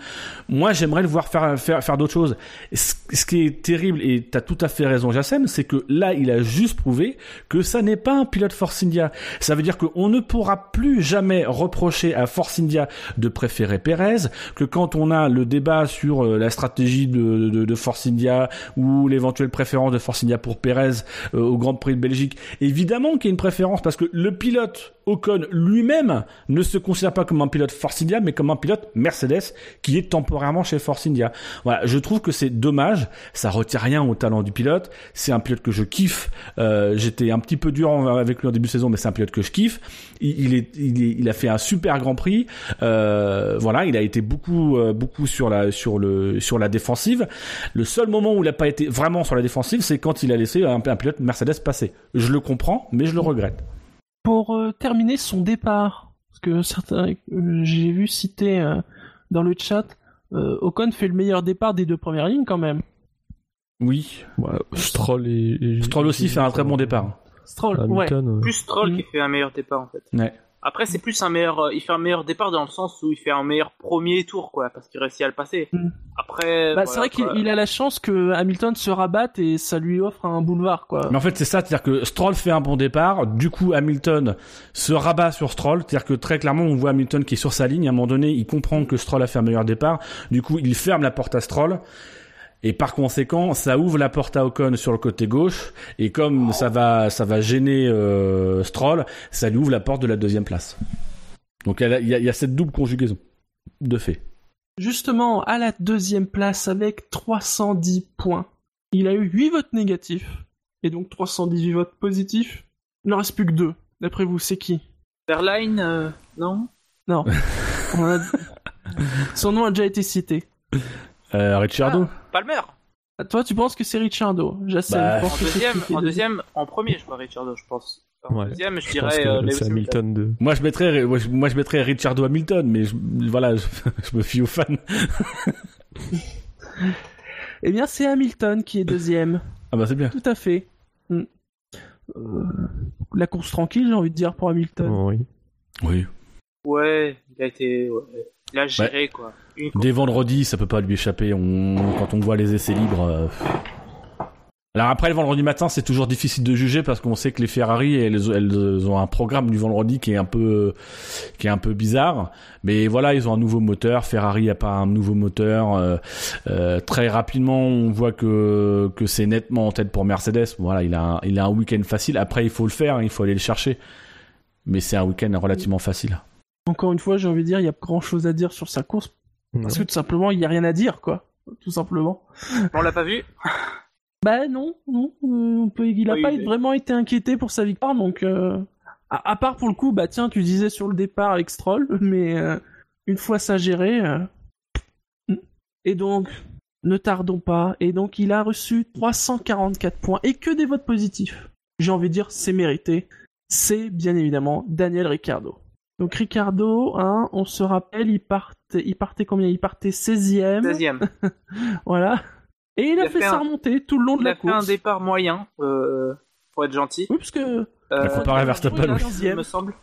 Moi, j'aimerais le voir faire faire faire d'autres choses. Ce, qui est terrible et t'as tout à fait raison, Jassem, c'est que là, il a juste prouvé que ça n'est pas un pilote Force India. Ça veut dire qu'on ne pourra plus jamais reprocher à Force India de préférer Perez, que quand on a le débat sur euh, la stratégie de, de, de Force India ou l'éventuelle préférence de Force India pour Perez euh, au Grand Prix de Belgique, évidemment qu'il y a une préférence parce que le pilote Ocon lui-même ne se considère pas comme un pilote Force India, mais comme un pilote Mercedes qui est temporairement chez Force India. Voilà, je trouve que c'est dommage. Ça retire rien au talent du pilote. C'est un pilote que je kiffe. Euh, J'étais un petit peu dur avec lui en début de saison, mais c'est un pilote que je kiffe. Il, a fait un super Grand Prix. Euh, voilà, il a été beaucoup, euh, beaucoup sur la, défensive. Le seul moment où il n'a pas été vraiment sur la défensive, c'est quand il a laissé un, pilote Mercedes passer. Je le comprends, mais je le regrette. Pour terminer son départ, que certains, j'ai vu citer euh, dans le chat, euh, Ocon fait le meilleur départ des deux premières lignes quand même. Oui. Ouais, Stroll et, et- Stroll aussi fait un très bon départ. Stroll, ouais. Hamilton, Plus Stroll Mm. qui fait un meilleur départ en fait. Ouais. Après, c'est plus un meilleur. euh, il fait un meilleur départ dans le sens où il fait un meilleur premier tour, quoi, parce qu'il réussit à le passer. Mm. Après. Bah, voilà, c'est vrai qu'il a la chance que Hamilton se rabatte et ça lui offre un boulevard, quoi. Mais en fait, c'est ça, c'est-à-dire que Stroll fait un bon départ, du coup Hamilton se rabat sur Stroll, c'est-à-dire que très clairement on voit Hamilton qui est sur sa ligne, à un moment donné il comprend que Stroll a fait un meilleur départ, du coup il ferme la porte à Stroll, et par conséquent ça ouvre la porte à Ocon sur le côté gauche, et comme ça va, ça va gêner euh, Stroll, ça lui ouvre la porte de la deuxième place. Donc il y a, y y cette double conjugaison, de fait. Justement, à la deuxième place avec 310 points, il a eu 8 votes négatifs et donc 318 votes positifs. Il n'en reste plus que deux. D'après vous, c'est qui? Verline, euh, non? Non. On a- Son nom a déjà été cité. Euh, Ricciardo Palmer. Toi, tu penses que c'est Ricciardo J'essaie. Bah, je pense En que c'est deuxième, en deuxième, en premier, je crois Richardo, je pense. En Ouais. deuxième, je dirais euh, Lewis Hamilton. Hamilton de. Moi je mettrais, moi je- moi, je mettrais Ricciardo Hamilton, mais je, voilà, je, je me fie aux fans. Eh bien, c'est Hamilton qui est deuxième. Ah bah c'est bien. Tout à fait. Mm. Euh, la course tranquille, j'ai envie de dire, pour Hamilton. Oh, oui. Oui. Ouais, il a été, ouais. Il a géré quoi. Une course. Dès vendredi, ça peut pas lui échapper. On... Quand on voit les essais libres. euh, Alors après, le vendredi matin, c'est toujours difficile de juger parce qu'on sait que les Ferrari, elles, elles ont un programme du vendredi qui est un peu, qui est un peu bizarre. Mais voilà, ils ont un nouveau moteur. Ferrari a pas un nouveau moteur. Euh, euh, très rapidement, on voit que que c'est nettement en tête pour Mercedes. Voilà, il a un, il a un week-end facile. Après, il faut le faire, hein, il faut aller le chercher. Mais c'est un week-end relativement facile. Encore une fois, j'ai envie de dire, il y a grand chose à dire sur sa course parce que tout simplement, il y a rien à dire, quoi. Tout simplement. On l'a pas vu Bah non, non, on peut, il a Oui, pas vraiment été inquiété pour sa victoire, donc euh, à, à part pour le coup, bah tiens, tu disais sur le départ avec Stroll, mais euh, une fois ça géré, euh, et donc ne tardons pas, et donc il a reçu 344 points et que des votes positifs. J'ai envie de dire, c'est mérité. C'est bien évidemment Daniel Ricciardo. Donc Ricciardo, hein, on se rappelle, il partait, il partait combien? Il partait 16e, 16ème. voilà. Et il, a, a fait, fait sa un- remontée tout le long de Il la a fait un course. départ moyen, euh, pour être gentil. Oui, parce que Euh, comparé à Verstappen, il a oui. 15e. il me semble.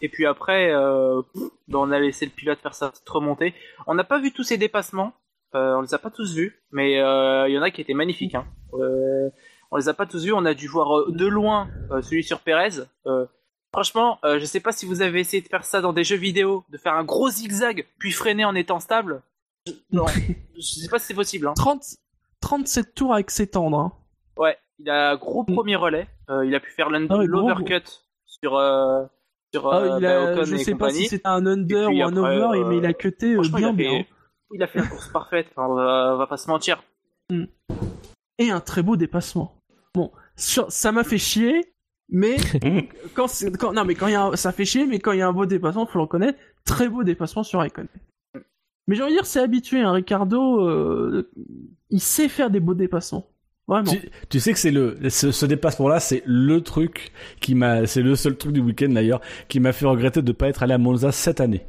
Et puis après, euh, ben, on a laissé le pilote faire sa remontée. On n'a pas vu tous ses dépassements. Euh, on les a pas tous vus, mais euh, il y en a qui étaient magnifiques. Hein. Euh, on les a pas tous vus. On a dû voir euh, de loin euh, celui sur Pérez. Euh, franchement, euh, je sais pas si vous avez essayé de faire ça dans des jeux vidéo, de faire un gros zigzag puis freiner en étant stable. Je- Non, je sais pas si c'est possible. Hein. 30, 37 tours avec s'étendre. Hein. Ouais, il a un gros premier relais. Euh, il a pu faire Ah l'overcut sur euh, sur Ah, euh, il a, bah, Ocon je et sais pas si c'était un under ou un après, over, euh, mais il a cuté euh, bien il a, bien. fait, il a fait la course parfaite. Enfin, on, va, on va pas se mentir. Et un très beau dépassement. Bon, sur- ça m'a fait chier, mais quand, non mais quand il y a un- ça fait chier, mais quand il y a un beau dépassement, faut le reconnaître, très beau dépassement sur Raikkonen. Mais j'ai envie de dire, c'est habitué, hein, Ricardo, euh, il sait faire des beaux dépassements. Vraiment. Tu, tu sais que c'est le ce, ce dépassement-là, c'est le truc qui m'a, c'est le seul truc du week-end d'ailleurs qui m'a fait regretter de pas être allé à Monza cette année.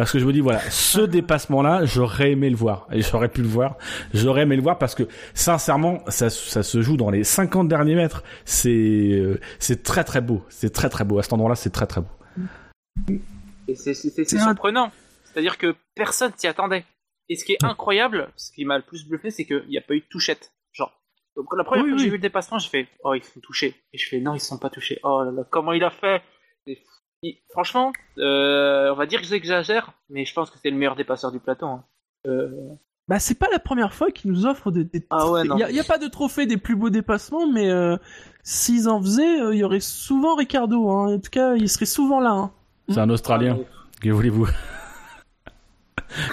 Parce que je me dis voilà, ce dépassement-là, j'aurais aimé le voir et j'aurais pu le voir. J'aurais aimé le voir parce que sincèrement, ça, ça se joue dans les 50 derniers mètres. C'est euh, c'est très très beau, c'est très très beau. À cet endroit-là, c'est très très beau. Et c'est c'est- c'est C'est un- surprenant. C'est-à-dire que personne s'y attendait. Et ce qui est incroyable, ce qui m'a le plus bluffé, c'est qu'il n'y a pas eu de touchette. Genre. Donc la première Oui, fois que oui. j'ai vu le dépassement, j'ai fait Oh, ils sont touchés. Et je fais Non, ils sont pas touchés. Oh là là, comment il a fait? Et il- Franchement, euh, on va dire que j'exagère, mais je pense que c'est le meilleur dépasseur du plateau. hein. Euh, Bah c'est pas la première fois qu'ils nous offrent des. des Ah ouais, non. Il y, a- pas de trophée des plus beaux dépassements, mais euh, s'ils en faisaient, euh, il y aurait souvent Ricardo. Hein. En tout cas, il serait souvent là. Hein. C'est un Australien. Que voulez-vous?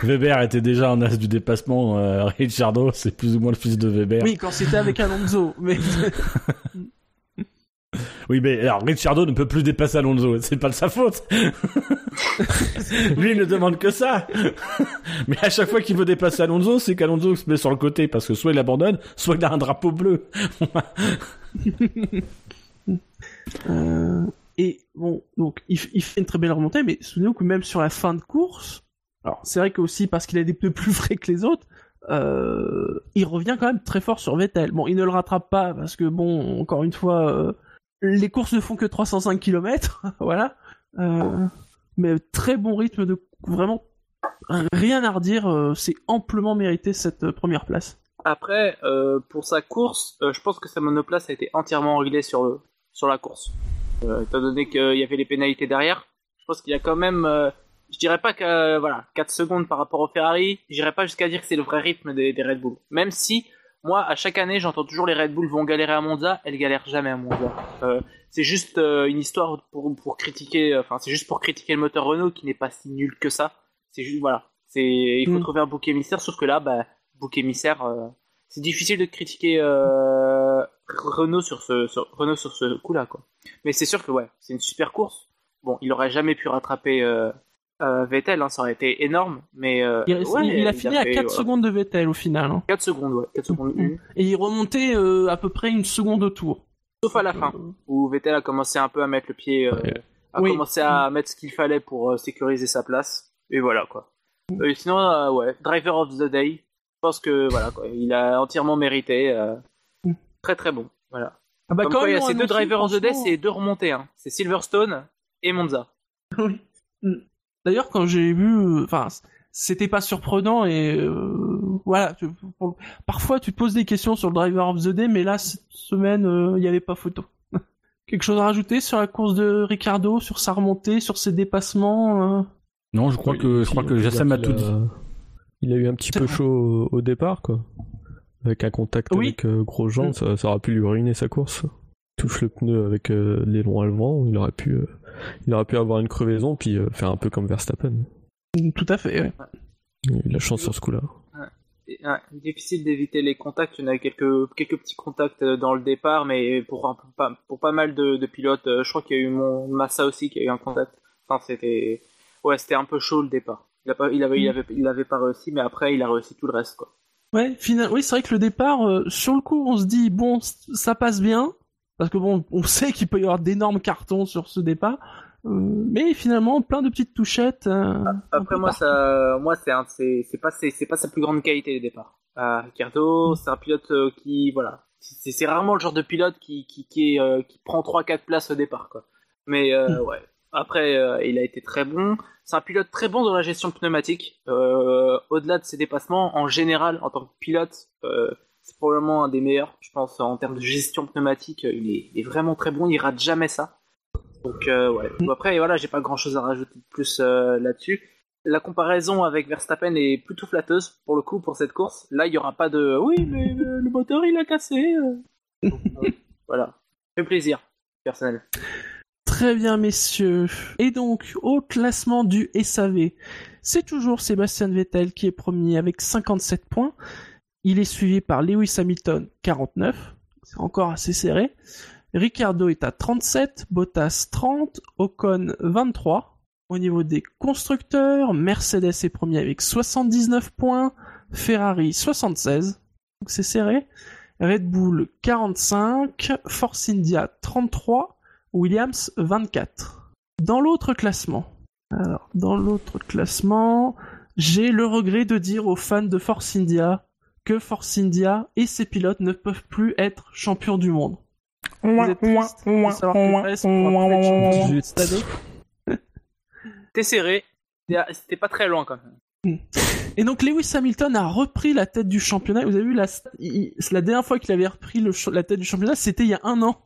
Weber était déjà un as du dépassement. Euh, Ricciardo, c'est plus ou moins le fils de Weber. Oui, quand c'était avec Alonso. Mais Oui, mais alors Ricciardo ne peut plus dépasser Alonso, c'est pas de sa faute. Lui, il ne demande que ça. mais à chaque fois qu'il veut dépasser Alonso, c'est qu'Alonso se met sur le côté parce que soit il abandonne, soit il a un drapeau bleu. Euh, Et bon, donc il, il fait une très belle remontée, mais souvenez-vous que même sur la fin de course, alors c'est vrai que aussi parce qu'il a des pneus plus frais que les autres, euh, il revient quand même très fort sur Vettel. Bon, il ne le rattrape pas parce que bon, encore une fois, euh, les courses ne font que 305 km, voilà. Euh, mais très bon rythme de vraiment rien à redire, euh, c'est amplement mérité cette euh, première place. Après, pour sa course, je pense que sa monoplace a été entièrement réglée sur, sur la course. Étant donné qu'il y avait les pénalités derrière, je pense qu'il y a quand même, je dirais pas que voilà, 4 secondes par rapport au Ferrari, je dirais pas jusqu'à dire que c'est le vrai rythme des Red Bull. Même si, moi, à chaque année, j'entends toujours les Red Bull vont galérer à Monza, elles galèrent jamais à Monza. Euh, c'est juste euh, une histoire pour, pour critiquer, euh, enfin, c'est juste pour critiquer le moteur Renault qui n'est pas si nul que ça. C'est juste, voilà, c'est, il faut Mm. trouver un bouc émissaire, sauf que là, bah, bouc émissaire, euh, c'est difficile de critiquer euh, Renault sur ce sur, Renault sur ce coup-là quoi. Mais c'est sûr que ouais, c'est une super course. Bon, il aurait jamais pu rattraper euh, euh, Vettel, hein, ça aurait été énorme, mais euh, Il, ouais, il a fini à fait, 4 ouais, secondes de Vettel au final. hein. 4 secondes, ouais, 4 secondes Mm. une. Et il remontait euh, à peu près une seconde au tour. Sauf à la fin, où Vettel a commencé un peu à mettre le pied, euh, Ouais. a Oui. commencé à mettre ce qu'il fallait pour euh, sécuriser sa place. Et voilà quoi. Euh, sinon, euh, ouais, Driver of the Day. Je pense que voilà quoi, il a entièrement mérité. euh, Mm. très très bon. Voilà. Ah bah Comme quand quoi, il y a ces deux annoncé, Driver of the Day, c'est deux remontées. Hein. C'est Silverstone et Monza. Oui. D'ailleurs, quand j'ai vu, euh, enfin, c'était pas surprenant et euh, voilà. tu- pour- parfois, tu te poses des questions sur le driver of the day, mais là, cette semaine, euh, il n'y avait pas photo. Quelque chose à rajouter sur la course de Ricardo, sur sa remontée, sur ses dépassements euh? Non, je crois Oui, que je crois que Jassem a tout dit. Il a eu un petit peu vrai. chaud au, au départ, quoi. Avec un contact Oui. avec euh, Grosjean, ça, ça aurait pu lui ruiner sa course. Touche le pneu avec euh, l'aileron à vent, il aurait pu, euh, il aurait pu avoir une crevaison puis euh, faire un peu comme Verstappen. Tout à fait. ouais. Il a eu de la chance sur ce coup-là. Ouais, difficile d'éviter les contacts. Il y en a quelques, quelques petits contacts euh, dans le départ, mais pour, un- pour, pas, pour pas mal de, de pilotes, euh, je crois qu'il y a eu mon Massa aussi qui a eu un contact. Enfin, c'était, ouais, c'était un peu chaud le départ. Il, a pas, il, avait, il, avait, il avait pas réussi, mais après, il a réussi tout le reste, quoi. Ouais, final... oui, c'est vrai que le départ, euh, sur le coup, on se dit bon, ça passe bien, parce que bon, on sait qu'il peut y avoir d'énormes cartons sur ce départ, euh, mais finalement, plein de petites touchettes. euh, Après, moi, partout. ça, moi, c'est c'est, pas, c'est, pas sa plus grande qualité le départ. Euh, Ricardo, c'est un pilote euh, qui, voilà, c'est, rarement le genre de pilote qui, qui, qui, prend 3-4 places au départ, quoi. Mais euh, ouais. Après, il a été très bon. C'est un pilote très bon dans la gestion pneumatique. Au-delà de ses dépassements, en général, en tant que pilote, c'est probablement un des meilleurs, je pense, en termes de gestion pneumatique. euh, Il est, il est vraiment très bon. Il rate jamais ça. Donc euh, ouais. Après, voilà, j'ai pas grand-chose à rajouter de plus euh, là-dessus. La comparaison avec Verstappen est plutôt flatteuse pour le coup pour cette course. Là, il y aura pas de oui, mais le, le moteur il a cassé. euh. Donc, euh, voilà, fait plaisir personnel. Très bien, messieurs. Et donc, au classement du SAV, c'est toujours Sébastien Vettel qui est premier avec 57 points. Il est suivi par Lewis Hamilton, 49. C'est encore assez serré. Ricardo est à 37, Bottas 30, Ocon 23. Au niveau des constructeurs, Mercedes est premier avec 79 points, Ferrari 76. Donc c'est serré. Red Bull 45, Force India 33, Williams 24. Dans l'autre classement, alors dans l'autre classement, j'ai le regret de dire aux fans de Force India que Force India et ses pilotes ne peuvent plus être champions du monde. Vous êtes triste de savoir que Perez pourra plus être champion du monde cette année C'était serré. C'était pas très loin quand même. Et donc Lewis Hamilton a repris la tête du championnat. Vous avez vu la, la dernière fois qu'il avait repris le la tête du championnat, c'était il y a un an.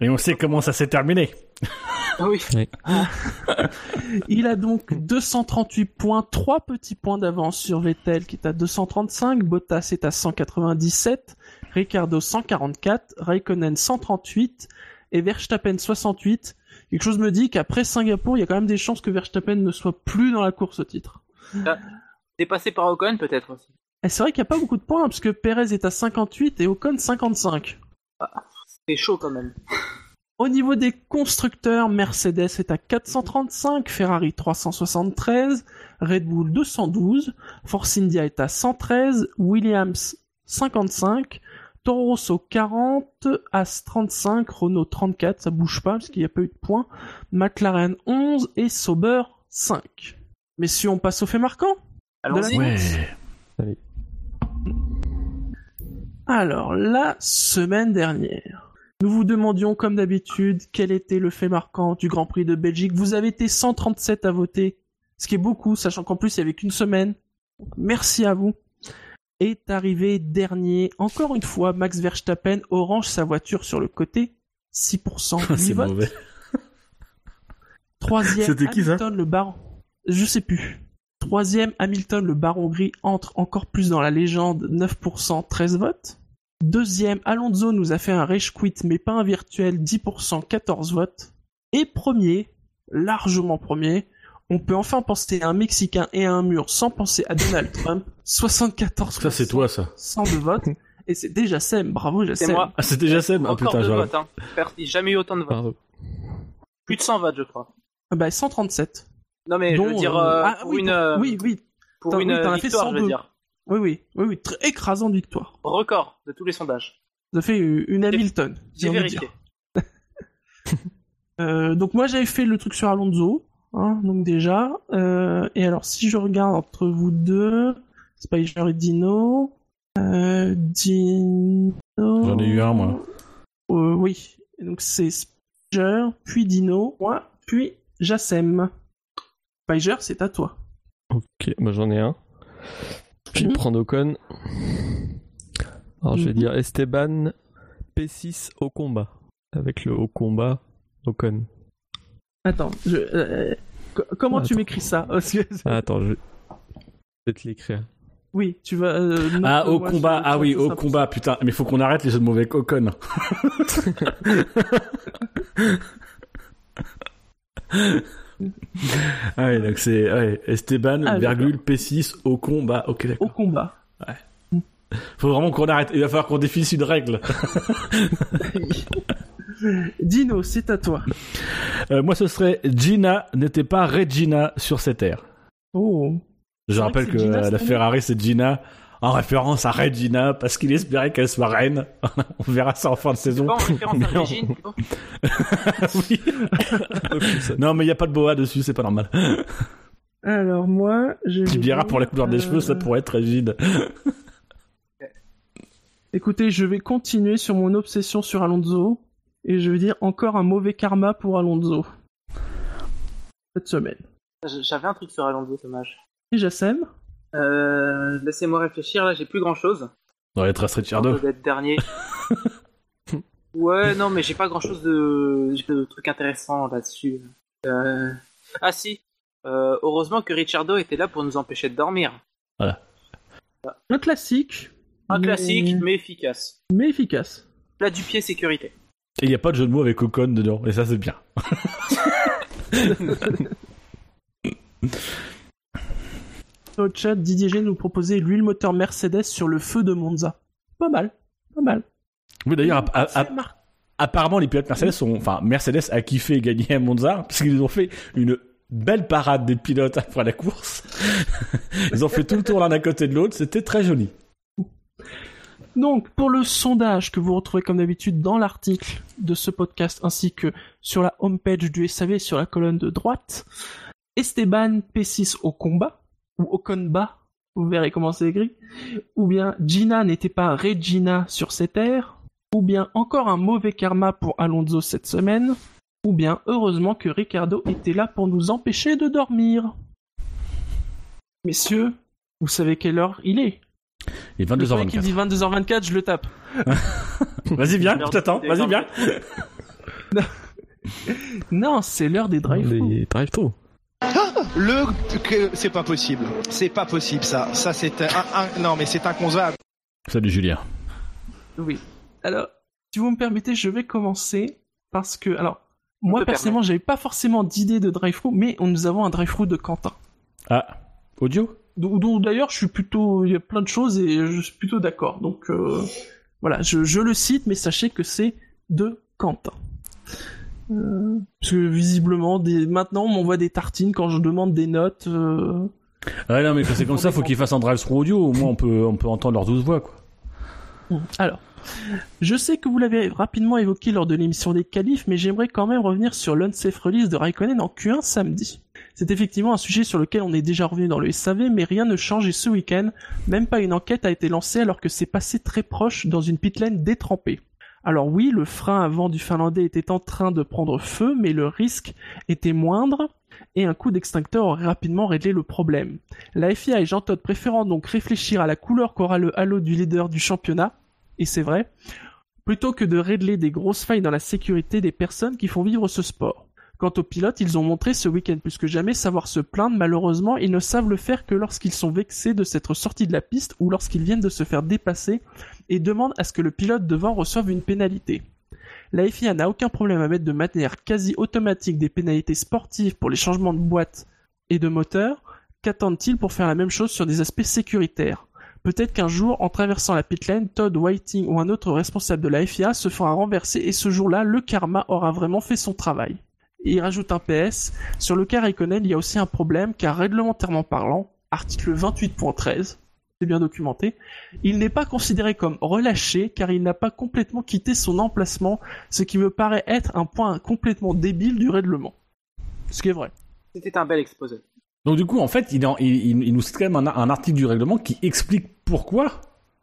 Et on sait comment ça s'est terminé. Oui. Il a donc 238 points, 3 petits points d'avance sur Vettel qui est à 235, Bottas est à 197, Ricardo 144, Raikkonen 138 et Verstappen 68. Quelque chose me dit qu'après Singapour, il y a quand même des chances que Verstappen ne soit plus dans la course au titre. Dépassé par Ocon peut-être aussi. Et c'est vrai qu'il n'y a pas beaucoup de points parce que Perez est à 58 et Ocon 55. C'est chaud quand même. Au niveau des constructeurs, Mercedes est à 435, Ferrari 373, Red Bull 212, Force India est à 113, Williams 55, Toro Rosso 40, As 35, Renault 34, ça bouge pas parce qu'il n'y a pas eu de points, McLaren 11 et Sauber 5. Messieurs, on passe au fait marquant. Alors, la semaine dernière, nous vous demandions comme d'habitude quel était le fait marquant du Grand Prix de Belgique. Vous avez été 137 à voter, ce qui est beaucoup, sachant qu'en plus il y avait qu'une semaine. Donc, Merci à vous. Est arrivé dernier, encore une fois, Max Verstappen orange sa voiture sur le côté, 6% C'est mauvais. Troisième, C'était qui, ça? Hamilton le baron. Je sais plus. Troisième, Hamilton le baron gris entre encore plus dans la légende, 9%, 13 votes. Deuxième, Alonso nous a fait un rage quit, mais pas un virtuel, 10%, 14 votes. Et premier, largement premier, on peut enfin penser à un Mexicain et à un mur sans penser à Donald Trump, 74%. Ça, c'est toi, ça. 102 votes. Et c'est déjà Sam, bravo C'est Jassem. moi. Ah, c'était déjà Seb Ah, Encore putain, deux j'aurais- votes. Hein. Per- Il n'y a jamais eu autant de votes. Pardon. Plus de 100 votes, je crois. Ah Bah 137. Non, mais je veux dire, euh, euh, ah, pour oui, une, pour- euh, oui, oui, pour une oui, euh, fait victoire, je veux 102. dire. Oui, oui, oui, oui, très écrasante victoire. Record de tous les sondages. Ça fait une Hamilton. j'ai vérifié. dire. Euh, donc moi j'avais fait le truc sur Alonso, hein, donc déjà. Euh, et alors si je regarde entre vous deux, Spicer et Dino, euh, Dino. J'en ai eu un, moi. Euh, oui. Et donc c'est Spicer, puis Dino, moi, puis Jassem. Spicer, c'est à toi. Ok, bah j'en ai un. Je vais Mhm. prendre Ocon. Alors je vais Mhm. dire Esteban P6 au combat. Avec le au combat Ocon. Attends, je, euh, co- comment Ah, tu m'écris ça? Ah, attends, je vais te l'écrire. Oui, tu vas. euh, Ah, au combat, je- ah oui, au combat, putain, mais faut qu'on arrête les jeux de mauvais cocon. ah ouais, donc c'est ouais, Esteban, Ah, virgule, P6, au combat. Ok, Au d'accord. combat. Faut vraiment qu'on arrête. Il va falloir qu'on définisse une règle. Dino, c'est à toi. Euh, moi, ce serait Gina n'était pas Regina sur cette air. Oh. Je rappelle que, que la Ferrari, c'est Gina en référence à Regina parce qu'il espérait qu'elle soit reine. On verra ça en fin de saison. Pas en référence à Non. Oui. mais il n'y a pas de boa dessus, c'est pas normal. Alors moi, je. Tu diras pour la couleur des euh, cheveux, ça pourrait être rigide. Écoutez, je vais continuer sur mon obsession sur Alonso et je vais dire encore un mauvais karma pour Alonso cette semaine. J'avais un truc sur Alonso, dommage. Et Jassem Euh, Laissez-moi réfléchir, là j'ai plus grand chose. Dans les traces Ricciardo. d'être dernier. ouais, non, mais j'ai pas grand chose de, de trucs intéressants là-dessus. Euh... Ah si, Euh, heureusement que Ricciardo était là pour nous empêcher de dormir. Un classique. Un mais- classique, mais efficace. mais efficace. Plat du pied sécurité. Et il n'y a pas de jeu de mots avec Ocon dedans, et ça c'est bien. Le chat, Didier G nous proposait l'huile moteur Mercedes sur le feu de Monza. Pas mal, pas mal. Oui, d'ailleurs, apparemment, les pilotes Mercedes sont, enfin, Mercedes a kiffé gagner à Monza, parce qu'ils ont fait une belle parade des pilotes après la course. Ils ont fait tout le tour l'un à côté de l'autre, c'était très joli. Donc, pour le sondage que vous retrouvez comme d'habitude dans l'article de ce podcast ainsi que sur la homepage du SAV sur la colonne de droite, Esteban P6 au combat, ou au combat, vous verrez comment c'est écrit, ou bien Gina n'était pas Regina sur cette air, ou bien encore un mauvais karma pour Alonso cette semaine, ou bien heureusement que Ricardo était là pour nous empêcher de dormir. Messieurs, vous savez quelle heure il est? Il est le premier qui 22h24. dit 22h24, je le tape. Vas-y, viens, je t'attends, vas-y, viens. Non, c'est l'heure des drive-thru. Le que c'est pas possible. C'est pas possible ça. Ça c'est un, un- non mais c'est inconcevable. Salut Julien. Oui. Alors, si vous me permettez, je vais commencer parce que, alors, moi personnellement, j'avais pas forcément d'idée de drive-thru, mais nous avons un drive-thru de Quentin. Ah, audio? D'ailleurs, je suis plutôt, il y a plein de choses et je suis plutôt d'accord. Donc, euh, voilà, je, je le cite, mais sachez que c'est de Quentin. Euh, parce que visiblement, des... maintenant, on m'envoie des tartines quand je demande des notes. euh, Ah non, mais c'est comme ça, faut qu'ils fassent un drive-thru audio, au moins on peut, on peut entendre leurs douze voix, quoi. Alors, Je sais que vous l'avez rapidement évoqué lors de l'émission des qualifs, mais j'aimerais quand même revenir sur l'unsafe release de Raikkonen en Q1 samedi. C'est effectivement un sujet sur lequel on est déjà revenu dans le SAV, mais rien ne change et ce week-end, même pas une enquête a été lancée alors que c'est passé très proche dans une pitlane détrempée. Alors oui, le frein avant du Finlandais était en train de prendre feu, mais le risque était moindre et un coup d'extincteur aurait rapidement réglé le problème. La FIA et Jean préférant donc réfléchir à la couleur qu'aura le halo du leader du championnat, et c'est vrai, plutôt que de régler des grosses failles dans la sécurité des personnes qui font vivre ce sport. Quant aux pilotes, ils ont montré ce week-end plus que jamais savoir se plaindre. Malheureusement, ils ne savent le faire que lorsqu'ils sont vexés de s'être sortis de la piste ou lorsqu'ils viennent de se faire dépasser et demandent à ce que le pilote devant reçoive une pénalité. La FIA n'a aucun problème à mettre de manière quasi automatique des pénalités sportives pour les changements de boîte et de moteur. Qu'attendent-ils pour faire la même chose sur des aspects sécuritaires? Peut-être qu'un jour, en traversant la pitlane, Todd Whiting ou un autre responsable de la FIA se fera renverser et ce jour-là, le karma aura vraiment fait son travail. Et il rajoute un PS, sur le cas Raikkonen, il y a aussi un problème car réglementairement parlant, article 28.13, c'est bien documenté, il n'est pas considéré comme relâché car il n'a pas complètement quitté son emplacement, ce qui me paraît être un point complètement débile du règlement. Ce qui est vrai. C'était un bel exposé. Donc du coup, en fait, il, en- il, il- il nous cite quand même un, un article du règlement qui explique pourquoi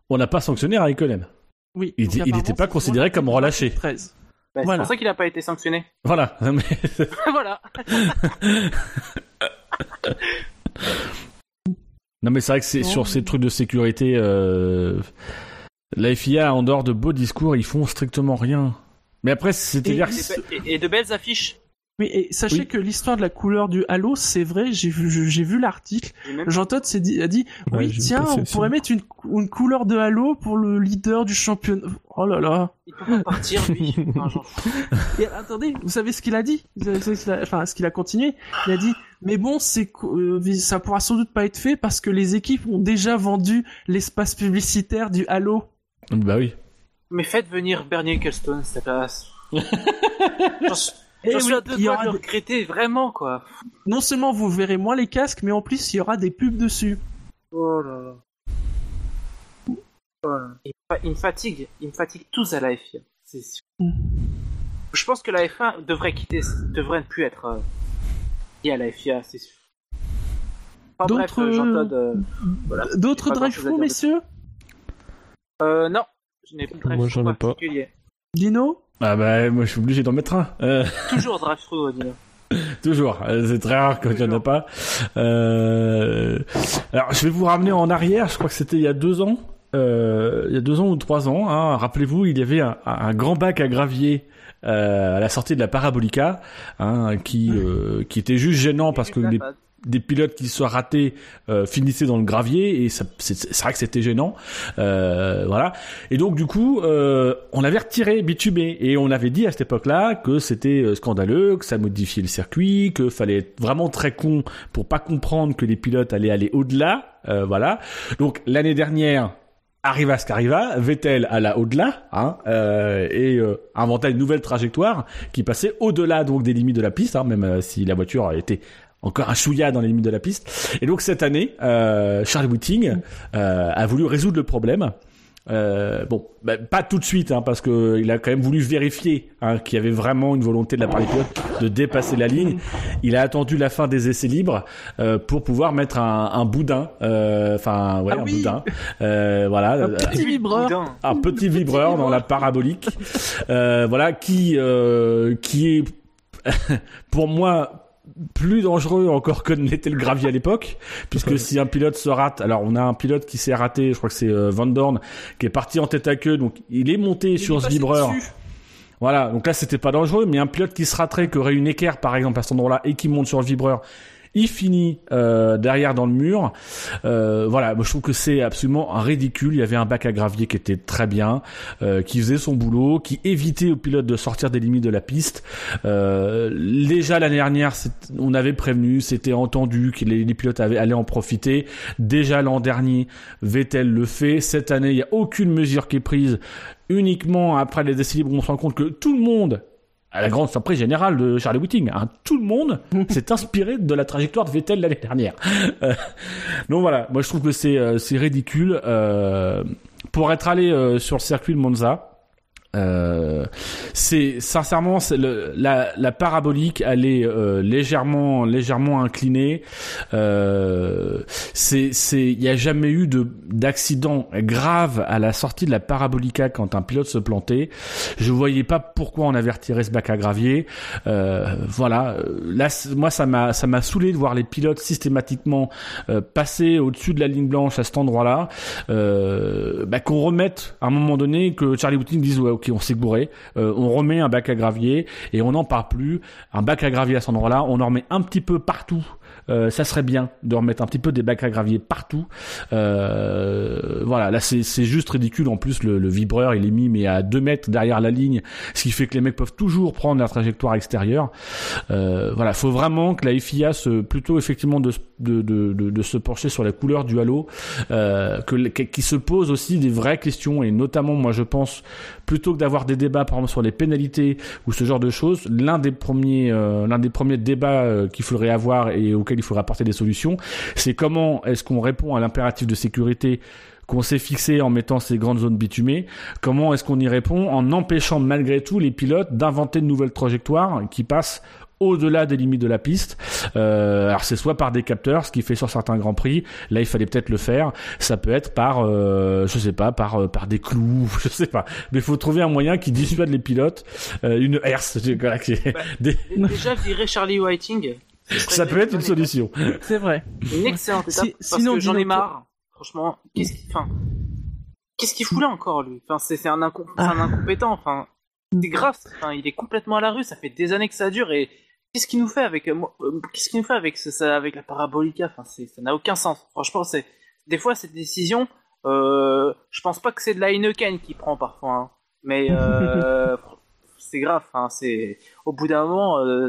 on n'a pas sanctionné Raikkonen. Oui. Il donc était- il apparemment, était pas considéré comme relâché. 13. Bah, Voilà. C'est pour ça qu'il n'a pas été sanctionné. Voilà. Mais- voilà. non mais c'est vrai que c'est sur ces trucs de sécurité, euh, la FIA, en dehors de beaux discours, ils font strictement rien. Mais après, c'est-à-dire... Et- que- Et, et de belles affiches. Oui, et sachez Oui. que l'histoire de la couleur du halo, c'est vrai, j'ai vu, j'ai vu l'article. Jean Todt s'est dit, a dit, Ouais, oui, tiens, on pourrait mettre une, une couleur de halo pour le leader du championnat. Oh là là. Il peut pas partir, lui. Enfin, j'en fous. Et attendez, vous savez ce qu'il a dit? Vous savez ce qu'il a- Enfin, ce qu'il a continué? Il a dit, mais bon, c'est euh, ça pourra sans doute pas être fait parce que les équipes ont déjà vendu l'espace publicitaire du halo. Bah oui. Mais faites venir Bernie Ecclestone, cette place. J'en suis suis à deux il y doigts aura de regretter, vraiment, quoi. Non seulement vous verrez moins les casques, mais en plus il y aura des pubs dessus. Oh là là. Oh là. Il, me fa- il me fatigue, il me fatigue tous à la FIA. C'est sûr. Mm. Je pense que la F1 devrait quitter, devrait ne plus être euh, liée à la FIA, c'est sûr. Enfin, D'autres- euh, euh, voilà. D'autres J'ai pas drive grand-chose à through, dire messieurs? Euh, non, je n'ai plus de Moi, j'en ai pas. particulier. Dino? Ah bah moi je suis obligé d'en mettre un. Euh, Toujours drive-through, Dino. toujours. C'est très rare quand il n'y en a pas. Euh, Alors je vais vous ramener en arrière. Je crois que c'était il y a deux ans. Euh, il y a deux ans ou trois ans. Hein, Rappelez-vous, il y avait un, un grand bac à gravier. Euh, à la sortie de la Parabolica, hein, qui euh, qui était juste gênant parce que les, des pilotes qui soient ratés euh, finissaient dans le gravier et c'est vrai que c'était gênant. Euh, voilà. Et donc du coup euh, on avait retiré Bitubé et on avait dit à cette époque-là que c'était euh, scandaleux que ça modifiait le circuit que fallait être vraiment très con pour pas comprendre que les pilotes allaient aller au-delà euh, voilà. Donc l'année dernière Arriva ce qu'arriva, Vettel alla au-delà hein, euh, et euh, inventa une nouvelle trajectoire qui passait au-delà donc des limites de la piste, hein, même euh, si la voiture était encore un chouïa dans les limites de la piste. Et donc cette année, euh, Charles Whiting a voulu résoudre le problème. Euh, bon, bah, pas tout de suite, hein, parce que il a quand même voulu vérifier hein, qu'il y avait vraiment une volonté de la part des pilotes de dépasser la ligne. Il a attendu la fin des essais libres euh, pour pouvoir mettre un, un boudin, euh, enfin ouais, Ah un oui. boudin, euh, voilà, Un euh, petit vibreur. Boudin. un petit vibreur dans la parabolique, euh, voilà, qui euh, qui est pour moi plus dangereux encore que ne l'était le gravier à l'époque, puisque si un pilote se rate, alors on a un pilote qui s'est raté, je crois que c'est euh, Van Dorn, qui est parti en tête à queue, donc il est monté Il sur est ce vibreur. dessus. Voilà, donc là c'était pas dangereux, mais un pilote qui se raterait, qui aurait une équerre par exemple à cet endroit-là et qui monte sur le vibreur, il finit euh, derrière dans le mur. Euh, voilà, moi je trouve que c'est absolument ridicule. Il y avait un bac à gravier qui était très bien, euh, qui faisait son boulot, qui évitait aux pilotes de sortir des limites de la piste. Déjà l'année dernière, on avait prévenu, c'était entendu que les, les pilotes avaient, allaient en profiter. Déjà l'an dernier, Vettel le fait. Cette année, il n'y a aucune mesure qui est prise. Uniquement après les essais libres, on se rend compte que tout le monde à la grande surprise générale de Charlie Whiting. hein. Tout le monde s'est inspiré de la trajectoire de Vettel l'année dernière. Euh, donc voilà, moi je trouve que c'est euh, c'est ridicule. Euh, pour être allé euh, sur le circuit de Monza. Euh, c'est sincèrement c'est le, la, la parabolique elle est euh, légèrement légèrement inclinée. Euh, c'est c'est il y a jamais eu de d'accident grave à la sortie de la parabolica quand un pilote se plantait. Je voyais pas pourquoi on avait retiré ce bac à gravier. Euh, voilà. Là moi ça m'a ça m'a saoulé de voir les pilotes systématiquement euh, passer au-dessus de la ligne blanche à cet endroit-là. Euh, bah, qu'on remette à un moment donné que Charlie Whiting dise ouais ok on s'est bourré euh, on remet un bac à gravier et on n'en parle plus. Un bac à gravier à cet endroit-là on en remet un petit peu partout euh, ça serait bien de remettre un petit peu des bacs à gravier partout. Euh, voilà là c'est juste ridicule. En plus le, vibreur il est mis mais à 2 mètres derrière la ligne ce qui fait que les mecs peuvent toujours prendre la trajectoire extérieure. Euh, voilà faut vraiment que la FIA se plutôt effectivement de, de, de, se pencher sur la couleur du halo euh, que qui se pose aussi des vraies questions. Et notamment moi je pense plutôt que d'avoir des débats par exemple sur les pénalités ou ce genre de choses l'un des premiers euh, l'un des premiers débats qu'il faudrait avoir et auquel il faudrait apporter des solutions c'est comment est-ce qu'on répond à l'impératif de sécurité qu'on s'est fixé en mettant ces grandes zones bitumées, comment est-ce qu'on y répond en empêchant malgré tout les pilotes d'inventer de nouvelles trajectoires qui passent au-delà des limites de la piste? Euh, alors c'est soit par des capteurs, ce qui fait sur certains grands prix. Là, il fallait peut-être le faire. Ça peut être par, euh, je sais pas, par euh, par des clous, je sais pas. Mais il faut trouver un moyen qui dissuade les pilotes. Euh, une herse, voilà, qui des- Déjà, virer Charlie Whiting. Ça peut être une solution. C'est vrai. Une excellente étape. Si- parce sinon, que j'en ai marre. Franchement, qu'est-ce qu'il, enfin, qu'est-ce qu'il fout là encore, lui? Enfin, c'est, un, incom- un incompétent, enfin. C'est grave, enfin, il est complètement à la rue, ça fait des années que ça dure et qu'est-ce qu'il nous fait avec, euh, euh, qu'est-ce qu'il nous fait avec ce- ça, avec la parabolica? Enfin, ça n'a aucun sens. Franchement, c'est, des fois, cette décision, euh, je pense pas que c'est de la Heineken qui prend parfois, hein. Mais, euh, c'est grave, enfin, c'est, au bout d'un moment, euh,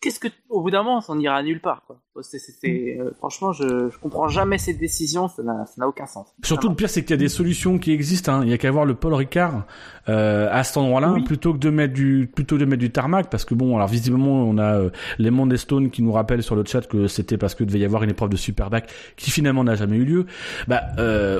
qu'est-ce que, au bout d'un moment, on ira nulle part, quoi. C'est, euh, franchement, je, je comprends jamais cette décision, ça n'a, aucun sens. Surtout le pire, c'est qu'il y a des solutions qui existent. Hein. Il y a qu'à voir le Paul Ricard euh, à cet endroit-là, Oui. plutôt que de mettre du plutôt de mettre du tarmac, parce que bon, alors visiblement, on a euh, les Monday Stone qui nous rappellent sur le chat que c'était parce que devait y avoir une épreuve de superbac qui finalement n'a jamais eu lieu. Bah,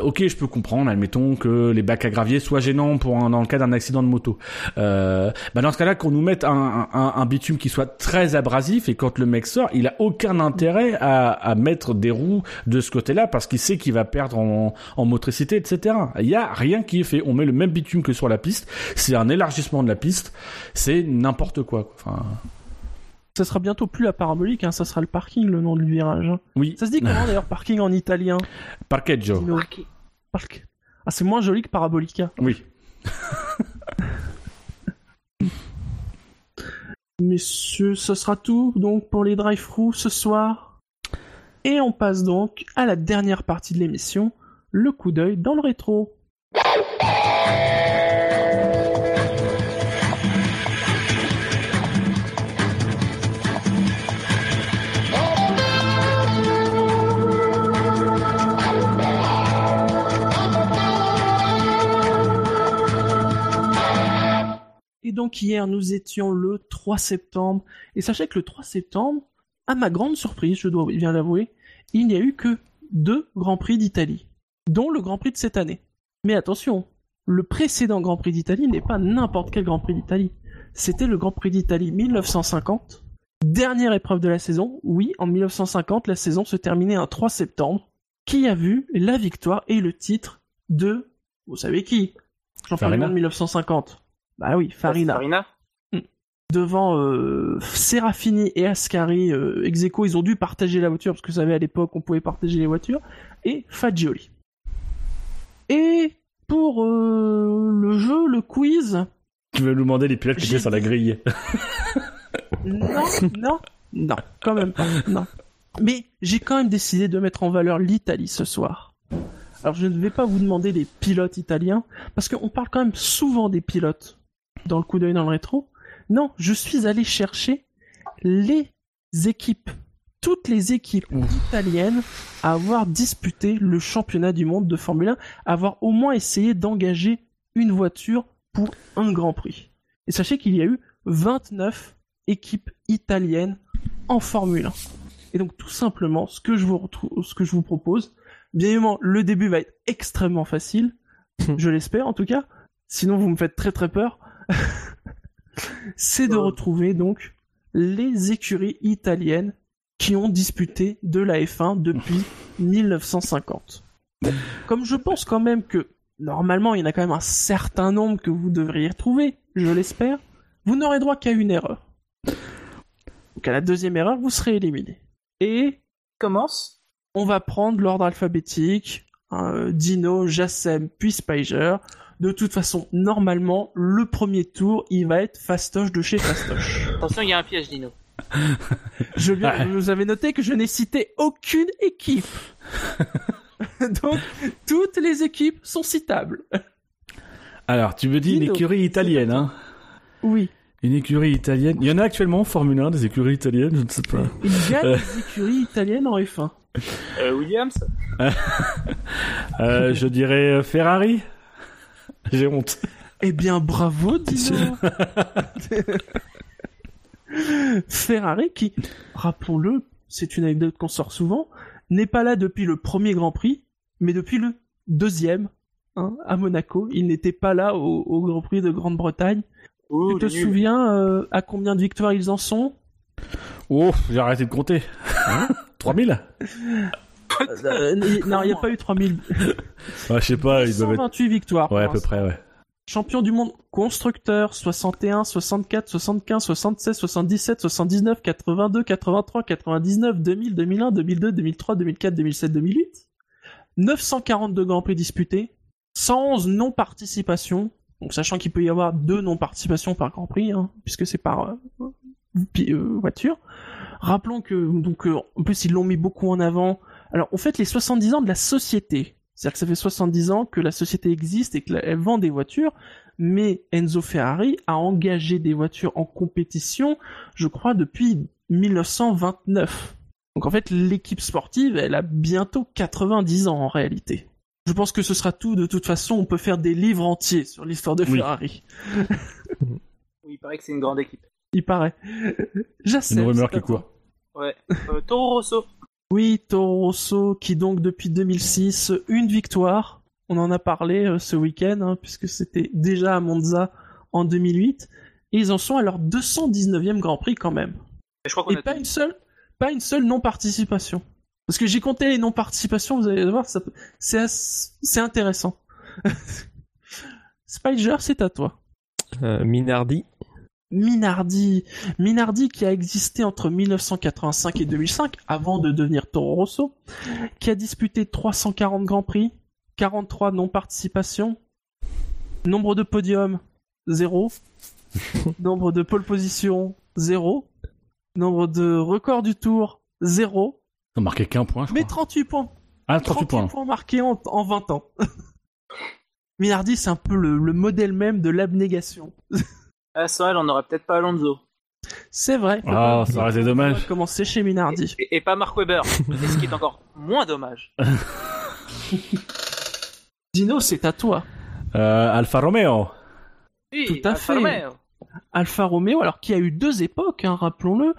ok, je peux comprendre. Admettons que les bacs à gravier soient gênants pour un, dans le cas d'un accident de moto. Bah dans ce cas-là, qu'on nous mette un, un, un bitume qui soit très abrasif et quand le mec sort, il a aucun intérêt à, à mettre des roues de ce côté-là parce qu'il sait qu'il va perdre en, en motricité, etc. Il y a rien qui est fait. On met le même bitume que sur la piste. C'est un élargissement de la piste. C'est n'importe quoi. Enfin, Ça sera bientôt plus la parabolique, hein, ça sera le parking, le nom du virage. hein. oui. Ça se dit comment d'ailleurs parking en italien? Parcheggio. Parc. Ah, c'est moins joli que parabolica. Oui. Messieurs, ce sera tout donc pour les drive-through ce soir. Et on passe donc à la dernière partie de l'émission, le coup d'œil dans le rétro. Et donc hier, nous étions le 3 septembre. Et sachez que le 3 septembre, à ma grande surprise, je dois bien l'avouer, il n'y a eu que deux Grands Prix d'Italie, dont le Grand Prix de cette année. Mais attention, le précédent Grand Prix d'Italie n'est pas n'importe quel Grand Prix d'Italie. C'était le Grand Prix d'Italie 1950. Dernière épreuve de la saison. Oui, en 1950, la saison se terminait un 3 septembre. Qui a vu la victoire et le titre de... Vous savez qui? Jean-Paul Farina. de 1950. Bah oui, Farina Farina. devant euh, Serafini et Ascari euh, ils ont dû partager la voiture parce que vous savez à l'époque on pouvait partager les voitures et Fagioli. Et pour euh, le jeu, le quiz, Tu veux nous demander les pilotes qui étaient sur la grille non, non, non, quand même pas, non. Mais j'ai quand même décidé de mettre en valeur l'Italie ce soir. Alors je ne vais pas vous demander les pilotes italiens, parce qu'on parle quand même souvent des pilotes dans le coup d'œil dans le rétro. Non, je suis allé chercher les équipes, toutes les équipes italiennes à avoir disputé le championnat du monde de Formule 1, à avoir au moins essayé d'engager une voiture pour un Grand Prix. Et sachez qu'il y a eu 29 équipes italiennes en Formule 1. Et donc tout simplement, ce que je vous, ce que je vous propose, bien évidemment, le début va être extrêmement facile. je l'espère en tout cas, sinon vous me faites très très peur, c'est de retrouver donc les écuries italiennes qui ont disputé de la F1 depuis 1950. Comme je pense quand même que normalement il y en a quand même un certain nombre que vous devriez retrouver, je l'espère, vous n'aurez droit qu'à une erreur. Donc à la deuxième erreur, vous serez éliminé. Et Commence. on va prendre l'ordre alphabétique, hein, Dino, Jassem, puis Spiger. De toute façon, normalement, le premier tour, il va être fastoche de chez fastoche. Attention, il y a un piège, Dino. Je viens, vous avez noté que je n'ai cité aucune équipe. Donc, toutes les équipes sont citables. Alors, tu me dis une écurie italienne, hein Oui. Une écurie italienne. Il y en a actuellement en Formule 1 des écuries italiennes, je ne sais pas. Il y a Euh. des écuries italiennes en F1. Euh, Williams Euh, je dirais Ferrari. J'ai honte. Eh bien, bravo, Dino Ferrari qui, rappelons-le, c'est une anecdote qu'on sort souvent, n'est pas là depuis le premier Grand Prix, mais depuis le deuxième, hein, à Monaco. Il n'était pas là au, au Grand Prix de Grande-Bretagne. Ouh, tu te les nuls. souviens euh, à combien de victoires ils en sont? Oh, j'ai arrêté de compter. 3000 Euh, Non, il n'y a pas eu 3000. Ouais, je sais pas, ils doivent être... 128 victoires. Ouais, à peu près, ouais. Champion du monde constructeur 61, 64, 75, 76, 77, 79, 82, 83, 99, 2000, 2001, 2002, 2003, 2004, 2007, 2008. 942 grands prix disputés, 111 non-participations. Donc sachant qu'il peut y avoir deux non-participations par grand prix, hein, puisque c'est par euh, euh, voiture. Rappelons que donc euh, en plus ils l'ont mis beaucoup en avant. Alors on fête les 70 ans de la société. C'est-à-dire que ça fait 70 ans que la société existe et qu'elle vend des voitures, mais Enzo Ferrari a engagé des voitures en compétition, je crois, depuis 1929. Donc en fait, l'équipe sportive, elle a bientôt 90 ans en réalité. Je pense que ce sera tout, de toute façon, on peut faire des livres entiers sur l'histoire de. Ferrari. Oui, il paraît que c'est une grande équipe. Il paraît. J'assais. Une rumeur qui court. Ouais. Euh, Toro Rosso. Oui, Toro Rosso, qui donc depuis 2006, une victoire. On en a parlé euh, ce week-end, hein, puisque c'était déjà à Monza en 2008. Et ils en sont à leur 219e Grand Prix quand même. Et je crois qu'on Et a pas une seule, pas une seule non-participation. Parce que j'ai compté les non-participations, vous allez voir, ça c'est intéressant. Spider, c'est à toi. Euh, Minardi. Minardi, Minardi qui a existé entre 1985 et 2005 avant de devenir Toro Rosso, qui a disputé 340 grands prix, 43 non-participations, nombre de podiums 0, nombre de pole position 0, nombre de records du tour 0, On marquait qu'un point, je mais crois. 38 points, Ah, 38 points. marqués en, en 20 ans. Minardi, c'est un peu le, le modèle même de l'abnégation. Ah, sans elle, on n'aurait peut-être pas Alonso. C'est vrai. Ah, ça aurait été dommage. commencer chez Minardi. Et, et pas Mark Webber. Et ce qui est encore moins dommage. Dino, c'est à toi. Euh, Alfa Romeo. Oui, Tout à Alfa fait. Romeo. Alfa Romeo, alors qui a eu deux époques, hein, rappelons-le,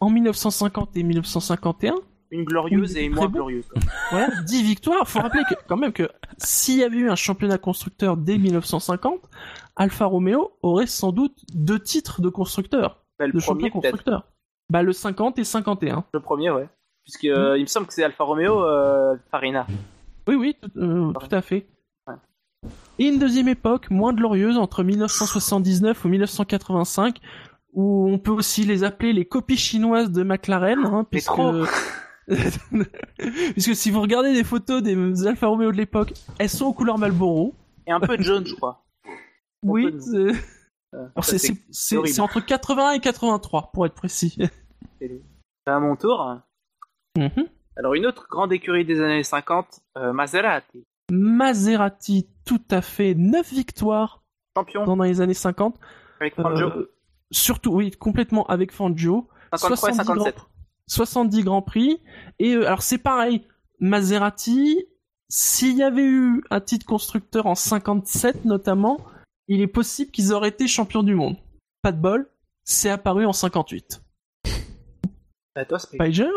en 1950 et 1951. Une glorieuse Oui, et une moins bon. glorieuse. Voilà, 10 victoires. Faut rappeler que, quand même que s'il y avait eu un championnat constructeur dès 1950, Alfa Romeo aurait sans doute deux titres de constructeur, Bah, le de premier, constructeur. Bah, le 50 et 51. Le premier, ouais. Puisque euh, il me semble que c'est Alfa Romeo euh, Farina. Oui, oui, tout, euh, tout à fait. Ouais. Et une deuxième époque, moins glorieuse, entre 1979 ou 1985, où on peut aussi les appeler les copies chinoises de McLaren, hein, puisque... puisque si vous regardez des photos des Alfa Romeo de l'époque, elles sont aux couleurs Marlboro. Et un peu de jaune, je crois. Oui, Euh, alors c'est- c'est c'est- horrible. c'est entre 81 et 83, pour être précis. c'est à mon tour. Mhm. Alors, une autre grande écurie des années 50, euh, Maserati. Maserati, tout à fait, 9 victoires Champion dans les années 50. avec Fangio. Euh, surtout, oui, complètement avec Fangio. 53 et 57. grands- 70 grands prix. Et euh, alors c'est pareil, Maserati, s'il y avait eu un titre constructeur en 57 notamment, il est possible qu'ils auraient été champions du monde. Pas de bol, c'est apparu en 58. À toi. Spiger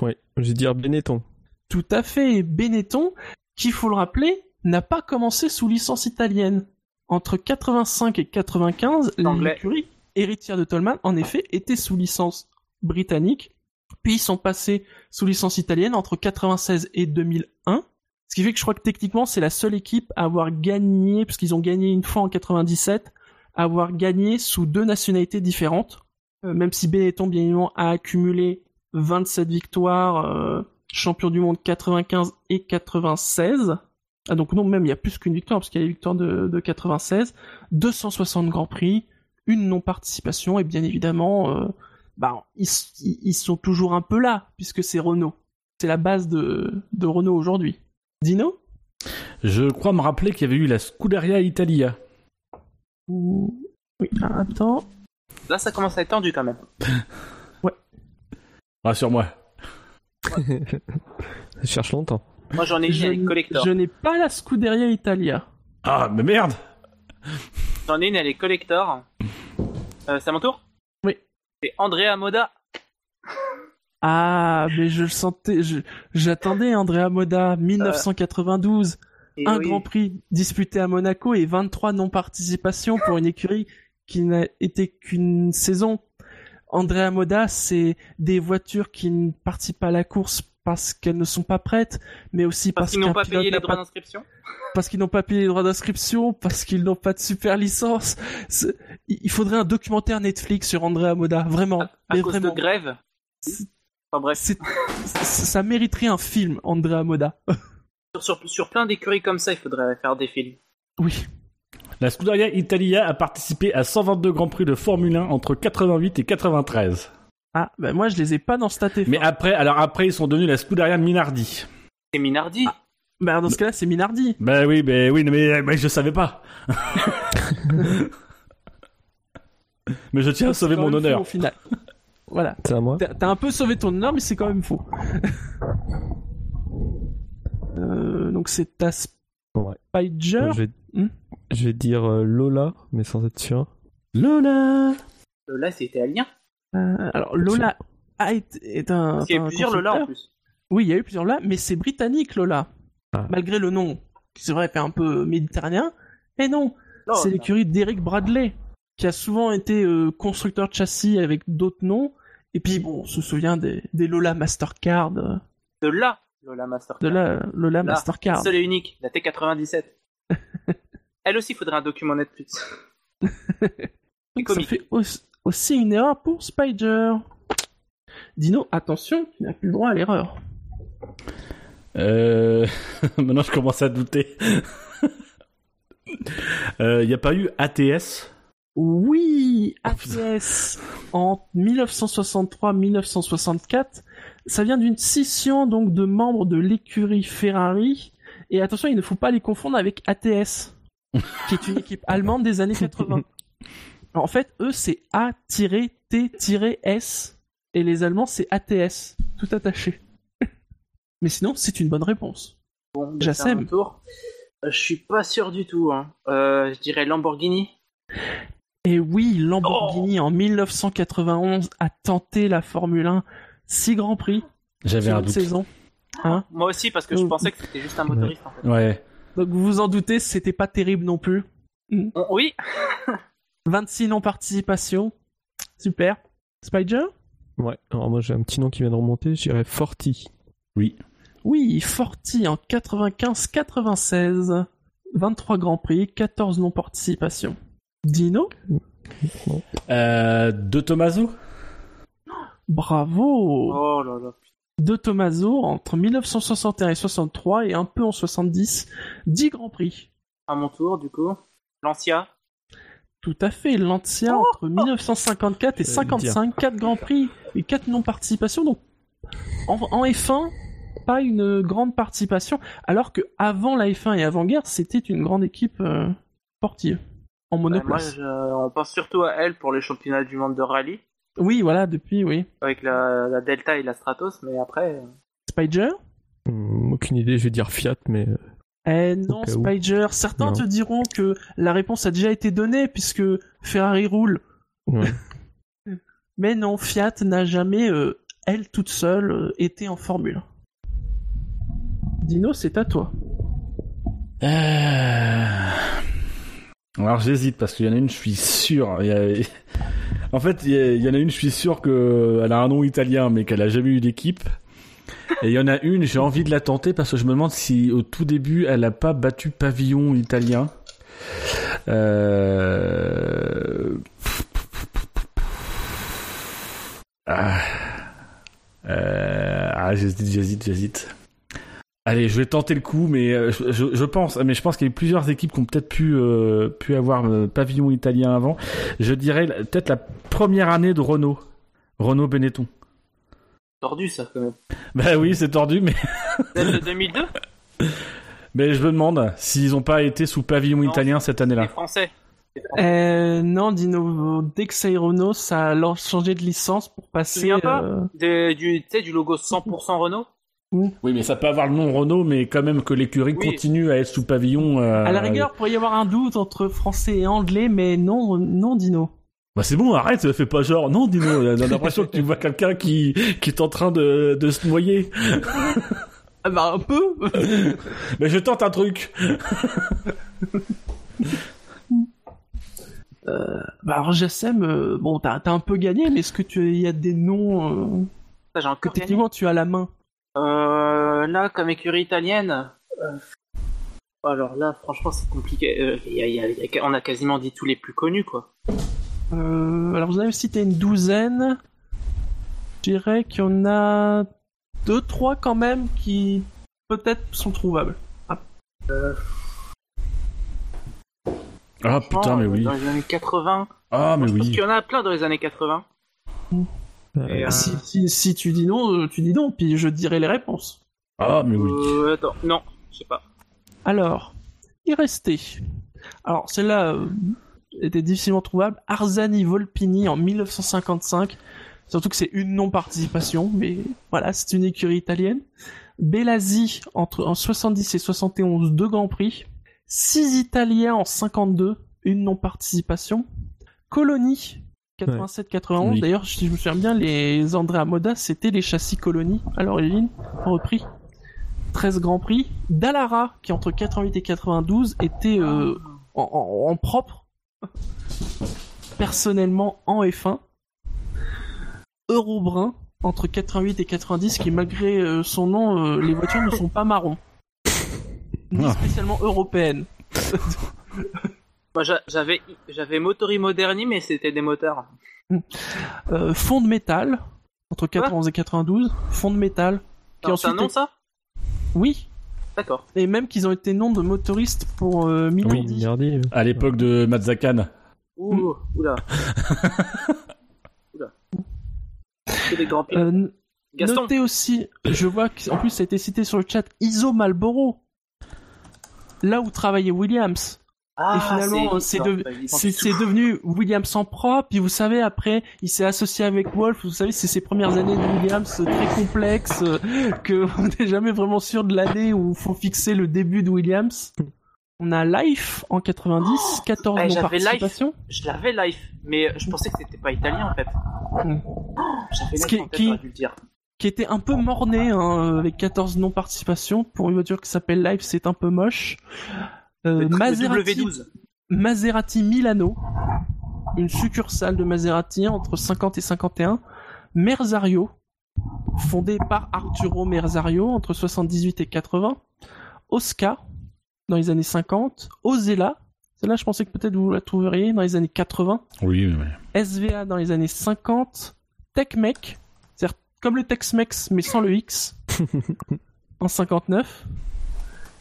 Ouais, je vais dire Benetton. Tout à fait, Benetton, qui faut le rappeler, n'a pas commencé sous licence italienne. Entre 85 et 95, Anglais. l'écurie héritière de Tolman, en effet, était sous licence britannique. Puis ils sont passés sous licence italienne entre 96 et 2001. Ce qui fait que je crois que techniquement, c'est la seule équipe à avoir gagné, parce qu'ils ont gagné une fois en 97, à avoir gagné sous deux nationalités différentes. Euh, même si Benetton, bien évidemment, a accumulé 27 victoires, euh, champion du monde 95 et 96. Ah donc non, même il y a plus qu'une victoire, parce qu'il y a les victoires de, de 96, 260 grands prix, une non-participation, et bien évidemment, euh, bah, ils, ils ils sont toujours un peu là, puisque c'est Renault. C'est la base de, de Renault aujourd'hui. Dino? Je crois me rappeler qu'il y avait eu la Scuderia Italia. Ou... Oui, attends. Là, ça commence à être tendu quand même. Rassure-moi. Je cherche longtemps. Moi, j'en ai une, Je, est collector. je n'ai pas la Scuderia Italia. Ah, mais merde J'en ai une, elle est collector. Euh, c'est à mon tour? C'est Andrea Moda. Ah, mais je le sentais, j'attendais Andrea Moda, 1992. Et un oui. Grand Prix disputé à Monaco et 23 non-participations pour une écurie qui n'a été qu'une saison. Andrea Moda, c'est des voitures qui ne participent pas à la course parce qu'elles ne sont pas prêtes, mais aussi Parce parce, qu'ils n'ont pas payé les droits pas- d'inscription. parce qu'ils n'ont pas payé les droits d'inscription, parce qu'ils n'ont pas de super licence. Il faudrait un documentaire Netflix sur Andrea Moda, vraiment. À mais cause vraiment. de grève. Enfin bref, ça mériterait un film, Andrea Moda. sur, sur, sur plein d'écuries comme ça, il faudrait faire des films. Oui. La Scuderia Italia a participé à 122 Grands Prix de Formule 1 entre 88 et 93. Ah, bah moi je les ai pas dans Stat Mais après, alors après, ils sont devenus la Scuderia Minardi. C'est Minardi. Bah dans ce cas-là, c'est Minardi. Bah oui, bah oui, mais, mais je savais pas. mais je tiens à sauver C'est mon honneur. au final. voilà. C'est à moi. T'as t'as un peu sauvé ton honneur, mais c'est quand même faux. Euh, donc c'est ta Ouais. Spider? Je vais, Hmm? je vais dire euh, Lola, mais sans être sûr. Lola Euh, Là, c'était Alien. Euh, alors Lola a été, est un. Parce qu'il y a un plusieurs Lola en plus. Oui, il y a eu plusieurs Lola, mais c'est britannique Lola. Ah. Malgré le nom, qui c'est vrai fait un peu méditerranéen. Mais non, Non, c'est l'écurie d'Eric Bradley, qui a souvent été euh, constructeur de châssis avec d'autres noms. Et puis bon, on se souvient des, des Lola Mastercard, euh, De là, Lola Mastercard. de la Lola Là, Mastercard. Seule et unique, la T97. Elle aussi, faudrait un document Netflix. Ça fait aussi, aussi une erreur pour Spider. Dino, attention, tu n'as plus le droit à l'erreur. Euh... Maintenant, je commence à douter. Il n'y a pas eu ATS Oui, ATS en 1963-1964, ça vient d'une scission donc de membres de l'écurie Ferrari. Et attention, il ne faut pas les confondre avec ATS, qui est une équipe allemande des années 80. En fait, eux, c'est A-T-S, et les Allemands, c'est ATS, tout attaché. Mais sinon, c'est une bonne réponse. Bon, bah, Jassem. c'est à mon tour. Euh, Je suis pas sûr du tout. Hein. Euh, je dirais Lamborghini. Et oui, Lamborghini en 1991 a tenté la Formule 1, 6 grands prix J'avais un une doute. saison. Hein Moi aussi, parce que je Oh. pensais que c'était juste un motoriste. En fait. Ouais. Donc vous vous en doutez, c'était pas terrible non plus. Oui, 26 non-participation. Super. Spider? Ouais. Alors moi j'ai un petit nom qui vient de remonter. Je dirais Forti. Oui. Oui, Forti en 95-96. 23 grands prix, 14 non-participation. Dino? Euh, de Tomaso Bravo Oh là là. De Tomaso entre 1961 et 63 et un peu en 70. 10 grands prix. À mon tour, du coup. Lancia? Tout à fait, Lancia entre 1954 et J'allais le dire. 55, 4 grands prix et 4 non-participations. Donc, en, en F1, pas une grande participation, alors que avant la F1 et avant-guerre, c'était une grande équipe euh, sportive en Bah, moi, monoplace. je- on pense surtout à elle pour les championnats du monde de rallye. Oui, voilà, depuis, oui. Avec la, la Delta et la Stratos, mais après. euh, Spider? Hum, aucune idée. Je vais dire Fiat, mais euh, Eh non, où. Spider. Certains Non. te diront que la réponse a déjà été donnée puisque Ferrari roule. ouais. Mais non, Fiat n'a jamais, euh, elle toute seule, euh, été en Formule. Dino, c'est à toi. Euh... Alors j'hésite parce qu'il y en a une, je suis sûr. il y a- En fait, il y, a- il y en a une, je suis sûr qu'elle a un nom italien, mais qu'elle a jamais eu d'équipe. Et il y en a une, j'ai envie de la tenter parce que je me demande si au tout début, elle a pas battu pavillon italien. Euh... Ah, Euh, ah j'hésite, j'hésite, j'hésite. Allez, je vais tenter le coup, mais euh, je, pense, mais je pense qu'il y a eu plusieurs équipes qui ont peut-être pu, euh, pu avoir pavillon italien avant. Je dirais peut-être la première année de Renault, Renault Benetton. Tordu ça quand même. Bah oui, c'est tordu, mais Celle de 2002 mais je me demande s'ils ont pas été sous pavillon Non, italien cette Les année-là. Français. Euh, non, Dino, dès que c'est Renault, ça a changé de licence pour Tu te passer. souviens pas euh, de, du, tu sais, du logo 100% Renault Oui, mais ça peut avoir le nom Renault, mais quand même que l'écurie Oui. continue à être sous pavillon. euh, À la rigueur, pourrait y avoir un doute entre français et anglais, mais non, non, Dino. Bah c'est bon, arrête, ça fait pas genre. Non, Dino, on a l'impression que tu vois quelqu'un qui, qui est en train de, de se noyer. Ah bah un peu. Mais je tente un truc. bah alors Jassem, euh, bon, t'as t'as un peu gagné, mais est-ce que tu, y a des noms euh, que gagné. techniquement tu as la main? Euh, là, comme écurie italienne. euh, Alors là, franchement, c'est compliqué. Euh, il y a- il y a- il y a- on a quasiment dit tous les plus connus, quoi. Euh, alors vous avez cité une douzaine. Je dirais qu'il y en a deux, trois quand même qui peut-être sont trouvables. Ah putain, mais Euh, oui. Dans les années 80. Ah, mais Je oui. qu'il y en a plein dans les années 80. Et, euh, Si, si, si tu dis non, euh, tu dis non, puis je dirai les réponses. Ah, mais oui. euh, attends, non, je sais pas. Alors, il restait. Alors, celle-là euh, était difficilement trouvable. Arzani Volpini en 1955. Surtout que c'est une non-participation, mais voilà, c'est une écurie italienne. Belasi entre en 70 et 71, deux grands prix. Six Italiens en 52, une non-participation. Colony 87-91. Oui. D'ailleurs, si je me souviens bien, les Andrea Moda, c'était les châssis Colony à l'origine, repris. 13 grands prix. Dallara, qui entre 88 et 92 était euh, en, en- en propre, personnellement en F1. Eurobrun, entre 88 et 90, qui malgré euh, son nom, euh, les voitures ne sont pas marron. Ni spécialement européennes. Moi, j'a- j'avais, j'avais Motori Moderni, mais c'était des moteurs. Euh, fond de métal, entre 91 et 92. Fond de métal. Qui Non, C'est un nom, est- ça? Oui, D'accord. et même qu'ils ont été noms de motoristes pour euh, Oui, Minardi. Minardi. euh. À l'époque de Mazzakan. Ouh, oula. oula. Que des grands. Euh. Notez aussi, je vois qu'en plus ça a été cité sur le chat, Iso Malboro. Là où travaillait Williams. Ah, et finalement, c'est de- c'est c'est devenu Williams en propre. Puis vous savez, après, il s'est associé avec Wolf. Vous savez, c'est ses premières années de Williams euh, très complexes, euh, que on n'est jamais vraiment sûr de l'année où faut fixer le début de Williams. On a Life en 90, 14 Eh, non j'avais Life. Je l'avais live, mais je pensais que c'était pas italien en fait. Hmm. Oh, J'avais Ce live qui- en tête, qui- j'aurais dû le dire. qui était un peu morné hein, avec 14 non-participations. Pour une voiture qui s'appelle Life, c'est un peu moche. Euh, Maserati, W12. Maserati Milano, une succursale de Maserati entre 50 et 51. Merzario, fondé par Arturo Merzario entre 78 et 80. Oscar, dans les années 50. Ozella, celle-là je pensais que peut-être vous la trouveriez dans les années 80. Oui, mais... SVA dans les années 50, TechMec, c'est-à-dire comme le Tex-Mex mais sans le X, en 59,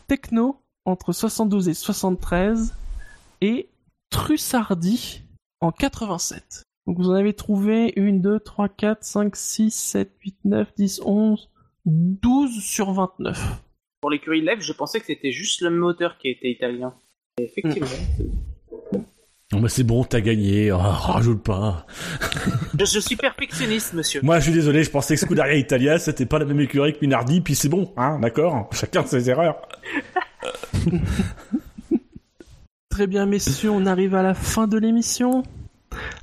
Techno entre 72 et 73, et Trussardi en 87. Donc vous en avez trouvé 1, 2, 3, 4, 5, 6, 7, 8, 9, 10, 11, 12 sur 29. Pour l'écurie live, je pensais que c'était juste le moteur qui était italien. Et effectivement. Non, mais c'est bon, t'as gagné. Oh, rajoute pas. je, je suis perfectionniste, monsieur. Moi, je suis désolé, je pensais que Scuderia Italia, c'était pas la même écurie que Minardi, puis c'est bon, hein, d'accord? Chacun ses erreurs. Très bien, messieurs, on arrive à la fin de l'émission.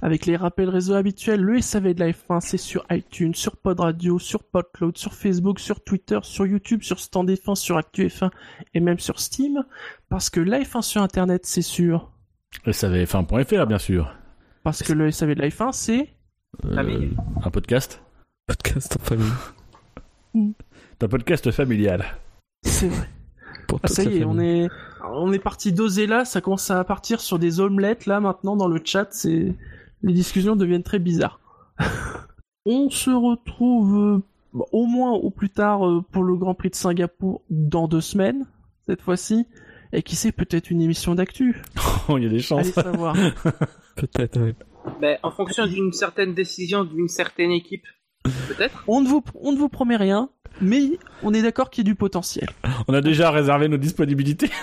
Avec les rappels réseaux habituels, le SAV de la F1, c'est sur iTunes, sur Pod Radio, sur Podcloud, sur Facebook, sur Twitter, sur YouTube, sur Stand F1, sur ActuF1 et même sur Steam. Parce que la F1 sur Internet, c'est sûr. SAVF1.fr, bien sûr. Parce que le SAV de la F1, c'est... Euh, Famille. un podcast Podcast en famille. Un podcast familial. C'est vrai. Pour Ah, toute ça la y est, on est, on est parti d'oser là, ça commence à partir sur des omelettes là maintenant dans le chat, c'est, les discussions deviennent très bizarres. on se retrouve euh, au moins au plus tard euh, pour le Grand Prix de Singapour dans deux semaines, cette fois-ci. Et qui sait, peut-être une émission d'actu. Oh, il y a des Allez chances. savoir. Peut-être, ouais. Ben, en fonction d'une certaine décision d'une certaine équipe, peut-être. On ne vous, on ne vous promet rien, mais on est d'accord qu'il y a du potentiel. On a déjà réservé nos disponibilités.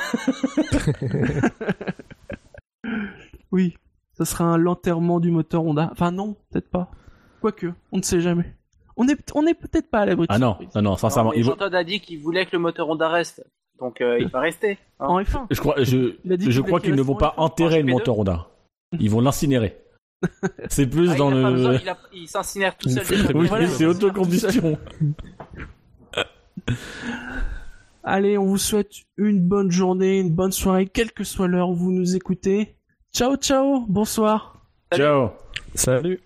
Oui, ça sera un l'enterrement du moteur Honda. Enfin non, peut-être pas. Quoique, on ne sait jamais. On est, on est peut-être pas à l'abri Ah non, non, non, sincèrement. Il a dit qu'il voulait que le moteur Honda reste. Donc euh, il va rester. hein. En F1. Je crois, je, je crois qu'il qu'ils ne vont pas F1. enterrer le GP2. moteur Honda. Ils vont l'incinérer. C'est plus Ah, dans pas besoin, le. il, a- il s'incinère tout seul. Oui, Voilà, c'est autocombustion. Allez, on vous souhaite une bonne journée, une bonne soirée, quelle que soit l'heure où vous nous écoutez. Ciao, ciao, bonsoir. Ciao. Salut.